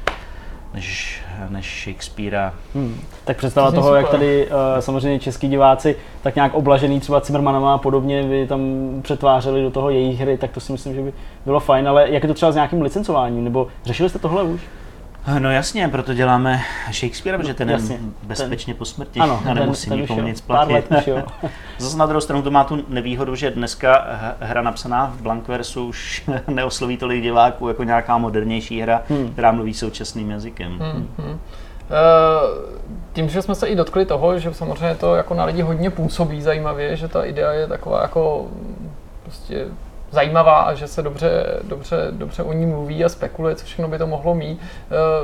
S4: než, než Shakespearea.
S2: Hmm. Tak představa
S3: To
S2: toho, jak tady uh, samozřejmě český diváci tak nějak oblažený třeba Cimrmanama a podobně by tam přetvářeli do toho jejich hry, tak to si myslím, že by bylo fajn, ale jak je to třeba s nějakým licencováním, nebo řešili jste tohle už?
S4: No jasně, proto děláme Shakespearea, protože ten je
S2: jasně.
S4: bezpečně po smrti
S2: Ano,
S4: a nemusí
S2: ten už
S4: nikomu nic platit. Zase na druhou stranu to má tu nevýhodu, že dneska hra napsaná v Blankversu už neosloví tolik diváků jako nějaká modernější hra,
S2: Hmm.
S4: která mluví současným jazykem.
S3: Hmm, hmm. Eh, Tím, že jsme se i dotkli toho, že samozřejmě to jako na lidi hodně působí zajímavě, že ta idea je taková jako prostě zajímavá a že se dobře, dobře, dobře o ní mluví a spekuluje, co všechno by to mohlo mít.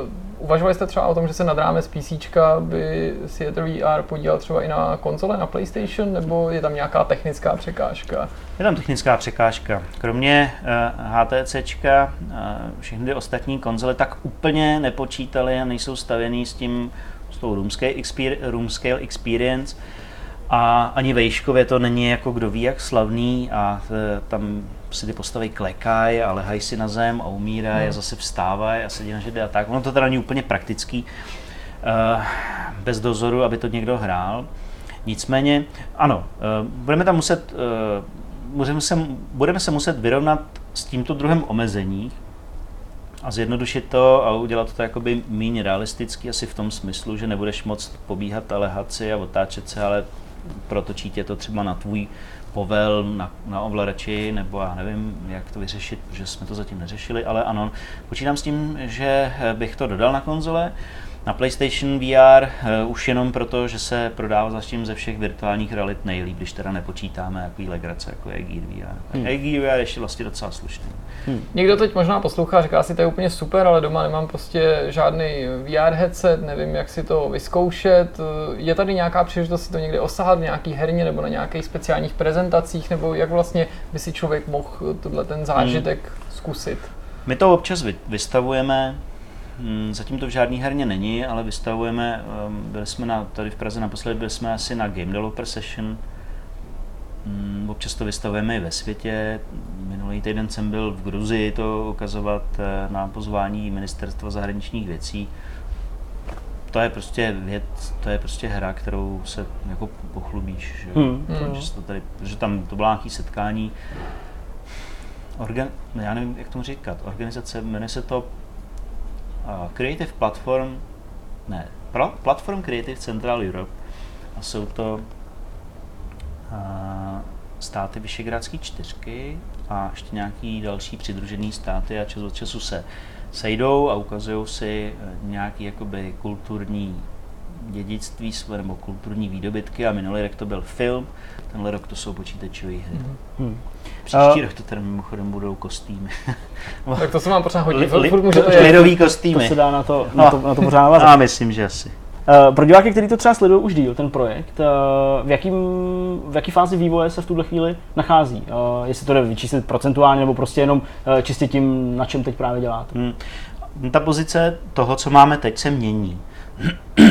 S3: Uh, uvažovali jste třeba o tom, že se nad rámec PC by Theater VR podíval třeba i na konzole, na PlayStation, nebo je tam nějaká technická překážka?
S4: Je tam technická překážka. Kromě uh, HTC, uh, všechny ty ostatní konzole tak úplně nepočítali a nejsou stavěný s tím, s tou room scale, room scale experience. A ani vejškově to není jako kdo ví jak slavný a tam si ty postavy klekají a lehají si na zem a umírají
S3: Hmm.
S4: a zase vstávají a sedí na židli a tak. Ono to teda není úplně praktický, uh, bez dozoru, aby to někdo hrál. Nicméně, ano, uh, budeme tam muset, budeme, se, budeme se muset vyrovnat s tímto druhem omezení a zjednodušit to a udělat to jakoby méně realisticky, asi v tom smyslu, že nebudeš moc pobíhat a lehat si a otáčet se, ale protočí tě to třeba na tvůj povel, na, na ovladači, nebo já nevím, jak to vyřešit, protože jsme to zatím neřešili, ale ano, počítám s tím, že bych to dodal na konzole, na PlayStation VR uh, už jenom proto, že se prodává zatím ze všech virtuálních realit nejlíp, když teda nepočítáme jaký legrace, jako je Gear VR. Hmm. Gear VR je ještě vlastně docela slušný.
S3: Někdo teď možná poslouchá, říká si, to je úplně super, ale doma nemám prostě žádný VR headset, nevím, jak si to vyzkoušet. Je tady nějaká příležitost si to někde osahat v nějaký herně nebo na nějakých speciálních prezentacích, nebo jak vlastně by si člověk mohl tenhle ten zážitek hmm. zkusit?
S4: My to občas vy- vystavujeme, zatím to v žádný herně není, ale vystavujeme, ehm, byli jsme na, tady v Praze naposledy, byli jsme asi na Game Developer Session, Hm, Občas to vystavujeme i ve světě. Minulý týden jsem byl v Gruzii to ukazovat eh, na pozvání ministerstva zahraničních věcí. To je prostě věc, to je prostě hra, kterou se jako pochlubíš. Že,
S2: Hmm.
S3: Hmm.
S4: že, to tady, že tam to bylo nějaké setkání. Organ, já nevím, jak tomu říkat. Organizace, jmenuje se to Creative Platform, ne, Pla- Platform Creative Central Europe. A jsou to a státy Vyšegrádské čtyřky a ještě nějaký další přidružený státy a čas od času se sejdou a ukazují si eh, nějaký jakoby kulturní dědictví své nebo kulturní výdobytky a minulý rok to byl film, tenhle rok to jsou počítačové hry.
S2: Hmm.
S4: Příští
S2: A-
S4: rok to teda mimochodem budou kostýmy.
S3: Tak to se vám pořád hodí.
S4: Li- li-
S3: Furt můžete
S2: li-
S3: jet.
S4: Lidový
S2: To
S4: kostýmy.
S2: se dá na to, na to, na to pořád.
S4: Já myslím, že asi.
S2: Uh, pro diváky, kteří to třeba sledují už díl, ten projekt, uh, v, jakým, v jaký fázi vývoje se v tuhle chvíli nachází? Uh, jestli to jde vyčíslit procentuálně, nebo prostě jenom uh, čistě tím, na čem teď právě děláte?
S4: Hmm. Ta pozice toho, co máme teď, se mění.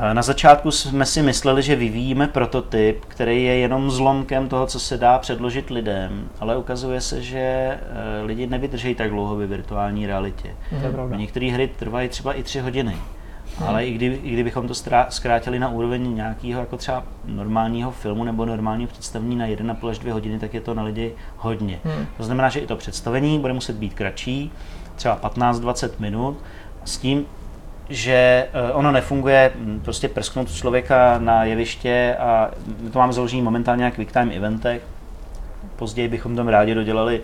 S4: Eh, Na začátku jsme si mysleli, že vyvíjíme prototyp, který je jenom zlomkem toho, co se dá předložit lidem, ale ukazuje se, že eh, lidi nevydrží tak dlouho ve virtuální realitě. Některé hry trvají třeba i tři hodiny. Ale i, kdy, i kdybychom to strá- zkrátili na úroveň nějakého jako třeba normálního filmu nebo normálního představení na 1,5 až 2 hodiny, tak je to na lidi hodně.
S3: Hmm.
S4: To znamená, že i to představení bude muset být kratší, třeba 15-20 minut, s tím, že eh, ono nefunguje hm, prostě prsknout člověka na jeviště a my to máme založený momentálně na quick time eventech. Později bychom tam rádi dodělali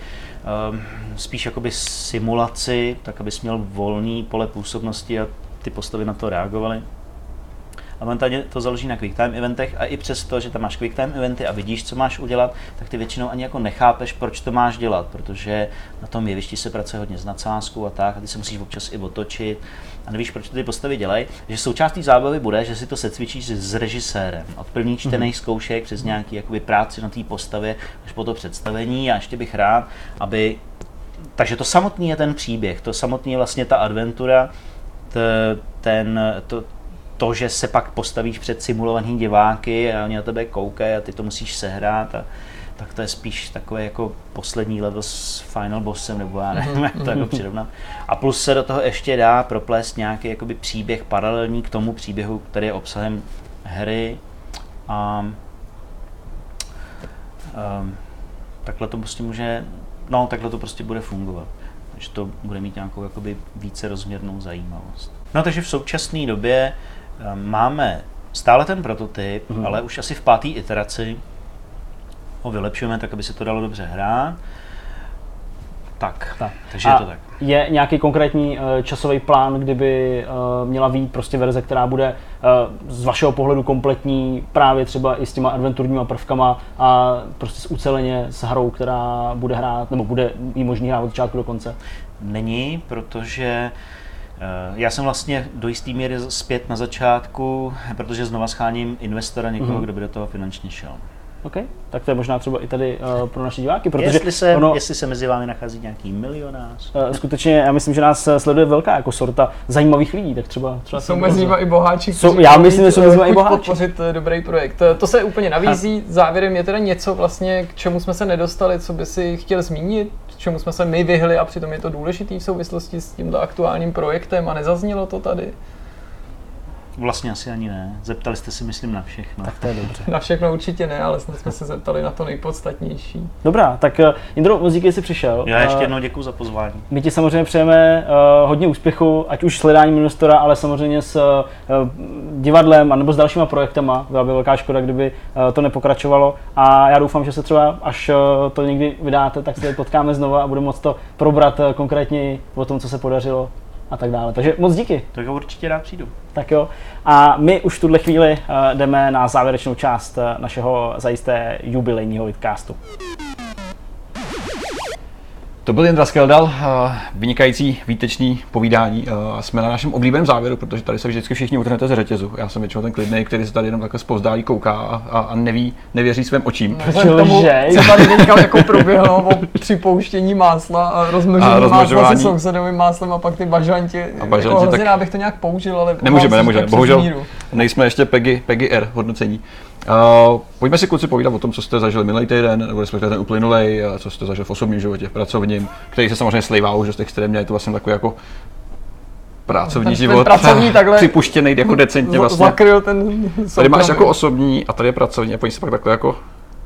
S4: um, spíš jakoby simulaci, tak abys měl volný pole působnosti a ty postavy na to reagovaly. a momentálně to založí na QuickTime eventech a i přesto, že tam máš QuickTime eventy a vidíš, co máš udělat, tak ty většinou ani jako nechápeš, proč to máš dělat, protože na tom jevišti se pracuje hodně s nadsázkou a tak a ty se musíš občas i otočit a nevíš, proč to ty postavy dělají, že součástí zábavy bude, že si to secvičíš s režisérem. Od prvních čtených zkoušek přes nějaký jakoby, práci na té postavě až po to představení a ještě bych rád, aby takže to samotný je ten příběh, to samotný je vlastně ta adventura, t, ten, to, to, že se pak postavíš před simulovaný diváky a oni na tebe koukají a ty to musíš sehrát a tak to je spíš takové jako poslední level s final bossem, nebo já nevím, jak to jako přirovnat. A plus se do toho ještě dá proplést nějaký jakoby příběh paralelní k tomu příběhu, který je obsahem hry. A um, takhle to prostě může, no takhle to prostě bude fungovat. Takže to bude mít nějakou jakoby více rozměrnou zajímavost. No takže v současné době um, máme stále ten prototyp, mm. ale už asi v páté iteraci ho vylepšujeme tak, aby se to dalo dobře hrát. Tak, tak. takže
S2: A
S4: je to tak.
S2: Je nějaký konkrétní uh, časový plán, kdyby uh, měla být prostě verze, která bude uh, z vašeho pohledu kompletní právě třeba i s těma adventurníma prvkama a prostě s uceleně s hrou, která bude hrát, nebo bude jí možný hrát od začátku do konce?
S4: Není, protože já jsem vlastně do jisté míry zpět na začátku, protože znova scháním investora, někoho, mm-hmm. kdo by do toho finančně šel.
S2: OK, tak to je možná třeba i tady uh, pro naše diváky, protože
S4: jestli se, ono, jestli se mezi vámi nachází nějaký milionář.
S2: Uh, skutečně, já myslím, že nás sleduje velká jako sorta zajímavých lidí, tak třeba... třeba
S3: jsou mezi nimi i boháči,
S2: jsou, Já myslím, že jsou mezi i boháči.
S3: podpořit dobrý projekt. To se úplně navízí. Závěrem je teda něco vlastně, k čemu jsme se nedostali, co by si chtěl zmínit, čemu jsme se my vyhli a přitom je to důležitý v souvislosti s tímto aktuálním projektem a nezaznělo to tady.
S4: Vlastně asi ani ne. Zeptali jste si, myslím, na všechno.
S2: Tak to je dobře.
S3: na všechno určitě ne, ale snad jsme se zeptali na to nejpodstatnější.
S2: Dobrá, tak uh, Jindro, moc díky, jsi přišel.
S4: Já ještě jednou děkuji za pozvání.
S2: My ti samozřejmě přejeme uh, hodně úspěchu, ať už s hledáním investora, ale samozřejmě s uh, divadlem a nebo s dalšíma projektama. Byla by velká škoda, kdyby uh, to nepokračovalo. A já doufám, že se třeba, až uh, to někdy vydáte, tak se potkáme znova a budeme moct to probrat uh, konkrétně o tom, co se podařilo a tak dále. Takže moc díky.
S4: Tak určitě rád přijdu.
S2: Tak jo. A my už v tuhle chvíli uh, jdeme na závěrečnou část uh, našeho zajisté jubilejního vidcastu.
S1: To byl Jindra Skeldal, vynikající výtečný povídání. Jsme na našem oblíbeném závěru, protože tady se vždycky všichni utrhnete z řetězu. Já jsem většinou ten klidný, který se tady jenom takhle zpozdálí kouká a, a neví, nevěří svým očím.
S3: Proč tomu, co tady teďka jako proběhlo o připouštění másla a rozmnožení másla se sousedovým máslem a pak ty bažanti. A bažanti jako tak... bych to nějak použil, ale
S1: nemůžeme, nemůžeme. Bohužel nejsme ještě Peggy, Peggy R hodnocení. Uh, pojďme si kluci povídat o tom, co jste zažili minulý týden, nebo respektive ten uplynulý, co jste zažili v osobním životě, v pracovním, který se samozřejmě slejvá už dost extrémně, je to vlastně takový jako pracovní ten, život, ten
S3: pracovní takhle
S1: připuštěný jako decentně vlastně.
S3: Zakryl ten
S1: Tady máš jako osobní a tady je pracovní a pojď se pak takhle jako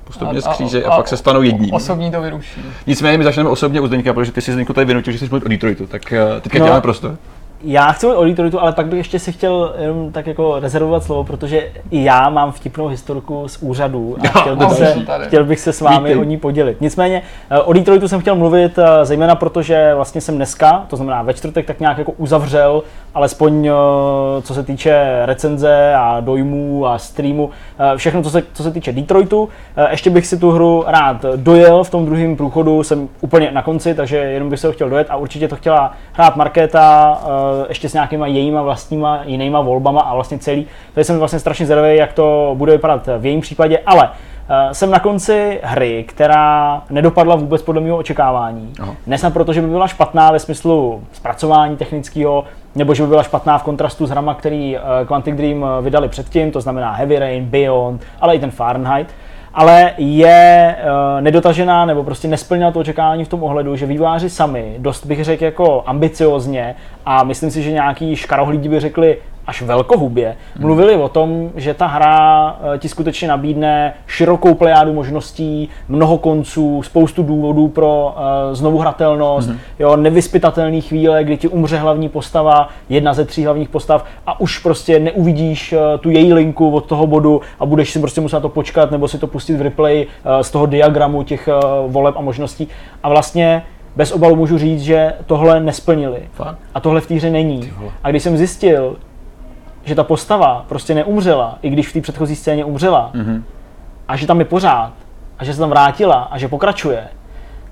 S1: postupně skříže a, a, a, pak se stanou jedním.
S3: Osobní to vyruší.
S1: Nicméně my začneme osobně u Zdeňka, protože ty si Zdeňku tady vynutil, že jsi mluvit o Detroitu, tak uh, teďka no, děláme prostor.
S2: Já chci mluvit o Detroitu, ale pak bych ještě si chtěl jenom tak jako rezervovat slovo, protože i já mám vtipnou historku z úřadu a chtěl bych, se, chtěl bych se s vámi Díky. o ní podělit. Nicméně eh, o Detroitu jsem chtěl mluvit eh, zejména proto, že vlastně jsem dneska, to znamená ve čtvrtek, tak nějak jako uzavřel, alespoň eh, co se týče recenze a dojmů a streamu, všechno, co se, co se týče Detroitu. Ještě bych si tu hru rád dojel v tom druhém průchodu, jsem úplně na konci, takže jenom bych se ho chtěl dojet a určitě to chtěla hrát Markéta, ještě s nějakýma jejíma vlastníma jinýma volbama a vlastně celý. Tady jsem vlastně strašně zvědavý, jak to bude vypadat v jejím případě, ale Uh, jsem na konci hry, která nedopadla vůbec podle mého očekávání. Aha. Nesnad proto, že by byla špatná ve smyslu zpracování technického, nebo že by byla špatná v kontrastu s hrama, který uh, Quantic Dream vydali předtím, to znamená Heavy Rain, Beyond, ale i ten Fahrenheit ale je uh, nedotažená nebo prostě nesplnila to očekávání v tom ohledu, že výváři sami, dost bych řekl jako ambiciozně a myslím si, že nějaký škarohlídi by řekli, až velkohubě, mluvili o tom, že ta hra eh, ti skutečně nabídne širokou plejádu možností, mnoho konců, spoustu důvodů pro uh, znovu hratelnost, mm-hmm. jo, nevyspytatelný chvíle, kdy ti umře hlavní postava, jedna ze tří hlavních postav a už prostě neuvidíš uh, tu její linku od toho bodu a budeš si prostě muset to počkat nebo si to pustit v replay z toho diagramu těch voleb a možností a vlastně bez obalu můžu říct, že tohle nesplnili.
S1: Fakt?
S2: A tohle v té hře není. A když jsem zjistil, že ta postava prostě neumřela, i když v té předchozí scéně umřela, mm-hmm. a že tam je pořád, a že se tam vrátila a že pokračuje,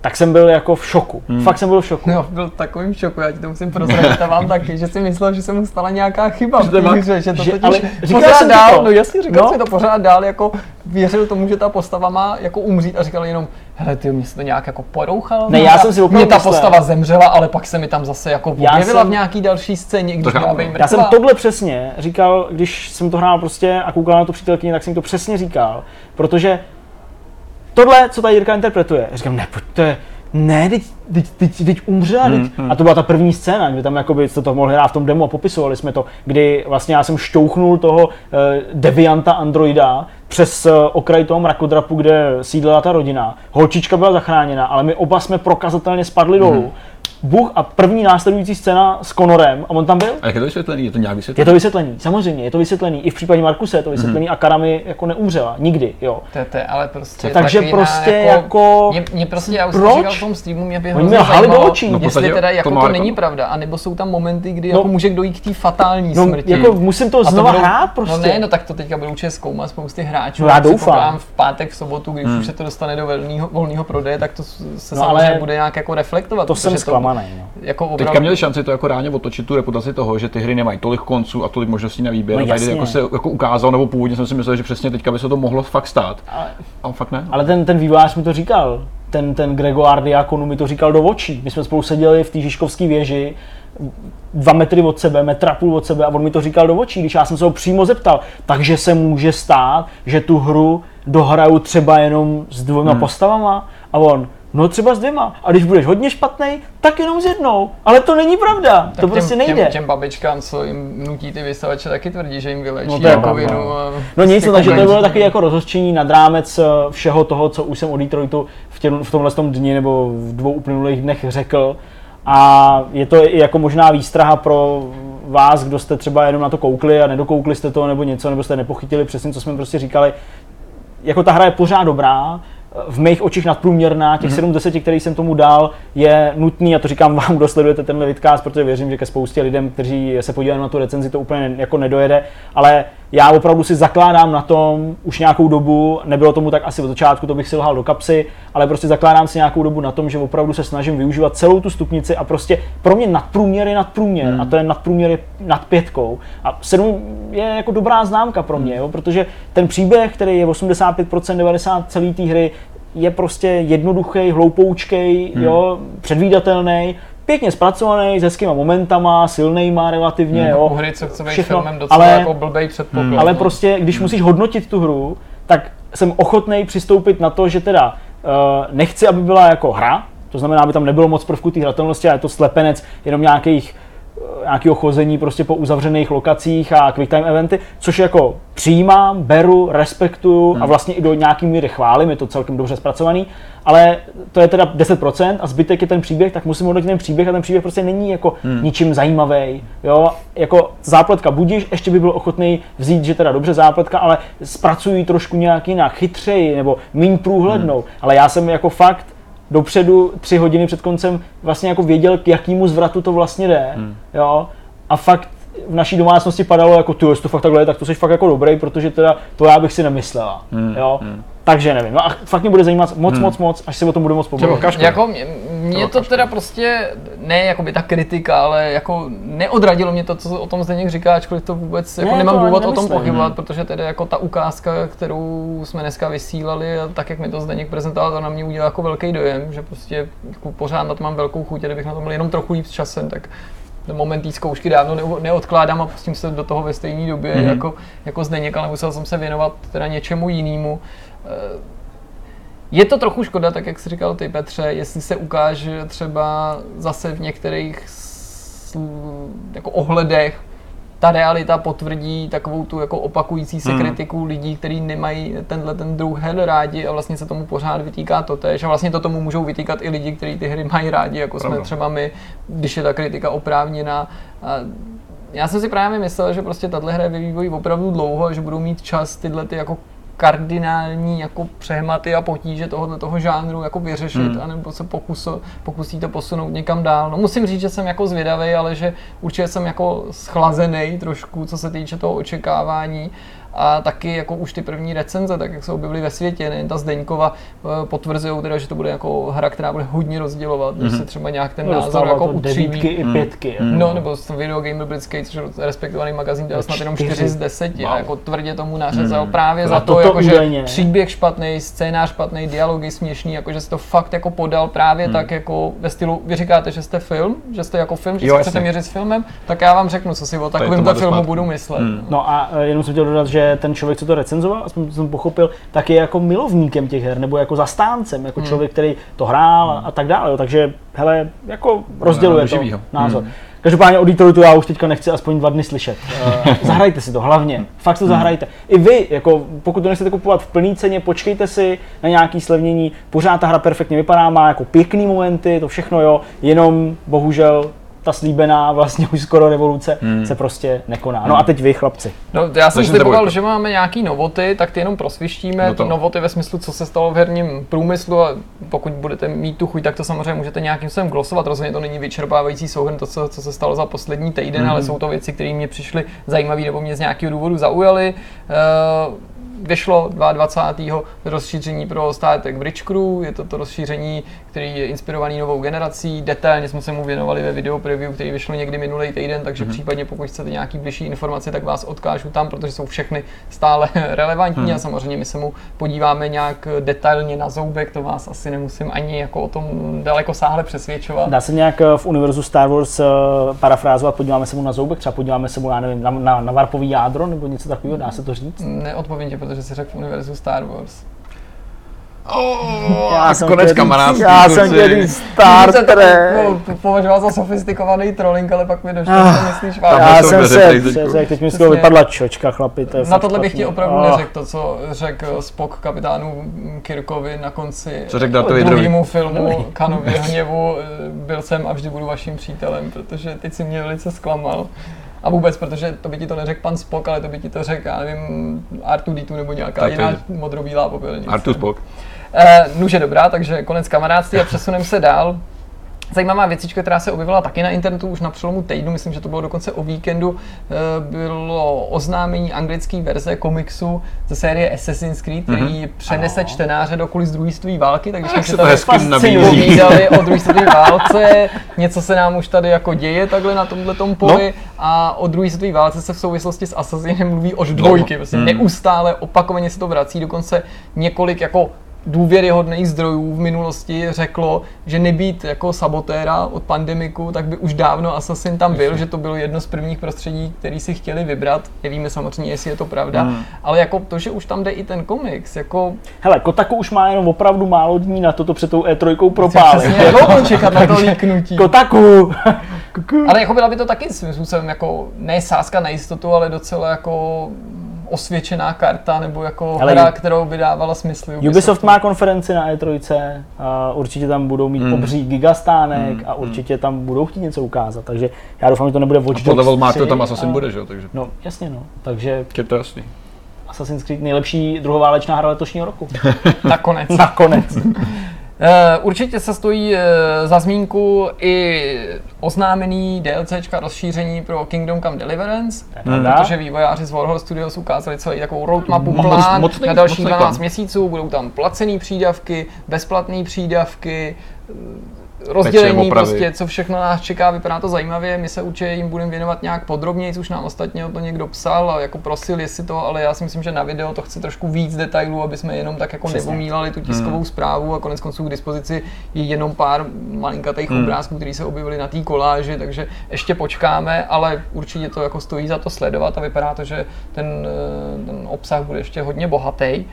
S2: tak jsem byl jako v šoku. Hmm. Fakt jsem byl v šoku.
S3: No, byl takovým šoku, já ti to musím prozradit a vám taky, že si myslel, že se mu stala nějaká chyba v té hře, že to
S2: že-
S3: totiž
S2: ale říkal
S3: pořád
S2: jsem
S3: dál,
S2: to.
S3: no jasně, říkal
S2: No.
S3: si to pořád dál, jako věřil tomu, že ta postava má jako umřít a říkal jenom, hele ty, mě se to nějak jako porouchal.
S2: Ne, já jsem si opravdu
S3: Mě ta
S2: myslel.
S3: postava zemřela, ale pak se mi tam zase jako
S2: Já
S3: objevila
S2: jsem-
S3: v nějaký další scéně, když
S1: To
S3: měla být
S2: Já jsem tohle přesně říkal, když jsem to hrál prostě a koukal na tu přítelkyni, tak jsem to přesně říkal, protože tohle, co ta Jirka interpretuje, říkám, ne, pojď, to je, ne, teď, teď, teď, teď umřela, teď. A to byla ta první scéna, kdy tam jakoby jste to mohli hrát v tom demo a popisovali jsme to, kdy vlastně já jsem šťouchnul toho eh, devianta androida přes eh, okraj toho mrakodrapu, kde sídlila ta rodina. Holčička byla zachráněna, ale my oba jsme prokazatelně spadli dolů. Bůh a první následující scéna s Konorem, a on tam byl,
S1: A jak je to vysvětlený? Je to nějak
S2: je
S1: vysvětlený?
S2: to vysvětlení, samozřejmě, je to vysvětlení. I v případě Markuse je to vysvětlení a Karami jako neumřela, nikdy, jo.
S3: To, je- to, je ale prostě
S2: Takže prostě
S3: na,
S2: jako-
S3: Mě, mě prostě, já už
S2: Proč?
S3: říkal v tom streamu, mě by
S2: Oni
S3: hrozně
S2: mě lhali do
S3: zajímalo,
S2: očí. No,
S3: jestli teda
S1: to
S3: jako to
S1: jako-
S3: není pravda, anebo jsou tam momenty, kdy
S2: No.
S3: jako může dojít k té fatální
S2: No,
S3: smrti.
S2: jako musím to znova hrát prostě.
S3: No ne, no tak to teďka budou určitě zkoumat spousty hráčů.
S2: No já doufám.
S3: V pátek, v sobotu, když už se to dostane do volného, volného prodeje, tak to se
S2: No,
S3: samozřejmě
S2: ale
S3: bude nějak jako reflektovat.
S2: To jsem
S3: protože
S2: zklamaný, no.
S3: Jako
S1: Teďka
S3: opravdu,
S1: měli šanci to jako reálně otočit tu reputaci toho, že ty hry nemají tolik konců a tolik možností na výběr.
S2: No
S1: a tady
S2: jasně.
S1: jako se jako ukázal, nebo původně jsem si myslel, že přesně teďka by se to mohlo fakt stát.
S2: Ale,
S1: A fakt ne.
S2: ale ten, ten vývojář mi to říkal, ten, ten Gregor Diakonu mi to říkal do očí. My jsme spolu seděli v té Žižkovské věži, dva metry od sebe, metr a půl od sebe a on mi to říkal do očí, když já jsem se ho přímo zeptal. Takže se může stát, že tu hru dohraju třeba jenom s dvěma hmm. postavama a on, no třeba s dvěma. A když budeš hodně špatný, tak jenom s jednou. Ale to není pravda,
S3: tak
S2: to prostě
S3: těm,
S2: nejde.
S3: Těm, těm babičkám, co jim nutí ty vysavače, taky tvrdí, že jim vylečí
S2: No to je
S3: rakovinu. a
S2: No nic,
S3: prostě
S2: takže to bylo taky jako rozhořčení nad rámec eh, všeho toho, co už jsem o Detroitu v, tě, v tomhle tom dni nebo v dvou uplynulých dnech řekl. A je to i jako možná výstraha pro vás, kdo jste třeba jenom na to koukli a nedokoukli jste to nebo něco, nebo jste nepochytili přesně, co jsme prostě říkali. Jako ta hra je pořád dobrá, v mých očích nadprůměrná, těch 7 z 10, který jsem tomu dal, je nutný, a to říkám vám, kdo sledujete tenhle vidcast, protože věřím, že ke spoustě lidem, kteří se podívají na tu recenzi, to úplně jako nedojede, ale já opravdu si zakládám na tom už nějakou dobu, nebylo tomu tak asi od začátku, to bych si lhal do kapsy, ale prostě zakládám si nějakou dobu na tom, že opravdu se snažím využívat celou tu stupnici a prostě pro mě nadprůměr je nadprůměr
S1: Hmm.
S2: a to je nadprůměr je nad pětkou. A 7 je jako dobrá známka pro mě, jo, protože ten příběh, který je 85% 90 celé té hry, je prostě jednoduchý, hloupoučkej,
S1: Hmm.
S2: jo, předvídatelný, pěkně zpracovaný, s hezkýma momentama, silnejma relativně,
S1: Hmm.
S2: jo.
S3: U hry, co chce být
S2: všechno,
S3: filmem docela
S2: ale-
S3: jako blbej předpoklad.
S2: Ale
S3: no.
S2: prostě, když musíš hodnotit tu hru, tak jsem ochotný přistoupit na to, že teda uh, nechci, aby byla jako hra, to znamená, aby tam nebylo moc prvků té hratelnosti a je to slepenec jenom nějakých nějakého chození prostě po uzavřených lokacích a quick time eventy, což jako přijímám, beru, respektuju a vlastně i do nějaký míry chválím, je to celkem dobře zpracovaný, ale to je teda 10% a zbytek je ten příběh, tak musím hodnotit ten příběh a ten příběh prostě není jako ničím zajímavý. Jo, jako zápletka budíš, ještě by byl ochotný vzít, že teda dobře zápletka, ale zpracují trošku nějak jinak, chytřeji nebo méně průhlednou. Ale já jsem jako fakt dopředu tři hodiny před koncem vlastně jako věděl, k jakému zvratu to vlastně jde. Jo? A fakt v naší domácnosti padalo jako ty, jestli to fakt takhle je, tak to jsi fakt jako dobrý, protože teda to já bych si nemyslela. jo? Takže nevím. No a fakt mě bude zajímat moc, moc, moc, až si o tom bude moc pobavit.
S3: Jako mě, mě to teda prostě, ne jako by ta kritika, ale jako neodradilo mě to, co o tom Zdeněk říká, ačkoliv to vůbec jako
S2: Ne,
S3: nemám
S2: to
S3: důvod o tom pochybovat, protože teda jako ta ukázka, kterou jsme dneska vysílali a tak, jak mi to Zdeněk prezentoval, to na mě udělal jako velký dojem, že prostě jako pořád na to mám velkou chuť, kdybych na to byl jenom trochu líp s časem, tak ten moment té zkoušky dávno ne- neodkládám a pustím se do toho ve stejné době mm-hmm. jako, jako Zdeněk, ale musel jsem se věnovat teda něčemu jinému. Eh, je to trochu škoda, tak jak jsi říkal ty Petře, jestli se ukáže třeba zase v některých jako ohledech ta realita potvrdí takovou tu jako opakující se
S1: Hmm.
S3: kritiku lidí, kteří nemají tenhle ten druh her rádi a vlastně se tomu pořád vytýká to tež. A vlastně to tomu můžou vytýkat i lidi, kteří ty hry mají rádi, jako jsme
S1: Pravda.
S3: třeba my, když je ta kritika oprávněná. A já jsem si právě myslel, že prostě tahle hra je ve vývoji opravdu dlouho a že budou mít čas tyhle ty jako kardinální jako přehmaty a potíže tohoto toho žánru jako vyřešit,
S1: Hmm.
S3: anebo se pokuso, pokusí to posunout někam dál. No musím říct, že jsem jako zvědavý, ale že určitě jsem jako schlazený trošku, co se týče toho očekávání a taky jako už ty první recenze, tak jak se objevily ve světě, nejen ta Zdeňkova, eh, potvrzují teda, že to bude jako hra, která bude hodně rozdělovat, když se třeba nějak ten názor
S2: Dostával
S3: jako utříví.
S2: i pětky.
S1: Mm.
S3: No, nebo z Video Game Biblický, což je respektovaný magazín, dal snad jenom
S2: Čtyři.
S3: 4 z 10 a
S1: Wow.
S3: jako tvrdě tomu nařezal
S1: Mm.
S3: právě
S2: A
S3: za to, jako, že příběh špatný, scénář špatný, dialogy směšný, jako že se to fakt jako podal právě
S1: Mm.
S3: tak jako ve stylu, vy říkáte, že jste film, že jste jako film, že
S1: Jo,
S3: se chcete měřit s filmem, tak já vám řeknu, co si o
S1: to
S3: takovémhle
S1: máte
S3: filmu budu myslet.
S1: Mm.
S2: No a eh, jenom jsem chtěl dodat, že ten člověk, co to recenzoval, aspoň jsem pochopil, tak je jako milovníkem těch her, nebo jako zastáncem, jako člověk, který to hrál a, a tak dále. Jo. Takže, hele, jako rozděluje
S1: No,
S2: to
S1: živýho.
S2: názor.
S1: Hmm.
S2: Každopádně o Detroitu já už teďka nechci aspoň dva dny slyšet. Eh, zahrajte si to hlavně, fakt to zahrajte. I vy, jako pokud to nechcete kupovat v plný ceně, počkejte si na nějaký slevnění. Pořád ta hra perfektně vypadá, má jako pěkný momenty, to všechno jo, jenom bohužel ta slíbená vlastně už skoro revoluce
S1: Hmm.
S2: se prostě nekoná. No a teď vy, chlapci.
S3: No, já jsem sliboval, že máme nějaký novoty, tak ty jenom prosvištíme.
S1: No
S3: novoty ve smyslu, co se stalo v herním průmyslu a pokud budete mít tu chuť, tak to samozřejmě můžete nějakým způsobem glosovat. Rozhodně to není vyčerpávající souhrn to, co, co se stalo za poslední týden,
S1: Mhm.
S3: ale jsou to věci, které mě přišly zajímavé nebo mě z nějakého důvodu zaujaly. Uh, vyšlo 22. rozšíření pro Star Trek Bridge Crew, je to to rozšíření, který je inspirovaný novou generací, detailně jsme se mu věnovali ve video preview, který vyšlo někdy minulý týden, takže
S1: Mhm.
S3: případně pokud chcete nějaký bližší informace, tak vás odkážu tam, protože jsou všechny stále relevantní
S1: Mhm.
S3: a samozřejmě my se mu podíváme nějak detailně na zoubek, to vás asi nemusím ani jako o tom daleko sáhle přesvědčovat.
S2: Dá se nějak eh, v univerzu Star Wars eh, parafrázovat, podíváme se mu na zoubek, třeba podíváme se mu, já nevím, na, na, na varpový jádro nebo něco takového, dá se to říct?
S3: Neodpovím ti, protože jsi řekl v univerzu Star Wars.
S1: Oh, a
S2: jsem
S1: konec kamarádství.
S2: říct- Já jsem říct Star Trek.
S3: po- považoval za sofistikovaný trolling, ale pak mi došlo,
S2: Ah.
S3: že myslíš vážně.
S2: Já
S1: to
S2: jsem se, jak teď mi z toho vypadla čočka, chlapi, to je
S3: Na tohle bych ti opravdu
S2: Ah.
S3: neřekl to, co řekl Spock kapitánu Kirkovi na konci
S1: Co řekl
S3: druhému filmu Kanově hněvu. eh, Byl jsem a vždy budu vaším přítelem, protože teď si mě velice zklamal. A vůbec, protože to by ti to neřekl pan Spock, ale to by ti to řekl, já nevím, R2D2 nebo nějaká
S1: Tak
S3: jiná modrobílá popelnice.
S1: Artur Spock.
S3: Eh, nuže dobrá, takže konec kamarádství a přesuneme se dál. Zajímavá věcička, která se objevila taky na internetu už na přelomu týdnu, myslím, že to bylo dokonce o víkendu, eh, bylo oznámení anglické verze komiksu ze série Assassin's Creed, který mm-hmm. přenese
S2: Ano.
S3: čtenáře do kulis druhé světové války, takže jsme
S1: se to
S3: tady povídali o druhé světové válce, něco se nám už tady jako děje takhle na tomhle poli no. a o druhé světové válce se v souvislosti s Assassinem mluví od dvojky, prostě
S1: Hmm.
S3: neustále, opakovaně se to vrací, dokonce několik jako důvěryhodných zdrojů v minulosti řeklo, že nebýt jako sabotéra od pandemiku, tak by už dávno Assassin tam byl, že to bylo jedno z prvních prostředí, který si chtěli vybrat. Nevíme samozřejmě, jestli je to pravda,
S1: Hmm.
S3: ale jako to, že už tam jde i ten komiks, jako
S2: Hele, Kotaku už má jenom opravdu málo dní na to to před tou E3 propálit.
S3: přesně čekat na to líknutí.
S2: Kotaku!
S3: Ale jako byla by to taky svým způsobem jako ne sázka na jistotu, ale docela jako osvědčená karta, nebo jako
S2: Ale
S3: hra, kterou by dávala smysl.
S2: Ubisoft má konferenci na E3, a určitě tam budou mít
S1: Hmm.
S2: obří gigastánek
S1: Hmm,
S2: a určitě tam budou chtít něco ukázat, takže já doufám, že to nebude Watch Dogs
S1: Podle Walmartu
S2: 3
S1: tam Assassin
S2: a-
S1: bude, že jo, takže
S2: No, jasně no, takže
S1: je to jasný.
S2: Assassin's Creed nejlepší druhoválečná hra letošního roku.
S3: Nakonec.
S2: Nakonec.
S3: Eh, Určitě se stojí eh, za zmínku i oznámený DLCčka rozšíření pro Kingdom Come Deliverance,
S2: pravda.
S3: protože vývojáři z Warhol Studios ukázali celý takovou roadmapu, plán
S1: mocný-
S3: na dalších
S1: mocný
S3: 12
S1: plán.
S3: měsíců, budou tam placený přídavky, bezplatné přídavky, rozdělení prostě, co všechno nás čeká, vypadá to zajímavě, my se určitě jim budeme věnovat nějak podrobněji, už nám ostatně o to někdo psal a jako prosil, jestli to, ale já si myslím, že na video to chce trošku víc detailů, aby jsme jenom tak jako
S2: Přesně.
S3: neomílali tu tiskovou
S1: Hmm.
S3: zprávu a konec konců k dispozici je jenom pár malinkatých
S1: Hmm.
S3: obrázků, které se objevily na té koláži, takže ještě počkáme, ale určitě to jako stojí za to sledovat a vypadá to, že ten, eh, ten obsah bude ještě hodně bohatý.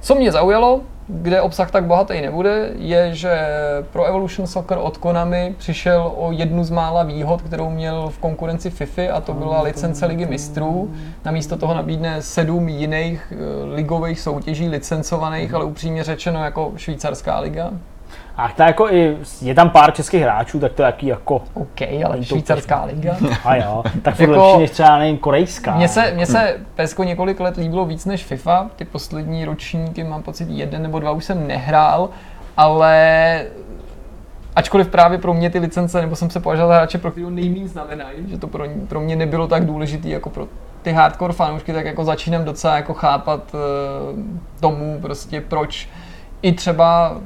S3: Co mě zaujalo, kde obsah tak bohatý nebude, je, že pro Evolution Soccer od Konami přišel o jednu z mála výhod, kterou měl v konkurenci FIFA a to byla licence Ligy mistrů. Namísto toho nabídne sedm jiných eh, ligových soutěží licencovaných, ale upřímně řečeno jako švýcarská liga.
S2: A to jako i, je tam pár českých hráčů, tak to je jaký jako,
S3: OK, ale
S2: to
S3: švýcarská liga.
S2: a jo, tak furt
S3: Jako-
S2: lepší než třeba, nevím, korejská.
S3: Mně se, mně se PESko několik let líbilo víc než FIFA, ty poslední ročníky mám pocit jeden nebo dva už jsem nehrál, ale ačkoliv právě pro mě ty licence, nebo jsem se považoval za hráče, pro kterého nejméně znamenají, že to pro, pro mě nebylo tak důležité jako pro ty hardcore fanoušky, tak jako začínám docela jako chápat uh, tomu prostě proč i třeba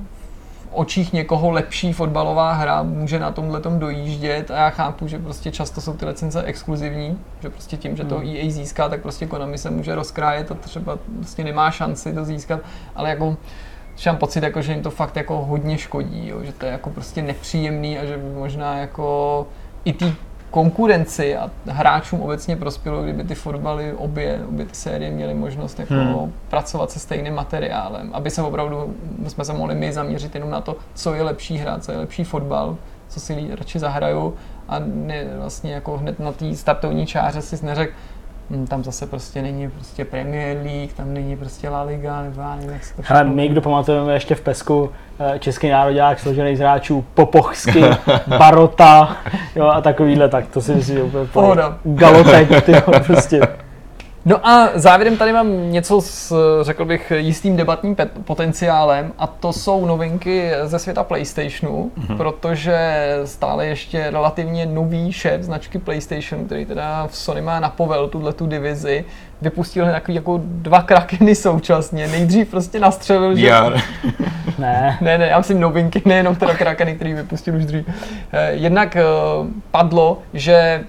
S3: očích někoho lepší fotbalová hra může na tomhle dojíždět a já chápu, že prostě často jsou ty licence exkluzivní, že prostě tím, že to EA získá, tak prostě Konami se může rozkrájet a třeba prostě nemá šanci to získat, ale jako mám pocit, jako, že jim to fakt jako hodně škodí, jo, že to je jako prostě nepříjemný a že možná jako i ty konkurenci a hráčům obecně prospělo, kdyby ty fotbaly obě, obě ty série měly možnost jako
S2: Hmm.
S3: pracovat se stejným materiálem, aby se opravdu jsme se mohli my zaměřit jenom na to, co je lepší hra, co je lepší fotbal, co si radši zahrajou a ne, vlastně jako hned na té startovní čáře si neřekl, tam zase prostě není prostě Premier League, tam není prostě La Liga, nebo já nevím, jak se to
S2: Hele, my, kdo pamatujeme ještě v Pesku, eh, český národák složený z hráčů Popochsky, Barota jo, a takovýhle, tak to si myslím, že úplně
S3: Pohoda.
S2: Galotek, ty jo, prostě.
S3: No a závěrem tady mám něco s, řekl bych, jistým debatním potenciálem a to jsou novinky ze světa PlayStationu, mm-hmm. protože stále ještě relativně nový šéf značky PlayStation, který teda v Sony má na povel tuhle tu divizi, vypustil takový jako dva krakeny současně. Nejdřív prostě nastřelil, že...
S1: VR.
S2: Ne,
S3: Ne, ne, já myslím novinky, nejenom teda krakeny, který vypustil už dřív. Eh, Jednak eh, padlo, že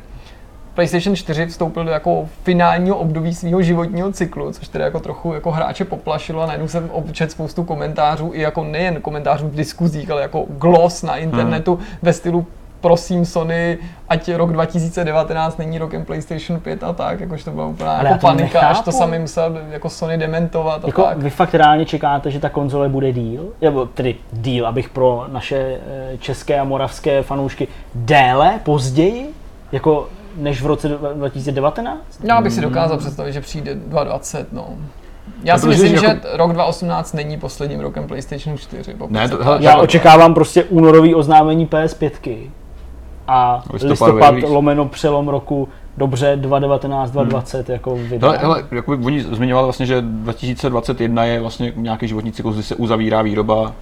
S3: PlayStation 4 vstoupil do jako finálního období svého životního cyklu, což teda jako trochu jako hráče poplašilo a najednou jsem občet spoustu komentářů, i jako nejen komentářů v diskuzích, ale jako gloss na internetu
S2: Hmm.
S3: ve stylu prosím Sony, ať rok 2019 není rokem PlayStation 5 a tak, jakože to byla úplná
S2: Ale
S3: jako panika, až to
S2: nechápu.
S3: sami musel jako Sony dementovat a
S2: jako
S3: tak.
S2: vy fakt reálně čekáte, že ta konzole bude díl? Nebo tedy díl, abych pro naše eh, české a moravské fanoušky déle, později? Jako než v roce 2019?
S3: Já bych si dokázal představit, že přijde 2020, no. Já si myslím,
S1: jako-
S3: že rok 2018 není posledním rokem PlayStation 4. pokud
S1: Ne, to- hele.
S2: Já
S1: Jo.
S2: očekávám prostě únorový oznámení PS5 a listopad lomeno přelom roku dobře 2019, 2020 jako vydá.
S1: Hele, hele, jakoby oni zmiňovali vlastně, že 2021 je vlastně nějaký životní cyklus, kdy se uzavírá výroba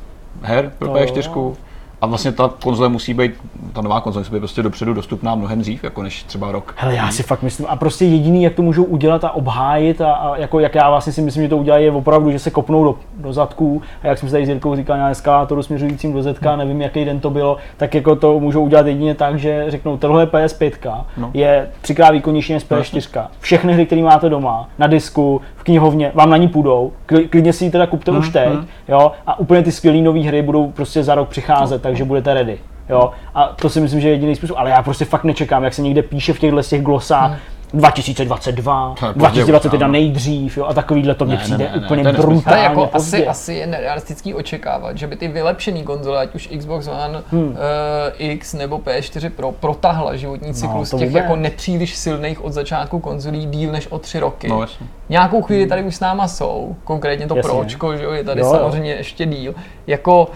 S1: her pro
S2: To
S1: P4.
S2: jo.
S1: A vlastně ta konzole musí být, ta nová konzole musí být prostě dopředu dostupná mnohem dřív, jako než třeba rok.
S2: Hele, já si fakt myslím, a prostě jediný, jak to můžou udělat a obhájit, a, a jako jak já vlastně si myslím, že to udělají, je opravdu, že se kopnou do, do zadků, a jak jsem se tady s Jirkou říkal na eskalátoru směřujícím do Zetka, nevím, jaký den to bylo, tak jako to můžou udělat jedině tak, že řeknou, tohle PS5
S1: No.
S2: je třikrát výkonnější než PS4. Všechny hry, které máte doma, na disku, v knihovně, vám na ní půjdou, Kli- klidně si ji teda kupte už teď, jo, a úplně ty skvělé nové hry budou prostě za rok přicházet, takže budete ready. Jo, a to si myslím, že je jediný způsob, ale já prostě fakt nečekám, jak se někde píše v těchto z těch glosách, 2022,
S1: je pozdě,
S2: 2021
S1: ano.
S2: nejdřív, jo, a takovýhle to mně
S1: Ne,
S2: přijde
S1: ne, ne, ne,
S2: úplně
S1: to je nesmysl.
S2: brutálně
S3: Ale jako
S2: pozdě.
S3: asi, asi je nerealistický očekávat, že by ty vylepšené konzole, ať už Xbox One hmm. uh, X nebo PS4 Pro, protahla životní cyklus
S2: No,
S3: těch
S2: vůbec.
S3: jako nepříliš silných od začátku konzolí díl než o tři roky.
S1: No.
S3: Nějakou chvíli tady už s náma jsou, konkrétně to
S2: Jasně.
S3: pročko, že jo, je tady
S2: Jo, jo.
S3: samozřejmě ještě díl. Jako,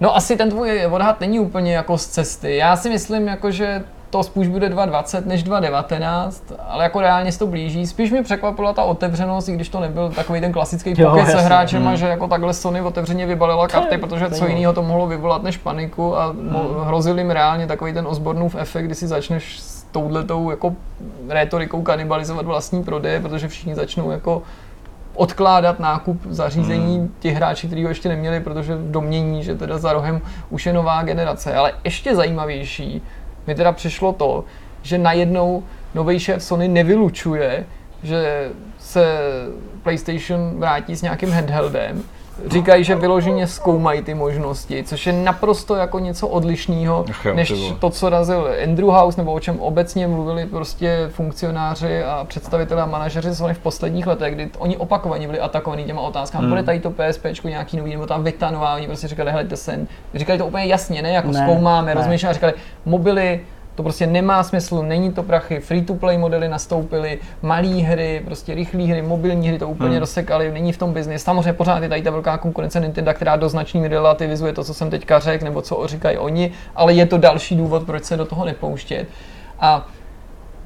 S3: no asi ten tvůj odhad není úplně jako z cesty. Já si myslím, jako, že to spíš bude 2020 než 2019, ale jako reálně se to blíží. Spíš mi překvapila ta otevřenost, i když to nebyl takový ten klasický pokec se
S2: jasně.
S3: hráčema, že jako takhle Sony otevřeně vybalila karty, protože co jiného to mohlo vyvolat než paniku a mo- hrozil jim reálně takový ten Osbornův efekt, kdy si začneš s touhletou jako rétorikou kanibalizovat vlastní prodeje, protože všichni začnou jako odkládat nákup zařízení hmm. ti hráči, kteří ho ještě neměli, protože domění, že teda za rohem už je nová generace. Ale ještě zajímavější mi teda přišlo to, že najednou nový šéf Sony nevylučuje, že se PlayStation vrátí s nějakým handheldem. Říkají, že vyloženě zkoumají ty možnosti, což je naprosto jako něco odlišného, než to, co razil Andrew House, nebo o čem obecně mluvili prostě funkcionáři a představitelé a manažeři Sony v posledních letech, kdy oni opakovaně byli atakovaní těma otázkami, hmm. bude tady to PSP nějaký nový, nebo ta Vita nová, oni prostě říkali, helejte se, říkali to úplně jasně, ne jako
S2: Ne,
S3: zkoumáme,
S2: ne.
S3: rozmýšleli, a říkali, mobily, To prostě nemá smysl, není to prachy, free-to-play modely nastoupily, malé hry, prostě rychlé hry, mobilní hry to úplně hmm. rozsekaly, není v tom biznis. Samozřejmě pořád je tady ta velká konkurence Nintendo, která do značný relativizuje to, co jsem teďka řekl, nebo co říkají oni, ale je to další důvod, proč se do toho nepouštět. A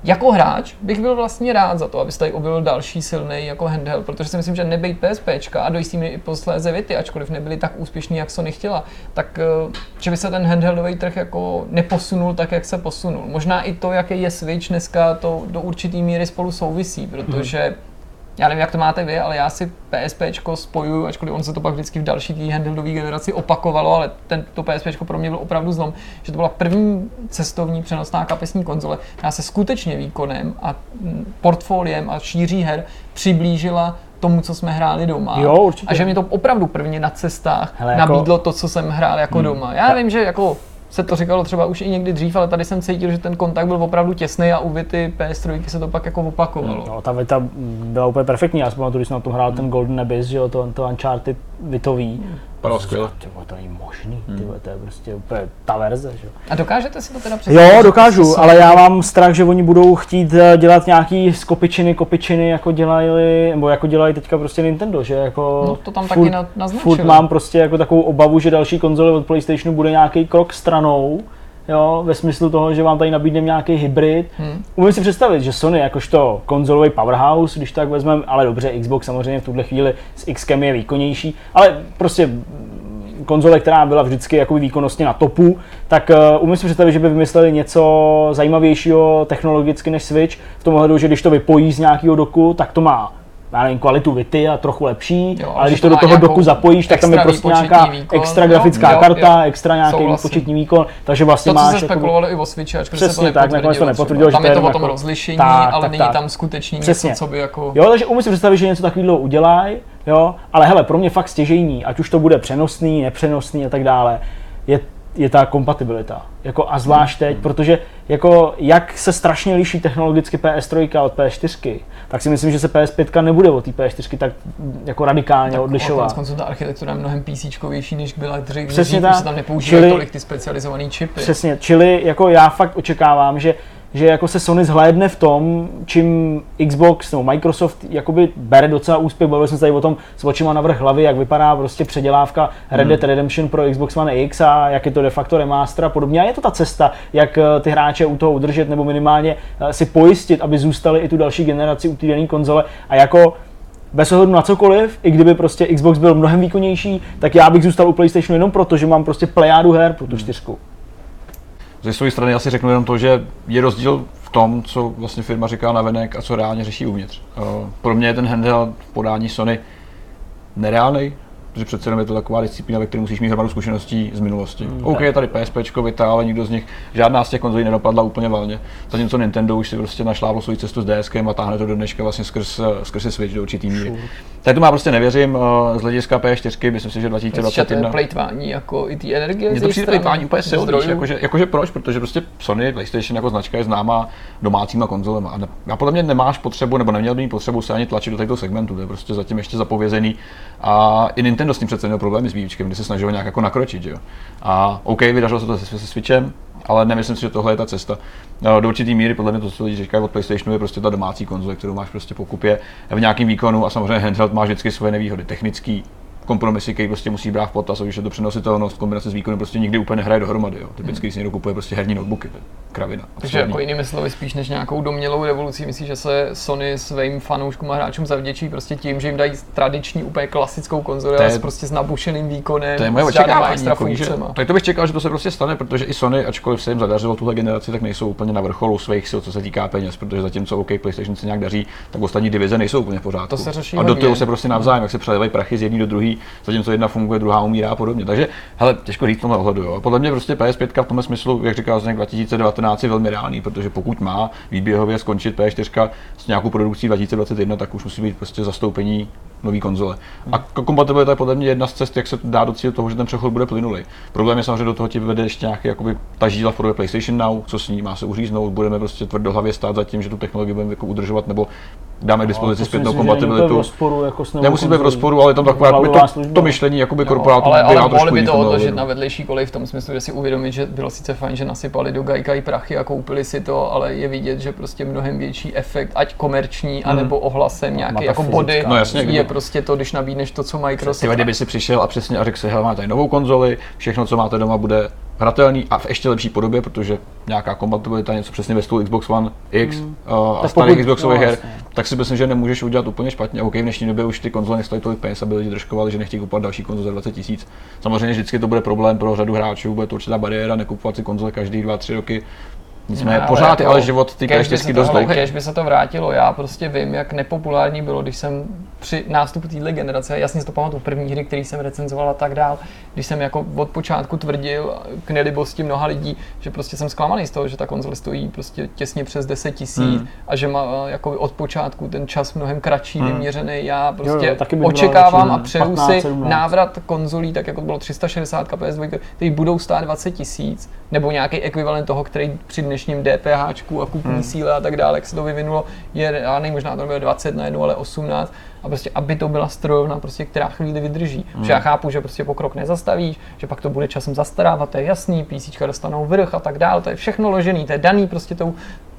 S3: jako hráč bych byl vlastně rád za to, aby se tady objevil další silný jako handheld, protože si myslím, že nebejt PSP a do jistý i posléze Vity, ačkoliv nebyli tak úspěšní, jak Sony chtěla, tak eh, že by se ten handheldový trh jako neposunul tak, jak se posunul. Možná i to, jaký je Switch dneska, to do určitý míry spolu souvisí, protože hmm já nevím, jak to máte vy, ale já si PSP spojuju, ačkoliv on se to pak vždycky v další té handheldové generaci opakovalo, ale ten, to PSP pro mě byl opravdu zlom, že to byla první cestovní přenosná kapesní konzole, která se skutečně výkonem a mm, portfoliem a šíří her přiblížila tomu, co jsme hráli doma.
S2: Jo, určitě.
S3: A že mi to opravdu prvně na cestách Hele, jako... nabídlo to, co jsem hrál jako hmm. doma. Já vím, že jako se to říkalo třeba už i někdy dřív, ale tady jsem cítil, že ten kontakt byl opravdu těsný a u Vity PS3 se to pak jako opakovalo.
S2: No, ta Vita byla úplně perfektní, já si pamatuju, když jsem na tom hrál ten Golden Abyss, že jo, to, to Uncharted Vitový.
S1: Vypadalo skvěle.
S2: To není možný, tyvo, to je prostě úplně ta verze. Že?
S3: A dokážete si to teda představit?
S2: Jo, dokážu, ale já mám strach, že oni budou chtít eh, dělat nějaký skopičiny, kopičiny, jako dělali, nebo jako dělají teďka prostě Nintendo, že jako
S3: no, to tam furt, taky naznačili.
S2: Furt mám prostě jako takovou obavu, že další konzole od PlayStationu bude nějaký krok stranou, jo, ve smyslu toho, že vám tady nabídneme nějaký hybrid. Hmm. Umím si představit, že Sony jakožto konzolový powerhouse, když tak vezmeme, ale dobře, Xbox samozřejmě v tuhle chvíli s Xkem je výkonnější, ale prostě konzole, která byla vždycky jakoby výkonnostně na topu, tak uh, umím si představit, že by vymysleli něco zajímavějšího technologicky než Switch, v tom ohledu, že když to vypojí z nějakého doku, tak to má já nevím, kvalitu Vity a trochu lepší, jo, ale když to do toho doku zapojíš, tak tam je prostě nějaká výkon, extra grafická jo, karta, jo, extra nějaký souhlasím. početní výkon, takže vlastně
S3: to,
S2: máš...
S3: To, co se spekulovalo i o Switchi, ačkoliv
S2: se to nepotvrdilo. tak, nakonec to nepotvrdilo,
S3: že tam je to o tom jako, rozlišení, tak, ale tak, není tak. tam skutečně něco, co by jako...
S2: Jo, takže umím si představit, že něco takového udělají, jo, ale hele, pro mě fakt stěžejní, ať už to bude přenosný, nepřenosný a tak dále, je je ta kompatibilita. Jako a zvlášť teď, protože jako jak se strašně liší technologicky PS3 od PS4, tak si myslím, že se PS5 nebude od té PS4 tak jako radikálně tak odlišovat.
S3: Tak ta architektura je mnohem PC než byla dřív, Přesně tak. se tam nepoužívají tolik ty specializované čipy.
S2: Přesně, čili jako já fakt očekávám, že že jako se Sony zhlédne v tom, čím Xbox nebo Microsoft jakoby bere docela úspěch. Bavili jsme se tady o tom s očima na vrch hlavy, jak vypadá prostě předělávka Red Dead hmm. Redemption pro Xbox One X a jak je to de facto remaster a podobně. A je to ta cesta, jak eh, ty hráče u toho udržet nebo minimálně eh, si pojistit, aby zůstali i tu další generaci u té dané konzole. A jako bez ohledu na cokoliv, i kdyby prostě Xbox byl mnohem výkonnější, tak já bych zůstal u PlayStationu jenom proto, že mám prostě plejádu her pro tu čtyřku.
S1: Ze své strany asi řeknu jenom to, že je rozdíl v tom, co vlastně firma říká na venek a co reálně řeší uvnitř. Eh, pro mě je ten handheld v podání Sony nereálný, protože přece jenom je to taková disciplína, ve které musíš mít hromadu zkušeností z minulosti. Mm, OK, je tady PSP, Vita, ale nikdo z nich, žádná z těch konzolí nedopadla úplně valně. Zatímco Nintendo už si prostě našla svou cestu s DSK a táhne to do dneška vlastně skrz, skrz Switch do určitý míry. Tak to má prostě nevěřím, eh, z hlediska P4, myslím si, že 2021.
S3: plejtvání jako i ty energie.
S1: Mně to přijde plejtvání úplně silný, jakože, jakože, proč, protože prostě Sony, PlayStation jako značka je známá domácíma konzolema. A, ne, a podle mě nemáš potřebu, nebo neměl by mít potřebu se ani tlačit do této segmentu, to je prostě zatím ještě zapovězený. A i Nintendo s tím přece měl problémy s výučkem, kdy se snažil nějak jako nakročit. Jo. A OK, vydařilo se to se, se Switchem, ale nemyslím si, že tohle je ta cesta. No, do určitý míry, podle mě to, co lidi říkají od PlayStationu, je prostě ta domácí konzole, kterou máš prostě pokupě v nějakém výkonu a samozřejmě handheld má vždycky svoje nevýhody. Technický, kompromisy, který prostě musí brát v potaz, když je to přenositelnost, kombinace s výkonem prostě nikdy úplně nehraje dohromady. Jo. Typicky, když si někdo kupuje prostě herní notebooky, to je kravina.
S3: Takže jako jinými slovy, spíš než nějakou domělou revolucí, myslíš, že se Sony svým fanouškům a hráčům zavděčí prostě tím, že jim dají tradiční, úplně klasickou konzoli, ale s prostě s nabušeným výkonem,
S1: to je moje očekávání, extra že, tak to bych čekal, že to se prostě stane, protože i Sony, ačkoliv se jim zadařilo tuhle generaci, tak nejsou úplně na vrcholu svých sil, co se týká peněz, protože zatímco OK, PlayStation se nějak daří, tak ostatní divize nejsou úplně v pořádku.
S3: To se řeší
S1: a do toho se prostě navzájem, jak se přelevají prachy z jedné do druhé, zatímco jedna funguje, druhá umírá a podobně. Takže, hele, těžko říct tomhle ohledu. Jo. Podle mě prostě PS5 v tomhle smyslu, jak říkal Zdeněk 2019, je velmi reálný, protože pokud má výběhově skončit PS4 s nějakou produkcí 2021, tak už musí být prostě zastoupení nový konzole. A kompatibilita je podle mě jedna z cest, jak se dá docílit toho, že ten přechod bude plynulý. Problém je samozřejmě do toho ti vede ještě nějaký jakoby, ta žíla v podobě PlayStation Now, co s ní má se uříznout, budeme prostě tvrdohlavě stát za tím, že tu technologii budeme jako udržovat, nebo dáme k dispozici
S2: No, to si
S1: zpětnou kompatibilitu.
S2: rozporu jako
S1: Nemusí být v rozporu, ale je tam takové jakoby to, to myšlení jakoby
S3: Jo,
S1: korporátu
S3: ale,
S1: by
S3: ale mohli by to odložit na vedlejší kolej v tom smyslu, že si uvědomit, že bylo sice fajn, že nasypali do Gajka i prachy a koupili si to, ale je vidět, že prostě mnohem větší efekt, ať komerční, anebo ohlasem nějaký jako body,
S1: No jasně,
S3: je prostě to, když nabídneš to, co Microsoft.
S1: Ty kdyby si přišel a přesně a řekl si, hele, máte tady novou konzoli, všechno, co máte doma, bude hratelný a v ještě lepší podobě, protože nějaká kompatibilita, něco přesně ve stylu Xbox One X uh, a
S2: Tak
S1: starých
S2: pokud-
S1: Xboxových
S2: no,
S1: her,
S2: jasně.
S1: tak si myslím, že nemůžeš udělat úplně špatně. OK, v dnešní době už ty konzole nestojí tolik peněz, aby lidi držkovali, že nechtějí kupovat další konzole za 20 tisíc. Samozřejmě vždycky to bude problém pro řadu hráčů, bude to určitá bariéra, nekupovat si konzole každý 2-3 roky. Nicméně
S3: Ne,
S1: pořád je
S3: jako
S1: ale život ty
S3: cash by
S1: PS4
S3: se to-
S1: dost dlouhý.
S3: cash by se to vrátilo. Já prostě vím, jak nepopulární bylo, když jsem při nástupu téhle generace, jasně si to pamatuju, první hry, které jsem recenzoval a tak dál, když jsem jako od počátku tvrdil k nelibosti mnoha lidí, že prostě jsem zklamaný z toho, že ta konzole stojí prostě těsně přes 10 tisíc
S1: Hmm.
S3: a že má eh, jako od počátku ten čas mnohem kratší,
S1: Hmm.
S3: vyměřený. Já prostě
S2: Jo, jo, bral
S3: očekávám
S2: radši
S3: a přeju
S2: 15,
S3: si
S2: 17.
S3: návrat konzolí, tak jako to bylo 360 PS2, které budou stát 20 tisíc, nebo nějaký ekvivalent toho, který při dnešním DPH a kupní
S1: Hmm.
S3: síle a tak dále, jak se to vyvinulo, je, já nevím, možná to bude 20 na jednu, ale 18. A prostě, aby to byla strojovna, prostě, která chvíli vydrží. Hmm. Že já chápu, že prostě pokrok nezastavíš, že pak to bude časem zastarávat, to je jasný, PC dostanou vrch a tak dále, to je všechno ložený, to je daný prostě tou,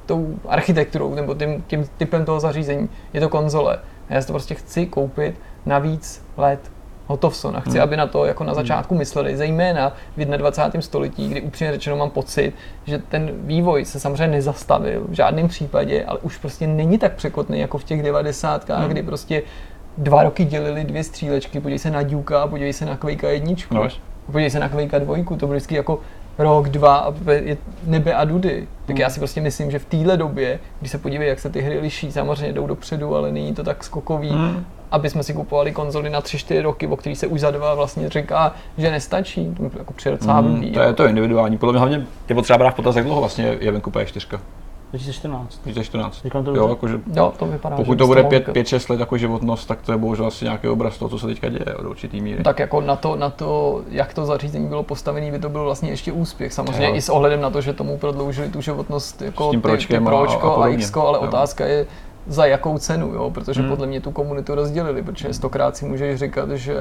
S3: tou architekturou nebo tím, tím typem toho zařízení. Je to konzole. A já si to prostě chci koupit na víc let hotovson a chci,
S1: Hmm.
S3: aby na to jako na začátku mysleli, zejména v 21. století, kdy upřímně řečeno mám pocit, že ten vývoj se samozřejmě nezastavil v žádném případě, ale už prostě není tak překotný jako v těch 90.
S1: Hmm.
S3: kdy prostě dva roky dělili dvě střílečky, podívej se na Duke a podívej se na Quake jedničku.
S1: No.
S3: Podívej se na Quake dvojku, to bylo vždycky jako rok, dva a je nebe a dudy. Tak já si prostě myslím, že v téhle době, když se podívej, jak se ty hry liší, samozřejmě jdou dopředu, ale není to tak skokový,
S1: Hmm.
S3: Aby jsme si kupovali konzoli na 3-4 roky, o který se už za dva vlastně říká, že nestačí. To jako
S1: Hmm, to je
S3: jako.
S1: to individuální. Podle mě hlavně je potřeba brát v potaz, jak dlouho vlastně je venku P4.
S2: 2014.
S1: 2014.
S2: Říkám to
S1: Jo, jakože
S3: Jo, to vypadá,
S1: pokud to bude
S3: mohl
S1: 5,
S3: říkat.
S1: 5, 6 let jako životnost, tak to je bohužel asi nějaký obraz toho, co se teďka děje do určitý míry.
S3: Tak jako na to, na to, jak to zařízení bylo postavené, by to byl vlastně ještě úspěch. Samozřejmě
S1: Jo.
S3: i s ohledem na to, že tomu prodloužili tu životnost jako
S1: S tím
S3: ty, ty
S1: pročkem a-
S3: pročko
S1: a
S3: a,
S1: podobně.
S3: X, ale
S1: Jo.
S3: otázka je, za jakou cenu, jo? protože
S1: Hmm.
S3: podle mě tu komunitu rozdělili, protože stokrát si můžeš říkat, že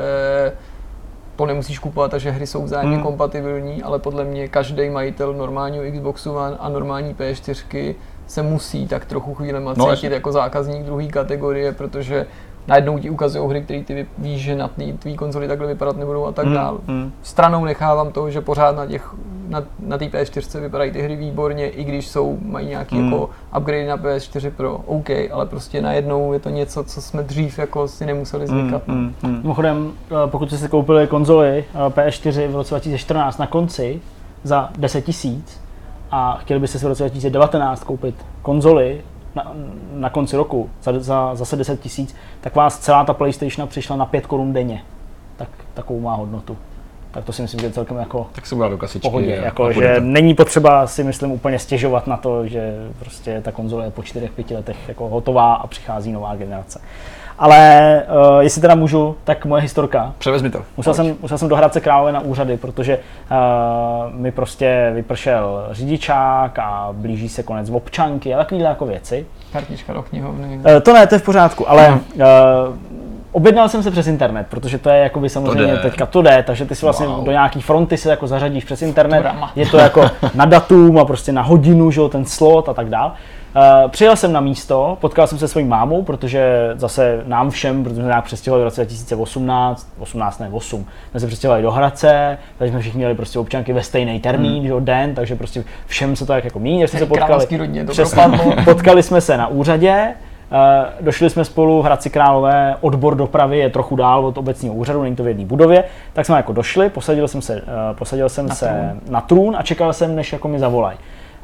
S3: to nemusíš kupovat a že hry jsou vzájemně
S1: Hmm.
S3: kompatibilní, ale podle mě každý majitel normálního Xboxu One a normální P4 se musí tak trochu chvílema
S1: No,
S3: cítit jako zákazník druhé kategorie, protože najednou ti ukazují hry, které ty víš, že na tvý konzoli takhle vypadat nebudou a tak
S1: Hmm,
S3: dál.
S1: hmm.
S3: Stranou nechávám to, že pořád na těch na, na té PS4 vypadají ty hry výborně, i když jsou, mají nějaký
S1: Hmm.
S3: jako upgrade na PS4 Pro, OK, ale prostě najednou je to něco, co jsme dřív jako si nemuseli zvykat.
S1: Mm,
S3: no.
S1: mm, mm.
S2: Mimochodem, eh, pokud jste si koupili konzoli eh, PS4 v roce 2014 na konci za 10 tisíc a chtěli byste si v roce 2019 koupit konzoli na, na konci roku za, za zase 10 tisíc, tak vás celá ta PlayStation přišla na 5 korun denně. Tak takovou má hodnotu. Tak to si myslím, že je celkem jako
S1: Tak se do
S2: v
S1: kasičky.
S2: pohodě.
S1: a-
S2: Jako, že
S1: to.
S2: není potřeba si myslím úplně stěžovat na to, že prostě ta konzole je po 4-5 letech jako hotová a přichází nová generace. Ale uh, jestli teda můžu, tak moje historka.
S1: Převezmi to.
S2: Musel jsem, musel jsem do Hradce Králové na úřady, protože uh, mi prostě vypršel řidičák a blíží se konec občanky a takovéhle jako věci.
S3: Kartička do knihovny.
S2: Uh, to ne, to je v pořádku, ale uh, objednal jsem se přes internet, protože to je jako by samozřejmě
S1: jde.
S2: teďka to jde, takže ty si vlastně
S1: Wow.
S2: do nějaký fronty se jako zařadíš přes internet.
S3: Drama.
S2: Je to jako na datum a prostě na hodinu, že jo, ten slot a tak dál. Uh, přijel jsem na místo, potkal jsem se svojí mámou, protože zase nám všem, protože jsme nějak přestěhovali v roce 2018, 18 ne 8, jsme se přestěhovali do Hradce, takže jsme všichni měli prostě občanky ve stejný termín, že jo, den, takže prostě všem se to tak jako míní, že jsme se potkali.
S3: To propadlo.
S2: Potkali jsme se na úřadě, došli jsme spolu v Hradci Králové, odbor dopravy je trochu dál od obecního úřadu, není to v jedné budově, tak jsme jako došli, posadil jsem se, eh, posadil jsem
S3: Na
S2: se
S3: trůn.
S2: na trůn a čekal jsem, než jako mi zavolají.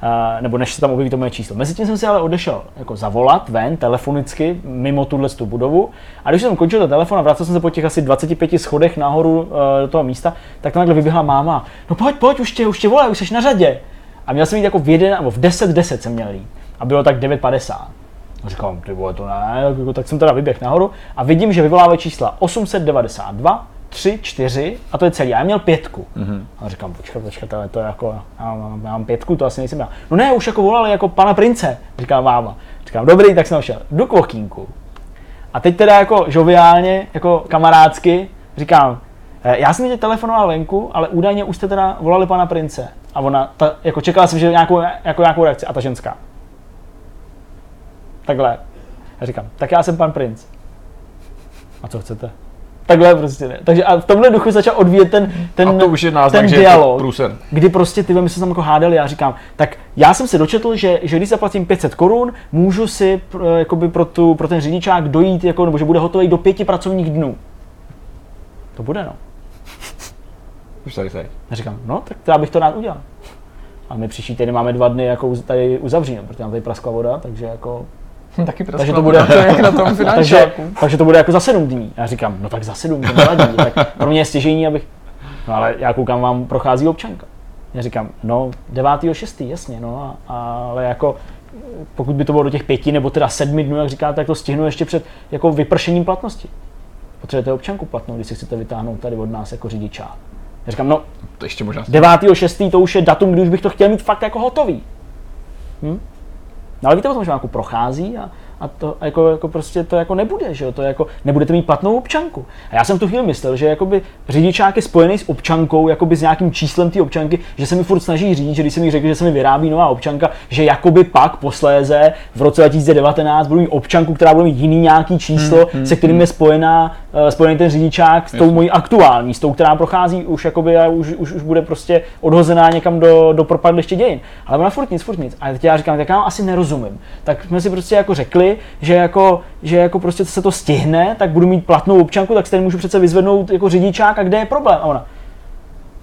S2: Uh, nebo než se tam objeví to moje číslo. Mezitím jsem si ale odešel jako zavolat ven telefonicky mimo tuhle tu budovu a když jsem končil ten telefon a vracel jsem se po těch asi 25 schodech nahoru uh, do toho místa, tak tam takhle vyběhla máma. No pojď, pojď, už tě, už tě volají, už jsi na řadě. A měl jsem jít jako v 1, nebo v 10, 10 jsem měl jít. A bylo tak 9.50. A říkám, ty vole, to ne, tak, jako, tak jsem teda vyběh nahoru a vidím, že vyvolávají čísla 892, tři, čtyři a to je celý. A já měl pětku. Mm-hmm. A říkám, počkat, počkat, ale to je jako, já mám, já mám pětku, to asi nejsem já. No ne, už jako volali jako pana prince, říká máma. Říkám, dobrý, tak jsem šel. Jdu k okýnku. A teď teda jako žoviálně, jako kamarádsky, říkám, "Eh, já jsem teď telefonoval venku, ale údajně už jste teda volali pana prince. A ona, ta, jako čekala jsem, že nějakou, jako nějakou reakci. A ta ženská. Takhle. Já říkám, tak já jsem pan princ. A co chcete? Takhle prostě ne. Takže a v tomhle duchu začal odvíjet ten, ten,
S1: A to už je náznak,
S2: ten
S1: že je to
S2: dialog, kdy prostě ty my se tam jako hádali, já říkám, tak já jsem se dočetl, že, že když zaplatím 500 korun, můžu si pr- jakoby pro, tu, pro ten řidičák dojít, jako, nebo že bude hotový do pěti pracovních dnů. To bude, no.
S1: Už tady jsi.
S2: Já říkám, no, tak já bych to rád udělal. A my příští týden máme dva dny jako tady uzavřeno, protože nám tady praskla voda, takže jako
S3: Taky prostě.
S2: Takže to bude-
S3: to je jak na tom
S2: takže,
S3: finančáku.
S2: takže to bude jako za sedm dní. Já říkám, no tak za sedm, to nevadí. tak pro mě je stěžení, abych... No ale já koukám, vám prochází občanka. Já říkám, no 9.6. jasně, no, a, ale jako pokud by to bylo do těch pěti nebo teda sedmi dnů, jak říkáte, tak to stihnu ještě před jako vypršením platnosti. Potřebujete občanku platnou, když si chcete vytáhnout tady od nás jako řidičá. Já říkám, no
S1: To ještě možná.
S2: 9.6. to už je datum, kdy už bych to chtěl mít fakt jako hotový. Hm? No ale víte o tom, že vám jako prochází a, a to jako, jako prostě to jako nebude, že jo? To jako nebudete mít platnou občanku. A já jsem tu chvíli myslel, že jakoby řidičák je spojený s občankou, jakoby s nějakým číslem té občanky, že se mi furt snaží říct, že když se mi řekl, že se mi vyrábí nová občanka, že jakoby pak posléze v roce 2019 budu mít občanku, která bude mít jiný nějaký číslo, hmm, se kterým je spojená, spojený ten řidičák s tou
S1: Jasně.
S2: mojí aktuální, s tou, která prochází už jakoby a už, už, už bude prostě odhozená někam do, do propadliště dějin. Ale ona furt nic, furt nic. A teď já říkám, tak já vám asi nerozumím. Tak jsme si prostě jako řekli, že jako, že jako prostě se to stihne, tak budu mít platnou občanku, tak si můžu přece vyzvednout jako řidičák a kde je problém? A ona,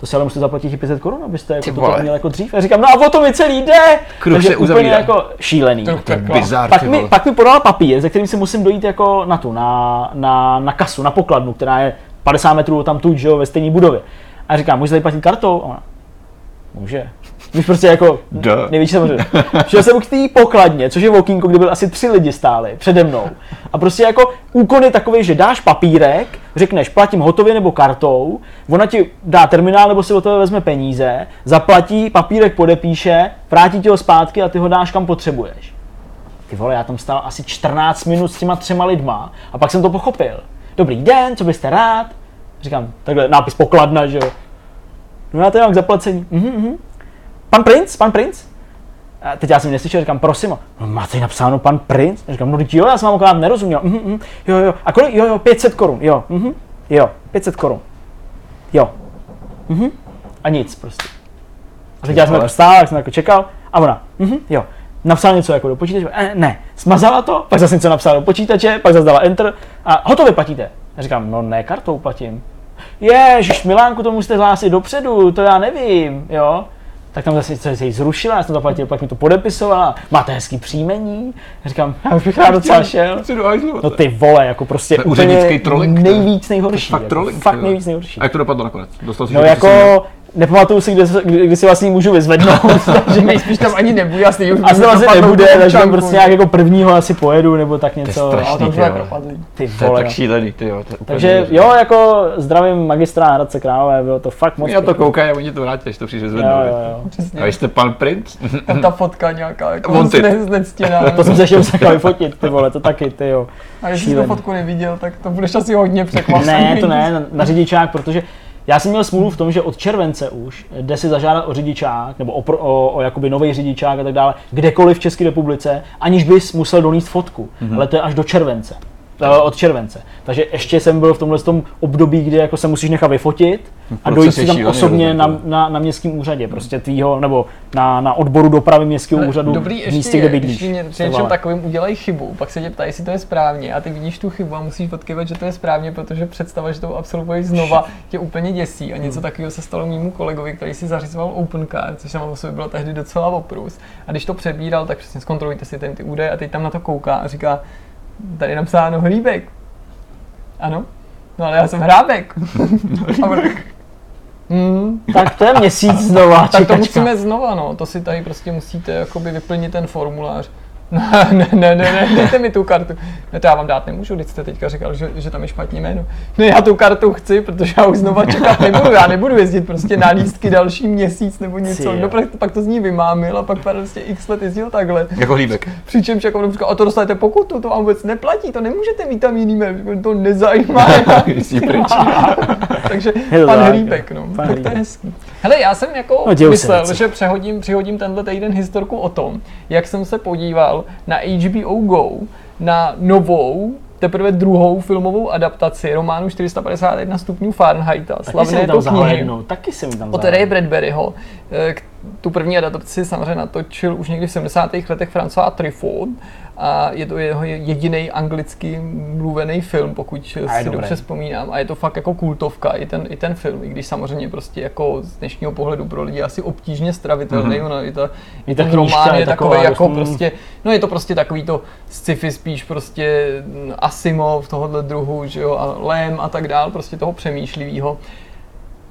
S2: to si ale musíte zaplatit i 500 korun, abyste jako to měl jako dřív. Já říkám, no a o to mi celý jde.
S1: Kruh
S2: Takže
S1: se
S2: úplně
S1: uzavírá.
S2: jako šílený.
S3: To
S1: To je bizár,
S2: Pak mi, pak mi podala papír, ze kterým si musím dojít jako na tu, na, na, na kasu, na pokladnu, která je 50 metrů tam tu, že jo, ve stejné budově. A říkám, můžu tady platit kartou? A ona, může. Víš prostě jako
S1: Duh.
S2: největší samozřejmě. Šel jsem k té pokladně, což je v okýnku, kde byly asi tři lidi stáli přede mnou. A prostě jako úkon je takový, že dáš papírek, řekneš platím hotově nebo kartou, ona ti dá terminál nebo si do toho vezme peníze, zaplatí, papírek podepíše, vrátí ti ho zpátky a ty ho dáš kam potřebuješ. Ty vole, já tam stál asi 14 minut s těma třema lidma a pak jsem to pochopil. Dobrý den, co byste rád? Říkám, takhle nápis pokladna, že jo. No já to mám k zaplacení. Mhm, mhm. Pan princ, pan princ? A teď já jsem neslyšel, říkám, prosím, no, máte tady napsáno pan princ? Já říkám, no jo, já jsem vám akorát nerozuměl. Mhm, mhm. Jo, jo, a kolik? Jo, jo, 500 korun, jo, mhm. jo, 500 korun. Jo. Mhm. A nic prostě. A teď já jsem jako stál, jak jsem jako čekal, a ona, mhm, jo. Napsal něco jako do počítače, eh, ne, smazala to, pak zase něco napsala do počítače, pak zase dala enter a hotově platíte. Já říkám, no ne, kartou platím. Ježiš, Milánku, to musíte hlásit dopředu, to já nevím, jo. Tak tam zase se jí zrušila, já jsem to platil, pak mi to podepisovala, máte hezký příjmení. Já říkám, já už bych rád docela šel. No ty vole, jako prostě
S1: To
S2: úplně
S1: úřednický trolling, to je.
S2: nejvíc nejhorší.
S1: Fakt
S2: jako,
S1: trolling.
S2: fakt nejvíc nejhorší.
S1: A jak to dopadlo nakonec? Dostal jsi
S2: No jako, nepamatuju si, kde, kdy, kdy si vlastně můžu vyzvednout, takže
S3: Nejspíš tam ani nebude, stejně už
S2: asi to asi nebude, takže tam prostě nějak jako prvního asi pojedu, nebo tak něco.
S1: strašný.
S3: Ale to už
S1: ty
S3: bude
S1: vole.
S3: propadlý.
S2: Ty
S1: To je
S2: vole.
S1: tak šílený, ty jo. je
S2: Takže
S1: neuvěřitelné.
S2: jo, jako zdravím magistra Hradce Králové, bylo to fakt moc
S1: Já to a oni to vrátí, až to přijde
S2: Jo,
S1: zvednout.
S2: jo, jo.
S3: Přesně.
S1: A vy jste pan princ?
S3: Tam ta fotka nějaká, jako
S1: Wanted.
S3: ne, znectěná.
S2: To jsem se ještě musel vyfotit, ty vole, to taky, ty jo.
S3: A jestli jsi tu fotku neviděl, tak to budeš asi hodně překvapený.
S2: Ne, to ne, na řidičák, protože já jsem měl smůlu v tom, že od července už jde si zažádat o řidičák, nebo o, pro- o, o jakoby nový řidičák a tak dále, kdekoliv v České republice, aniž bys musel donést fotku. Mm-hmm. Ale to je až do července. Eh, Od července. Takže ještě jsem byl v tomhle tom období, kdy jako se musíš nechat vyfotit a
S1: Proces
S2: dojít si tam osobně na, na, na městském úřadě, prostě tvýho, nebo na, na odboru dopravy městského úřadu
S3: Dobrý
S2: v
S3: ještě
S2: místě,
S3: je,
S2: kde bydlíš.
S3: když ně- při něčem takovým udělají chybu, pak se tě ptají, jestli to je správně a ty vidíš tu chybu a musíš odkyvat, že to je správně, protože představa, že to absolvuješ znova, tě úplně děsí. A
S2: Hmm.
S3: něco takového se stalo mému kolegovi, který si zařizoval OpenCard, což samo o sobě bylo tehdy docela oprus. A když to přebíral, tak přesně zkontrolujte si ten ty údaje a teď tam na to kouká a říká, tady je napsáno hříbek. Ano, no ale já jsem hrábek. hmm,
S2: Tak to je měsíc znova,
S3: tak to musíme znova, no. To si tady prostě musíte jakoby vyplnit ten formulář. Ne, ne, ne, ne, dejte mi tu kartu. Ne, to já vám dát nemůžu, když jste teďka říkal, že, že tam je špatně jméno. Ne, já tu kartu chci, protože já už znova čekat nebudu. Já nebudu jezdit prostě na lístky další měsíc nebo něco. No, pak, pak to z ní vymámil a pak prostě x let jezdil takhle.
S1: Jako hlíbek.
S3: Přičemž jako říkal, a to dostanete pokutu, to vám vůbec neplatí, to nemůžete mít tam jiný jméno, to nezajímá. Takže pan Hlíbek, no.
S2: pan
S3: tak to je hezký. Hele, já jsem jako
S2: No, se
S3: myslel,
S2: věci.
S3: že přehodím, přihodím tenhle týden historku o tom, jak jsem se podíval na HBO Go na novou teprve druhou filmovou adaptaci románu 451 stupňů Fahrenheita,
S2: Taky
S3: slavné
S2: jsem
S3: to
S2: tam
S3: knihy.
S2: taky jsem tam
S3: Od Ray Bradburyho. eh, Tu první adaptaci samozřejmě natočil už někdy v 70. letech François Truffaut a je to jeho jediný anglicky mluvený film, pokud
S2: A
S3: si
S2: dobrý.
S3: dobře vzpomínám. A je to fakt jako kultovka, i ten, i ten film, i když samozřejmě prostě jako z dnešního pohledu pro lidi asi obtížně stravitelný, mm-hmm. ono, i, ta, i ten román
S2: je
S3: takový jako
S2: mm.
S3: prostě, no je to prostě takový to sci-fi spíš prostě mm, Asimov tohohle druhu, že jo, a Lem a tak dál, prostě toho přemýšlivého.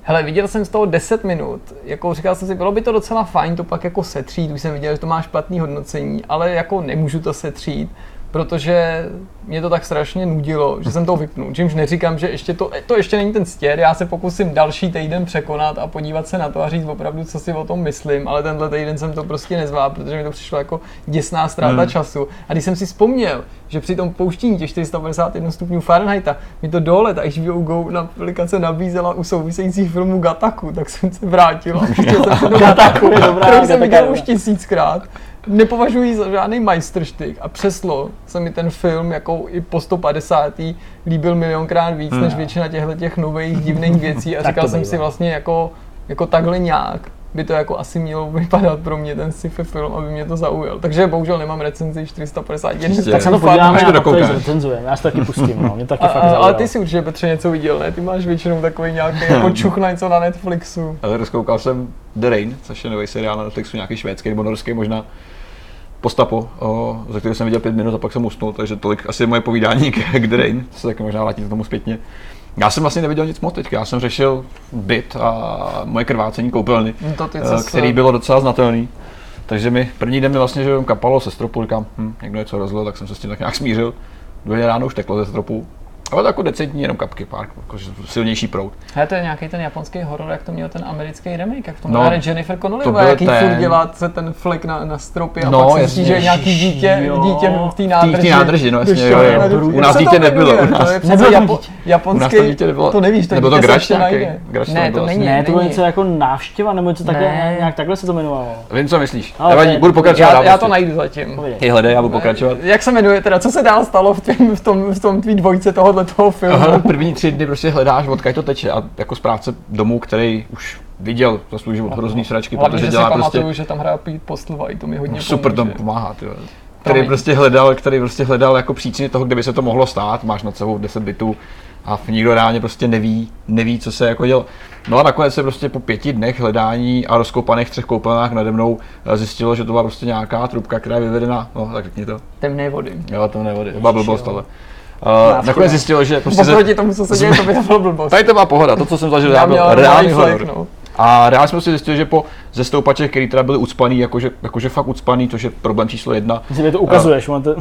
S3: Hele, viděl jsem z toho 10 minut, jako říkal jsem si, bylo by to docela fajn to pak jako setřít, už jsem viděl, že to má špatný hodnocení, ale jako nemůžu to setřít, protože mě to tak strašně nudilo, že jsem to vypnul. Čímž neříkám, že ještě to, to ještě není ten stěr, já se pokusím další týden překonat a podívat se na to a říct opravdu, co si o tom myslím, ale tenhle týden jsem to prostě nezvládl, protože mi to přišlo jako děsná ztráta
S1: Hmm.
S3: času. A když jsem si vzpomněl, že při tom pouštění těch 451 stupňů Fahrenheita mi to dole, ta HBO Go na aplikace nabízela u souvisejících filmů Gataku, tak jsem se vrátil a pustil jsem se do Gataku,
S2: je dobrá,
S3: kterou jsem viděl už tisíckrát. Nepovažuji za žádný majstrštyk a přeslo se mi ten film jako i po 150. líbil milionkrát víc než většina těchto těch nových divných věcí a říkal jsem si vlastně jako, jako takhle nějak by to jako asi mělo vypadat pro mě ten sci-fi film, aby mě to zaujal. Takže bohužel nemám recenzi 451.
S1: Prostě.
S2: Tak se to
S1: Až
S2: podíváme
S1: to
S2: a zrecenzujeme. Já si to taky pustím, no. Mě taky
S3: A,
S2: fakt
S3: ale ty si určitě Petře něco viděl, ne? Ty máš většinou takový nějaký jako čuch na něco na Netflixu.
S1: Ale rozkoukal jsem The Rain, což je nový seriál na Netflixu, nějaký švédský nebo norský možná. Postapo, o, ze kterého jsem viděl pět minut a pak jsem usnul, takže tolik asi moje povídání k, k The Rain, co se taky možná vrátím k tomu zpětně. Já jsem vlastně neviděl nic moc teďka, já jsem řešil byt a moje krvácení koupelny,
S3: No to ty, se-
S1: který bylo docela znatelný. Takže mi první den mi vlastně, že kapalo se stropu, říkám, hm, někdo něco rozlil, tak jsem se s tím tak nějak smířil. Druhý ráno už teklo ze stropu. Ale to jako decentní, jenom kapky, pár, jako silnější proud.
S3: Hele, to je nějaký ten japonský horor, jak to měl ten americký remake, jak to
S1: No,
S3: no, Jennifer Connelly,
S1: to
S3: jaký
S1: ten-
S3: furt dělá se ten flek na, na stropě a
S1: No,
S3: pak se
S1: jasně.
S3: zjistí, že nějaký dítě,
S2: Jo.
S3: dítě v té
S1: V
S3: nádrži.
S1: té nádrži, no jasně, jo, jo. U nás
S3: se
S1: dítě nebylo, u nás-
S3: To
S2: Nebylo
S3: japo,
S2: dítě.
S3: japonský,
S1: U nás to dítě nebylo-
S3: to nevíš, to
S1: nebylo to
S3: se
S1: Grač
S3: ještě
S1: nějaký? Grač to
S3: Ne, to není,
S2: Ne, to bylo něco jako návštěva, nebo něco takhle, nějak takhle se to jmenovalo.
S1: Vím, co myslíš. Nevadí, budu pokračovat.
S3: Já, to
S1: prostě.
S3: najdu zatím.
S1: Ty hledej, já budu pokračovat.
S3: Jak se jmenuje teda, co se dál stalo v, v tom, v tom tvý dvojce tohohle toho filmu?
S1: Aha, první tři dny prostě hledáš, odkud to teče a jako správce domu, který už viděl za svůj život hrozný sračky,
S3: Hlavně,
S1: protože
S3: že si
S1: dělá
S3: pamatuju,
S1: prostě
S3: že tam hraje Pete Postlva, i to mi hodně
S1: super
S3: pomůže.
S1: pomáhá, ty vole. Který prostě hledal, který prostě hledal jako příčiny toho, kde by se to mohlo stát, máš nad sebou 10 bitů a nikdo reálně prostě neví, neví, co se jako dělo. No a nakonec se prostě po pěti dnech hledání a rozkopaných třech koupelnách nade mnou eh, zjistilo, že to byla prostě nějaká trubka, která je vyvedena, no tak řekni to.
S3: Temné vody.
S1: Jo, to nevody, to byla blbost, ale. Uh, nakonec zjistilo, že prostě se,
S3: Oproti tomu, co se děje, to by to bylo blbost.
S1: Tady to byla pohoda, to, co jsem zažil,
S3: Já
S1: já byl reálný horor.
S3: flek, no.
S1: A reálně jsme si zjistili, že po ze stoupačech, který teda byly ucpaný, jakože, jakože fakt ucpaný, což je problém číslo jedna.
S2: Myslím, že to ukazuješ, on to...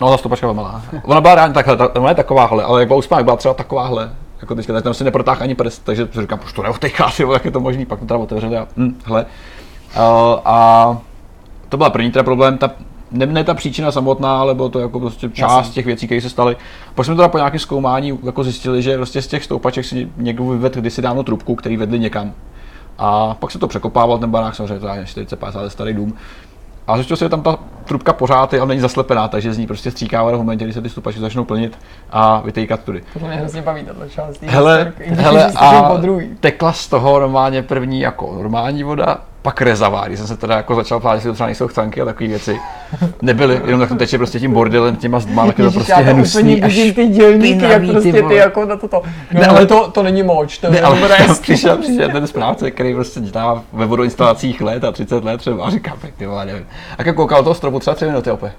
S1: No, ta stoupačka byla malá. Ona byla reálně takhle, ta, ona je takováhle, ale jak byla ucpaná, jak byla třeba takováhle. Jako teďka, tak tam si neprotáhl ani prst, takže si říkám, proč to neotejká, jak je to možný, pak to teda otevřeli a hm, hele. Uh, a to byla první teda problém, ta, ne, ne ta příčina samotná, ale bylo to jako prostě část
S2: Jasně.
S1: těch věcí, které se staly. Pak jsme teda po nějakém zkoumání jako zjistili, že prostě z těch stoupaček si někdo vyvedl kdysi dávno trubku, který vedli někam. A pak se to překopával ten barák, samozřejmě to je 40-50 let starý dům. A zjistil se, že tam ta trubka pořád je, ale není zaslepená, takže z ní prostě stříkává v momentě, kdy se ty stoupačky začnou plnit a vytejkat tudy.
S3: To mě hrozně baví, tato část.
S1: Hele, hele a tekla z toho normálně první jako normální voda, pak rezavá, když jsem se teda jako začal ptát, jestli to třeba nejsou chcanky a takové věci. Nebyly, jenom tak to teče prostě tím bordelem, těma zdma, tak je to prostě hnusný, až
S3: ty dělníky, jak
S1: ty
S3: prostě ty
S1: vole.
S3: jako na toto. No,
S1: Ne,
S3: ale to, to není moč, to
S1: Ne,
S3: je
S1: ale
S3: dobré.
S1: přišel, přišel ten správce, který prostě dělá ve vodoinstalacích let a 30 let třeba a říká, ty vole, nevím. A jak koukal toho stropu třeba 3 minuty opět.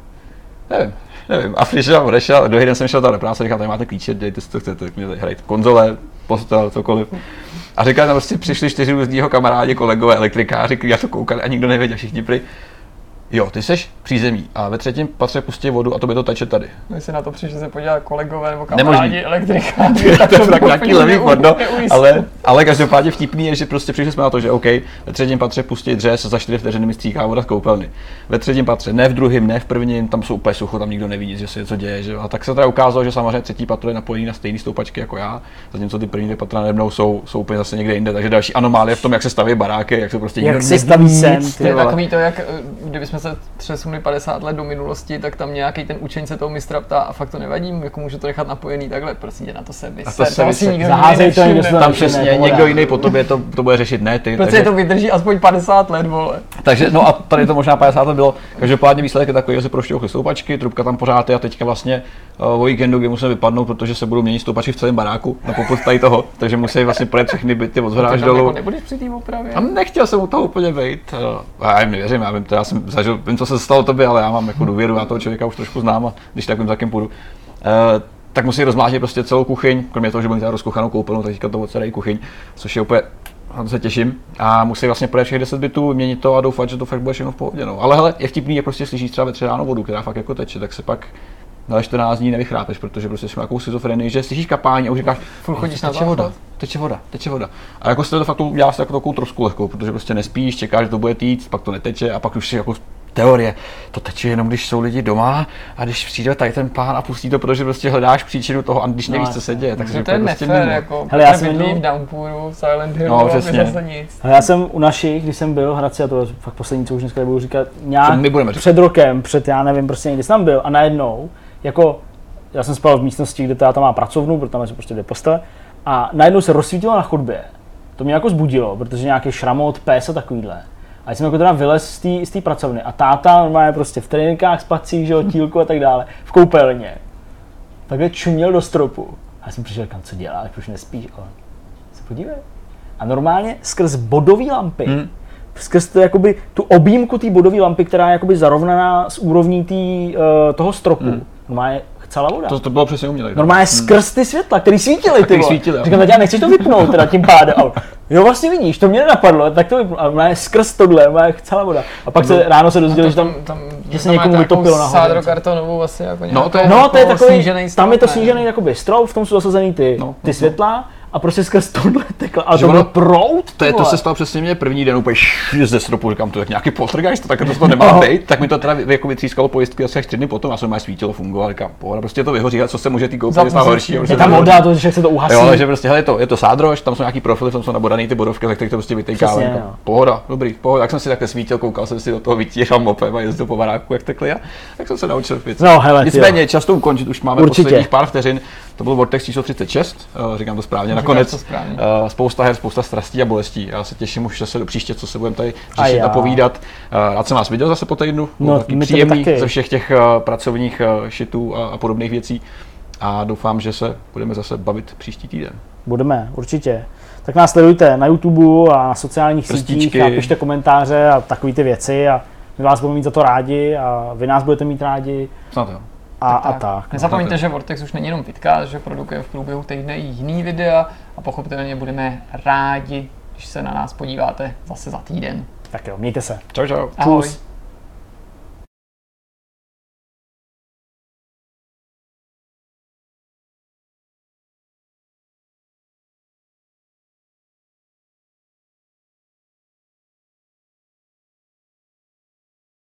S1: Nevím, nevím. A přišel, odešel, druhý den jsem šel tam do práce, říkal, tady máte klíče, dejte si to chcete, tak mě hrajte konzole, postel, cokoliv. A říkal, tam prostě přišli čtyři různého kamarádi, kolegové, elektrikáři, kteří na to koukali a nikdo nevěděl, všichni prý. Jo, ty seš přízemí a ve třetím patře pustí vodu a to by to teče tady.
S3: My si na to přišli se podívat kolegové nebo kamarádi elektrika.
S1: to je tak nějaký levý podno, ale, ale každopádně vtipný je, že prostě přišli jsme na to, že OK, ve třetím patře pustí dřez, za 4 vteřiny mi stříká voda z koupelny. Ve třetím patře, ne v druhém, ne v prvním, tam jsou úplně sucho, tam nikdo nevidí, že se něco děje. Že? A tak se teda ukázalo, že samozřejmě třetí patro je napojený na stejné stoupačky jako já, zatímco ty první dvě patra nade mnou jsou, jsou úplně zase někde jinde. Takže další anomálie v tom, jak se staví baráky, jak se prostě
S2: Jak
S1: nikdo
S2: se staví sem,
S3: To je takový to, jak eh, kdybychom se přesunuli 50 let do minulosti, tak tam nějaký ten učeň se toho mistra ptá a fakt to nevadí, jako můžu to nechat napojený takhle, prosím tě na to se
S1: A to
S3: vyser,
S1: se vyser.
S3: nikdo
S2: Zaházej to někdo
S1: Tam přesně
S2: pohoda.
S1: někdo jiný po tobě to, to bude řešit, ne ty.
S3: Protože to vydrží aspoň 50 let, vole.
S1: Takže, no a tady to možná 50 let bylo. Každopádně výsledek je takový, že se prošťouchly stoupačky, trubka tam pořád je a teďka vlastně uh, o víkendu, kdy musíme vypadnout, protože se budou měnit stoupačky v celém baráku na popud tady toho, takže musí vlastně projet všechny byty od
S3: tam jako
S1: dolů.
S3: nebudeš při té opravě.
S1: A nechtěl jsem u toho úplně být. Uh, já jim nevěřím, já vím, to já jsem zažil, vím, co se stalo tobě, ale já mám jako důvěru, já toho člověka už trošku znám a když tak vím, za kým půjdu. Uh, tak musí rozmlátit prostě celou kuchyň, kromě toho, že budeme teda rozkuchanou koupelnu, tak teďka to odsadají kuchyň, což je úplně na to se těším. A musí vlastně projet všech 10 bytů, měnit to a doufat, že to fakt bude všechno v pohodě. No. Ale hele, je vtipný, je prostě slyšíš třeba ve tři ráno vodu, která fakt jako teče, tak se pak na 14 dní nevychrápeš, protože prostě jsme nějakou schizofrenii, že slyšíš kapání a už říkáš,
S3: Furt chodíš
S1: "No,
S3: na
S1: teče voda,
S3: záchod."
S1: teče voda, teče voda. A jako se to fakt udělá si jako takovou trosku lehkou, protože prostě nespíš, čekáš, že to bude týct, pak to neteče a pak už si jako teorie, to teče jenom když jsou lidi doma a když přijde tady ten pán a pustí to, protože prostě hledáš příčinu toho a když nevíš, co se děje, tak
S3: Takže
S1: se
S3: to je
S1: prostě
S3: nefér,
S1: mimo.
S3: jako
S2: Hele, já jsem jednou-
S3: v Downpouru, v Silent Hillu,
S1: No,
S3: no,
S1: přesně.
S3: zase nic.
S2: Ale já jsem u našich, když jsem byl v Hradci, a to je fakt poslední, co už dneska nebudu říkat, nějak
S1: Co my budeme říkat.
S2: před rokem, před já nevím, prostě někdy jsem tam byl a najednou, jako, já jsem spal v místnosti, kde táta má pracovnu, protože tam jsou prostě dvě postele, a najednou se rozsvítilo na chodbě. To mě jako zbudilo, protože nějaký šramot, pes a takovýhle. A já jsem jako teda vylez z té pracovny a táta normálně prostě v tréninkách, spacích, že jo, tílku a tak dále, v koupelně. Takhle čuměl do stropu. A já jsem přišel, kam co děláš, proč nespíš? Ale se podívej. A normálně skrz bodové lampy,
S1: Hmm.
S2: skrz to, jakoby, tu objímku té bodové lampy, která je jakoby zarovnaná s úrovní tý, uh, toho stropu,
S1: Hmm.
S2: normálně chcela voda.
S1: To, to bylo přesně umělé.
S2: Normálně skrz ty světla, který svítily, ty
S1: svítily.
S2: Říkám, já nechceš to vypnout teda tím pádem. Jo, vlastně vidíš, to mě nenapadlo, tak to vypnu. A normálně skrz tohle, normálně chcela voda. A pak se ráno se dozvěděl, že tam
S3: tam,
S2: že se někomu vytopilo
S3: nějakou
S2: nahoře.
S3: Sádrokartonovou asi jako
S1: No, to je-
S2: No, to je takový,
S3: snížený
S2: tam je to snížený jakoby strop, v tom jsou zasazený ty,
S1: No,
S2: ty
S1: no,
S2: světla a prostě skrz tohle tekla. Ale
S1: Že
S2: to byl
S1: ono-
S2: prout,
S1: To, je, to se stalo přesně mě první den úplně šš, ze stropu, říkám, to je nějaký poltergeist, tak to, to nemá být, tak mi to teda jako vytřískalo pojistky asi až tři dny potom, a jsem svítilo, fungovalo, říkám, pohoda, prostě to vyhoří, a co se může ty koupit, stát horší.
S2: Je tam voda, to, že se to uhasí.
S1: Jo, takže prostě, hele, je to, je to sádrož, tam jsou nějaký profily, tam jsou nabodaný ty bodovky, tak to prostě vytejká.
S2: Přesně,
S1: Jako, pohoda, dobrý, pohoda. Jak jsem si takhle svítil, koukal jsem si do toho, vytíral mopem a jezdil po baráku, jak takhle já, tak jsem se naučil věci.
S2: No, hele,
S1: Nicméně, často ukončit, už máme
S2: Určitě.
S1: posledních pár vteřin. To byl Vortex číslo 36, eh, říkám to správně. Nakonec eh, spousta her, spousta strastí a bolestí. Já se těším už zase do příště, co se budeme tady
S2: A
S1: řešit a,
S2: já.
S1: povídat. Eh, Rád jsem vás viděl zase po týdnu.
S2: No,
S1: taky příjemný
S2: taky.
S1: ze všech těch eh, pracovních eh, šitů a, a podobných věcí. A doufám, že se budeme zase bavit příští týden.
S2: Budeme, určitě. Tak nás sledujte na YouTube a na sociálních
S1: Prstíčky.
S2: sítích a pište komentáře a takové ty věci a my vás budeme mít za to rádi a vy nás budete mít rádi
S1: Snad jo.
S2: A tak. A tak.
S3: Nezapomeňte,
S1: tak.
S3: že Vortex už není jenom vidcast, že produkuje v průběhu týdne i jiný videa a pochopitelně budeme rádi, když se na nás podíváte zase za týden.
S2: Tak jo, mějte se.
S1: Čau, čau.
S3: Ahoj.
S2: Čus.